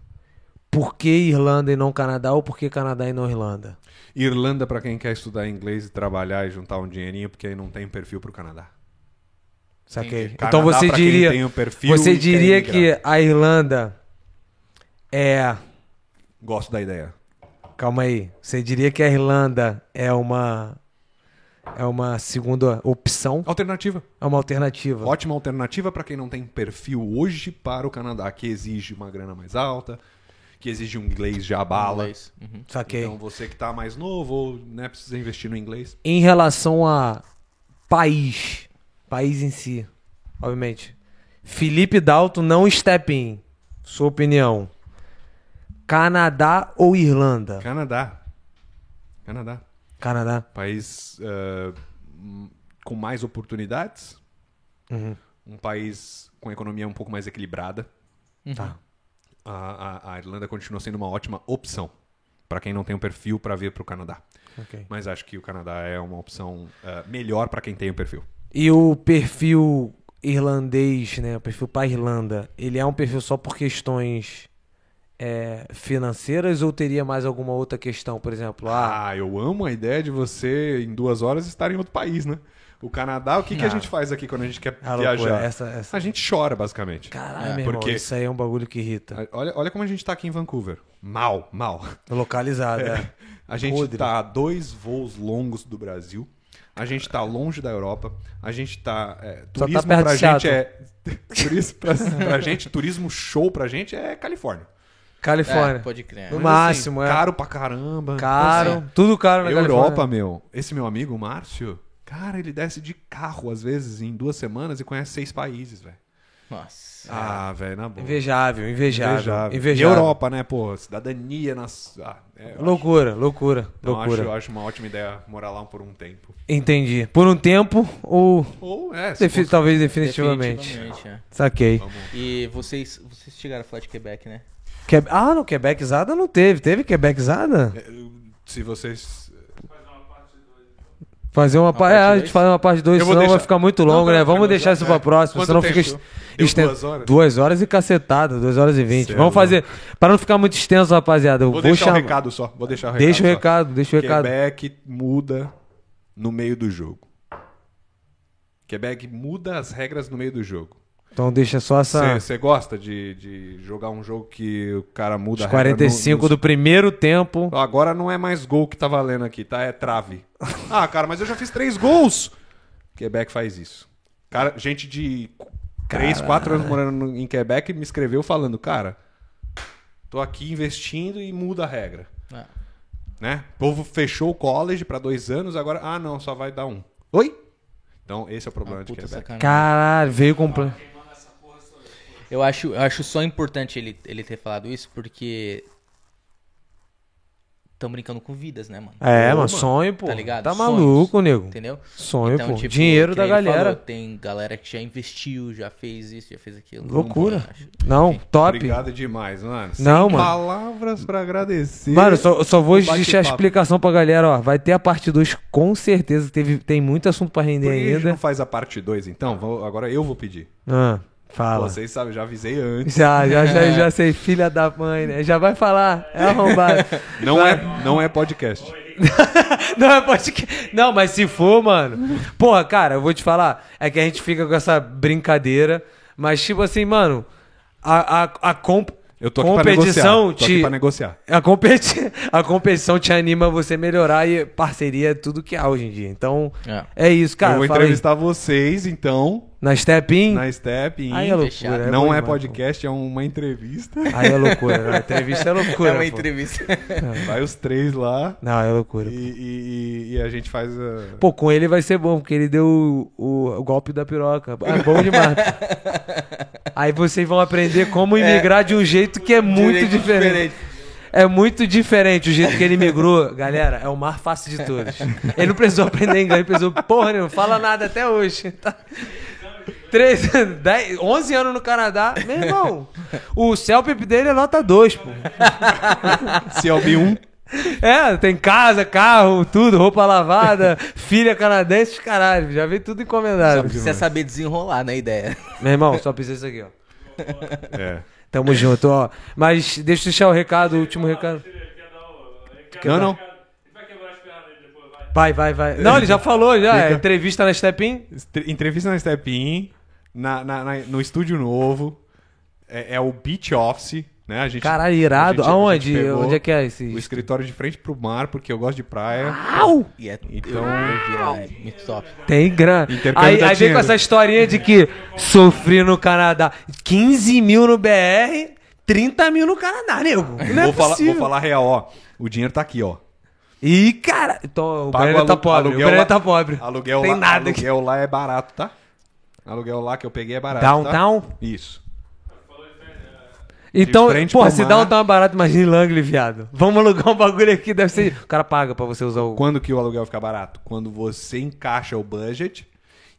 Por que Irlanda e não Canadá? Ou por que Canadá e não Irlanda? Irlanda para quem quer estudar inglês e trabalhar e juntar um dinheirinho porque aí não tem perfil pro Canadá. Saquei. Então Canadá você pra quem diria. tem o perfil Você diria que a Irlanda é. Gosto da ideia. Calma aí. Você diria que a Irlanda é uma. É uma segunda opção? Alternativa. É uma alternativa. Ótima alternativa para quem não tem perfil hoje para o Canadá, que exige uma grana mais alta, que exige um inglês já bala. Inglês. Uhum. Saquei. Então você que tá mais novo ou né, precisa investir no inglês. Em relação a país, país em si, obviamente. Felipe Dalton não step in. Sua opinião. Canadá ou Irlanda? Canadá. Canadá. Canadá. País hum, com mais oportunidades, Uhum. um país com a economia um pouco mais equilibrada. Tá. A, a- a Irlanda continua sendo uma ótima opção para quem não tem um perfil para vir para o Canadá. Ok. Mas acho que o Canadá é uma opção eh, melhor para quem tem o perfil. E o perfil irlandês, né? O perfil para Irlanda, ele é um perfil só por questões é, financeiras ou teria mais alguma outra questão? Por exemplo, ah, Ah, eu amo a ideia de você, em duas horas, estar em outro país, né? O Canadá, o que, que a gente faz aqui quando a gente quer a loucura, viajar? essa, essa... A gente chora, basicamente. Caralho, É, meu irmão, porque- isso aí é um bagulho que irrita. Olha, olha como a gente tá aqui em Vancouver. Mal, mal. Localizado, é. A gente Podre. tá a dois voos longos do Brasil. A gente tá longe da Europa. A gente tá. é, Só tá turismo perto pra gente é. turismo pra, pra gente, turismo show pra gente é Califórnia. Califórnia. É, pode crer. No Mas, máximo, assim, é. Caro pra caramba. Caro, Então, tudo caro na assim, Europa, Califórnia. meu. Esse meu amigo, o Márcio, cara, ele desce de carro, às vezes, em duas semanas e conhece seis países, velho. Nossa. Ah, velho, na boa. Invejável, invejável. Invejável. Invejável. E Europa, né, pô? Cidadania nas. Ah, é, eu acho- Loucura, loucura, Então, loucura. acho, acho uma ótima ideia morar lá por um tempo. Entendi. Por um tempo ou Ou, é, defi- fosse- talvez definitivamente. Definitivamente, é. Saquei. Vamos. E vocês, vocês chegaram a falar de Quebec, né? Que... Ah, no Quebeczada não teve. Teve Quebeczada? É, Se vocês. Fazer uma, parte. parte a dois? gente fazer uma parte 2, Eu vou senão vai deixar- ficar muito Não, longo, tá, né? Vamos deixar já- isso pra é. próxima, Quanto senão fica. est- esten- duas horas? Duas horas e cacetada, duas horas e vinte. É Vamos fazer. Para não ficar muito extenso, rapaziada. Eu Vou, vou, deixar chamar. o recado só. Vou deixar o recado. Deixa o só. recado, deixa o recado. Quebec muda no meio do jogo. Quebec muda as regras no meio do jogo. Então deixa só essa. Você gosta de, de jogar um jogo que o cara muda Os a regra no- 45 nos- do primeiro tempo. Agora não é mais gol que tá valendo aqui, tá? É trave. ah, cara, mas eu já fiz três gols. Quebec faz isso. Cara, gente de 3, 4 anos morando no- em Quebec me escreveu falando, cara, tô aqui investindo e muda a regra. Ah, Né? O povo fechou o college pra dois anos, agora, ah, não, só vai dar um. Oi? Então, esse é o problema uma de Quebec. sacanagem. Caralho, veio completo. Eu acho, eu acho só importante ele, ele ter falado isso, porque. Estão brincando com vidas, né, mano? É, Ô, mano, mano, sonho, pô. Tá ligado? Tá Sonhos. maluco, nego. Entendeu? Sonho, Então, pô. tipo, Dinheiro da galera. falou, tem galera que já investiu, já fez isso, já fez aquilo. Loucura. Acho- Não, enfim. top. Obrigado demais, mano. Não, Sem mano. palavras pra agradecer. Mano, eu só, só vou deixar a explicação pra galera, ó. Vai ter a parte 2 com certeza. Teve, tem muito assunto pra render Por que a gente ainda. não faz a parte 2, então? Vou- agora eu vou pedir. Ah, fala. Vocês sabem, já avisei antes. Já, já, já, já sei, filha da mãe, né? Já vai falar, é arrombado. Não Vai. é, não é podcast. Não, é podcast. Não, mas se for, mano. Porra, cara, eu vou te falar. É que a gente fica com essa brincadeira. Mas, tipo assim, mano. A, a, a comp- Eu tô aqui pra negociar. competição Tô aqui te. pra negociar. A, competi... a competição te anima a você melhorar e parceria é tudo que há hoje em dia. Então, É. é isso, cara. eu vou fala aí. entrevistar vocês, então, Na Step In. na Step. em- Aí é loucura. É não bom é podcast, é uma entrevista. Aí é loucura. né? A entrevista é loucura. É uma pô. entrevista. Vai os três lá Não, é loucura. e, e- e- a gente faz a... Pô, com ele vai ser bom, porque ele deu o, o- o golpe da piroca. É bom demais. Aí vocês vão aprender como imigrar de um jeito que é muito diferente. diferente. É muito diferente o jeito que ele migrou. Galera, é o mais fácil de todos. Ele não precisou aprender inglês, ele precisou. Porra, não fala nada até hoje. Tá. Três, dez, 11 anos no Canadá. Meu irmão, o CELPIP dele é nota 2, pô. CLB1. É, tem casa, carro, tudo, roupa lavada, filha canadense, caralho. Já veio tudo Só encomendado. precisa saber desenrolar na ideia. Meu irmão, só precisa isso aqui, ó. É. Tamo junto, ó. Mas deixa eu deixar o recado, o último recado. Ele quer dar o. Ele quer Não, dar- não. Ele vai quebrar as pernas dele depois, vai. Vai, vai, vai. Não, ele já falou, já. É entrevista na Step In. Entrevista na Step In, na, na- na- no estúdio novo. É, é o Beach Office, né? A gente, Caralho, irado. a gente- a Aonde? gente pegou Onde é que é O esse? escritório de frente pro mar, porque eu gosto de praia. Au! E é, Então- lá, é muito top. Tem grana. Aí, aí vem com essa historinha de que sofri no Canadá 15 mil no BR, 30 mil no Canadá, nego. Não é vou, falar, possível. vou falar real, ó. O dinheiro tá aqui, ó. Ih, cara. Então, o Breno tá pobre. O aluguel Breno tá pobre. Aluguel Tem lá, nada aqui. aluguel lá é barato, tá? Aluguel lá que eu peguei é barato. Downtown? Tá? Isso. Então, porra, se dá um tão barato, imagina Langley, viado. Vamos alugar um bagulho aqui, deve ser. O cara paga pra você usar o. Quando que o aluguel fica barato? Quando você encaixa o budget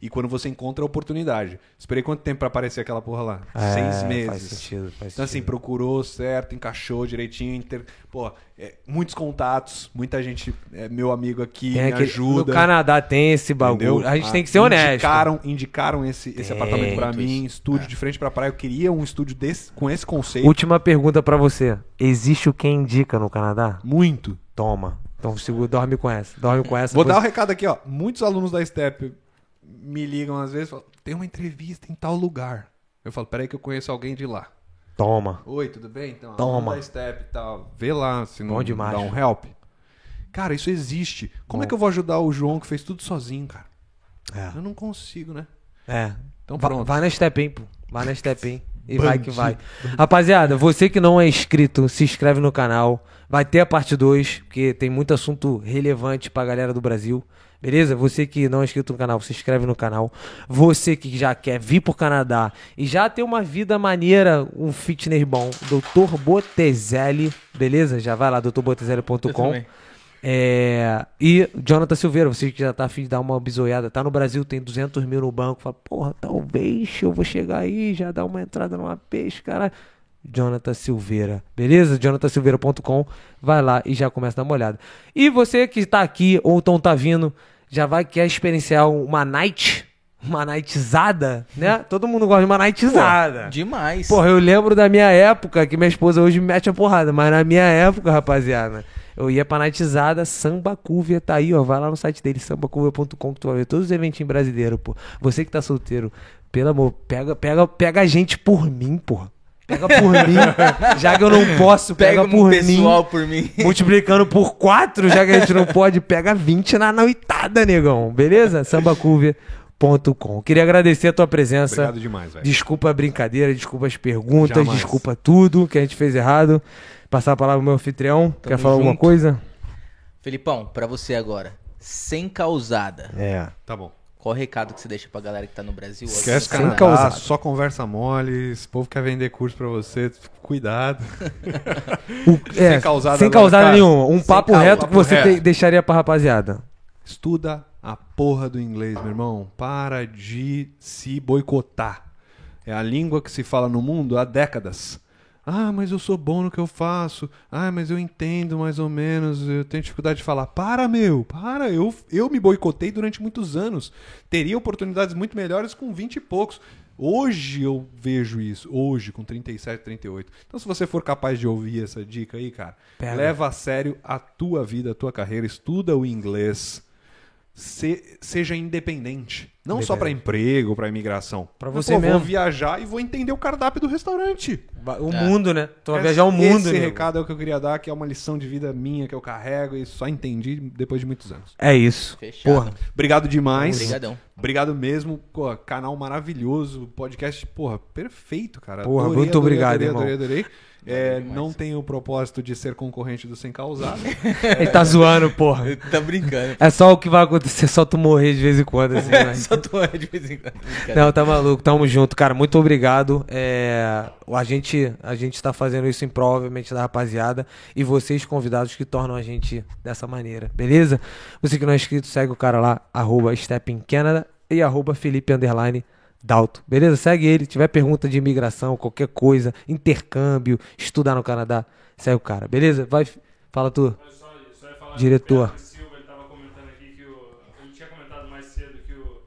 e quando você encontra a oportunidade. Esperei quanto tempo pra aparecer aquela porra lá? É, Seis Faz meses. sentido, faz Então, assim, sentido. procurou certo, encaixou direitinho. Inter... Pô, é, muitos contatos, muita gente é meu amigo aqui, Tem me aquele- ajuda. No Canadá tem esse bagulho. entendeu? A gente Ah, tem que ser honesto. Indicaram, indicaram esse, esse Tem. apartamento pra Muito mim, isso. estúdio de frente pra praia. Eu queria um estúdio desse, com esse conceito. Última pergunta pra você. Existe o quem indica no Canadá? Muito. Toma. Então segura, dorme com essa. Dorme com essa. Vou dar o recado aqui, ó. Muitos alunos da Step me ligam às vezes e falam, tem uma entrevista em tal lugar. Eu falo, peraí que eu conheço alguém de lá. Toma. Oi, tudo bem? Então, Toma. aluno da Step e tal. Vê lá se não dá um help. Cara, isso existe. Como é Bom. que eu vou ajudar o João que fez tudo sozinho, cara? É. Eu não consigo, né? É. Então pronto. Vai na Step In, pô. Vai na Step In. E Bandido. vai que vai. Rapaziada, você que não é inscrito, se inscreve no canal. Vai ter a parte 2, porque tem muito assunto relevante pra galera do Brasil. Beleza? Você que não é inscrito no canal, se inscreve no canal. Você que já quer vir pro Canadá e já ter uma vida maneira, um fitness bom, Dr. Botezelli, beleza? Já vai lá, drbotezelli.com. também. É, e Jonathan Silveira, você que já tá afim de dar uma bisoiada, tá no Brasil, tem 200 mil no banco, fala, porra, talvez eu vou chegar aí, já dar uma entrada numa peixe, cara. Jonathan Silveira, beleza? jonathansilveira.com, vai lá e já começa a dar uma olhada. E você que tá aqui ou então tá vindo, já vai quer experienciar uma night, uma nightizada, né? Todo mundo gosta de uma nightizada. Demais. Porra, eu lembro da minha época, que minha esposa hoje me mete a porrada, mas na minha época, rapaziada, eu ia pra nightizada, Samba Cúvia tá aí, ó, vai lá no site dele, sambacúvia.com, que tu vai ver todos os eventinhos brasileiros, pô. Você que tá solteiro, pelo amor, pega, pega, pega a gente por mim, porra. Pega por mim, já que eu não posso, pega, Pega por um mim. pessoal por mim. Multiplicando por 4, já que a gente não pode, pega 20 na noitada, negão. Beleza? Sambacúvia.com. Queria agradecer a tua presença. Obrigado demais, velho. Desculpa a brincadeira, desculpa as perguntas, Jamais. desculpa tudo que a gente fez errado. Passar a palavra pro meu anfitrião. Quer falar alguma junto. coisa? Felipão, pra você agora. Sem causada. É. Tá bom. Qual o recado que você deixa pra galera que tá no Brasil? Esquece Canadá, só conversa mole. Esse povo quer vender curso pra você. Cuidado. O- é, Sem causada sem causada cara. nenhuma. Um Sem papo reto que papo você reto. te- deixaria pra rapaziada. Estuda a porra do inglês, meu irmão. Para de se boicotar. É a língua que se fala no mundo há décadas. Ah, mas eu sou bom no que eu faço. Ah, mas eu entendo mais ou menos. Eu tenho dificuldade de falar. Para, meu, para. Eu, eu me boicotei durante muitos anos. Teria oportunidades muito melhores com 20 e poucos. Hoje eu vejo isso. Hoje, com 37, 38. Então, se você for capaz de ouvir essa dica aí, cara, Pega. leva a sério a tua vida, a tua carreira. Estuda o inglês. Se- seja independente. Não só para emprego, para imigração. Pra Mas, você pô, mesmo. Vou viajar e vou entender o cardápio do restaurante. O É. mundo, né? Tu vai Esse- viajar o mundo, Esse recado é o que eu queria dar, que é uma lição de vida minha que eu carrego e só entendi depois de muitos anos. É isso. Fechado. Porra. Obrigado demais. Obrigadão. Obrigado mesmo. Pô, canal maravilhoso. Podcast, porra, perfeito, cara. Porra, muito obrigado, adorei, irmão. Adorei, adorei. É, não tenho o propósito de ser concorrente do Sem Causado. Ele tá zoando, porra. Tá brincando. É só o que vai acontecer, só tu morrer de vez em quando, assim, né? Só tô de vez em quando. Não, tá maluco, tamo junto, cara. Muito obrigado. É, a, gente, a gente tá fazendo isso em prol, obviamente, da rapaziada. E vocês, convidados, que tornam a gente dessa maneira, beleza? Você que não é inscrito, segue o cara lá, arroba Step in Canada e arroba Felipe Underline Dalto. Beleza? Segue ele. Tiver pergunta de imigração, qualquer coisa, intercâmbio, estudar no Canadá, segue o cara, beleza? Vai, fala tu. Só, só ia falar Diretor. que o Silva ele tava comentando aqui que o. Ele tinha comentado mais cedo que o,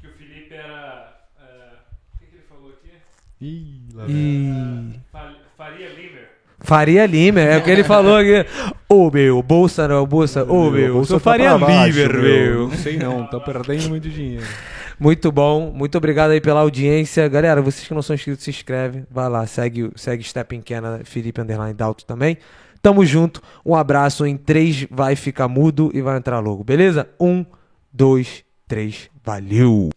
que o Felipe era. é, o que, que ele falou aqui? Ih, lá vem. E... Fa- Faria Limer. Faria Lima, é o que ele falou aqui. Ô meu, bolsa não, bolsa. Ô meu, bolsa sou tá Faria Limer, meu. Não sei não, tá perdendo muito dinheiro. Muito bom, muito obrigado aí pela audiência. Galera, vocês que não são inscritos, se inscreve. Vai lá, segue, segue Step in Canada, Felipe Underline Dalto também. Tamo junto, um abraço. Em três vai ficar mudo e vai entrar logo, beleza? Um, dois, três, valeu!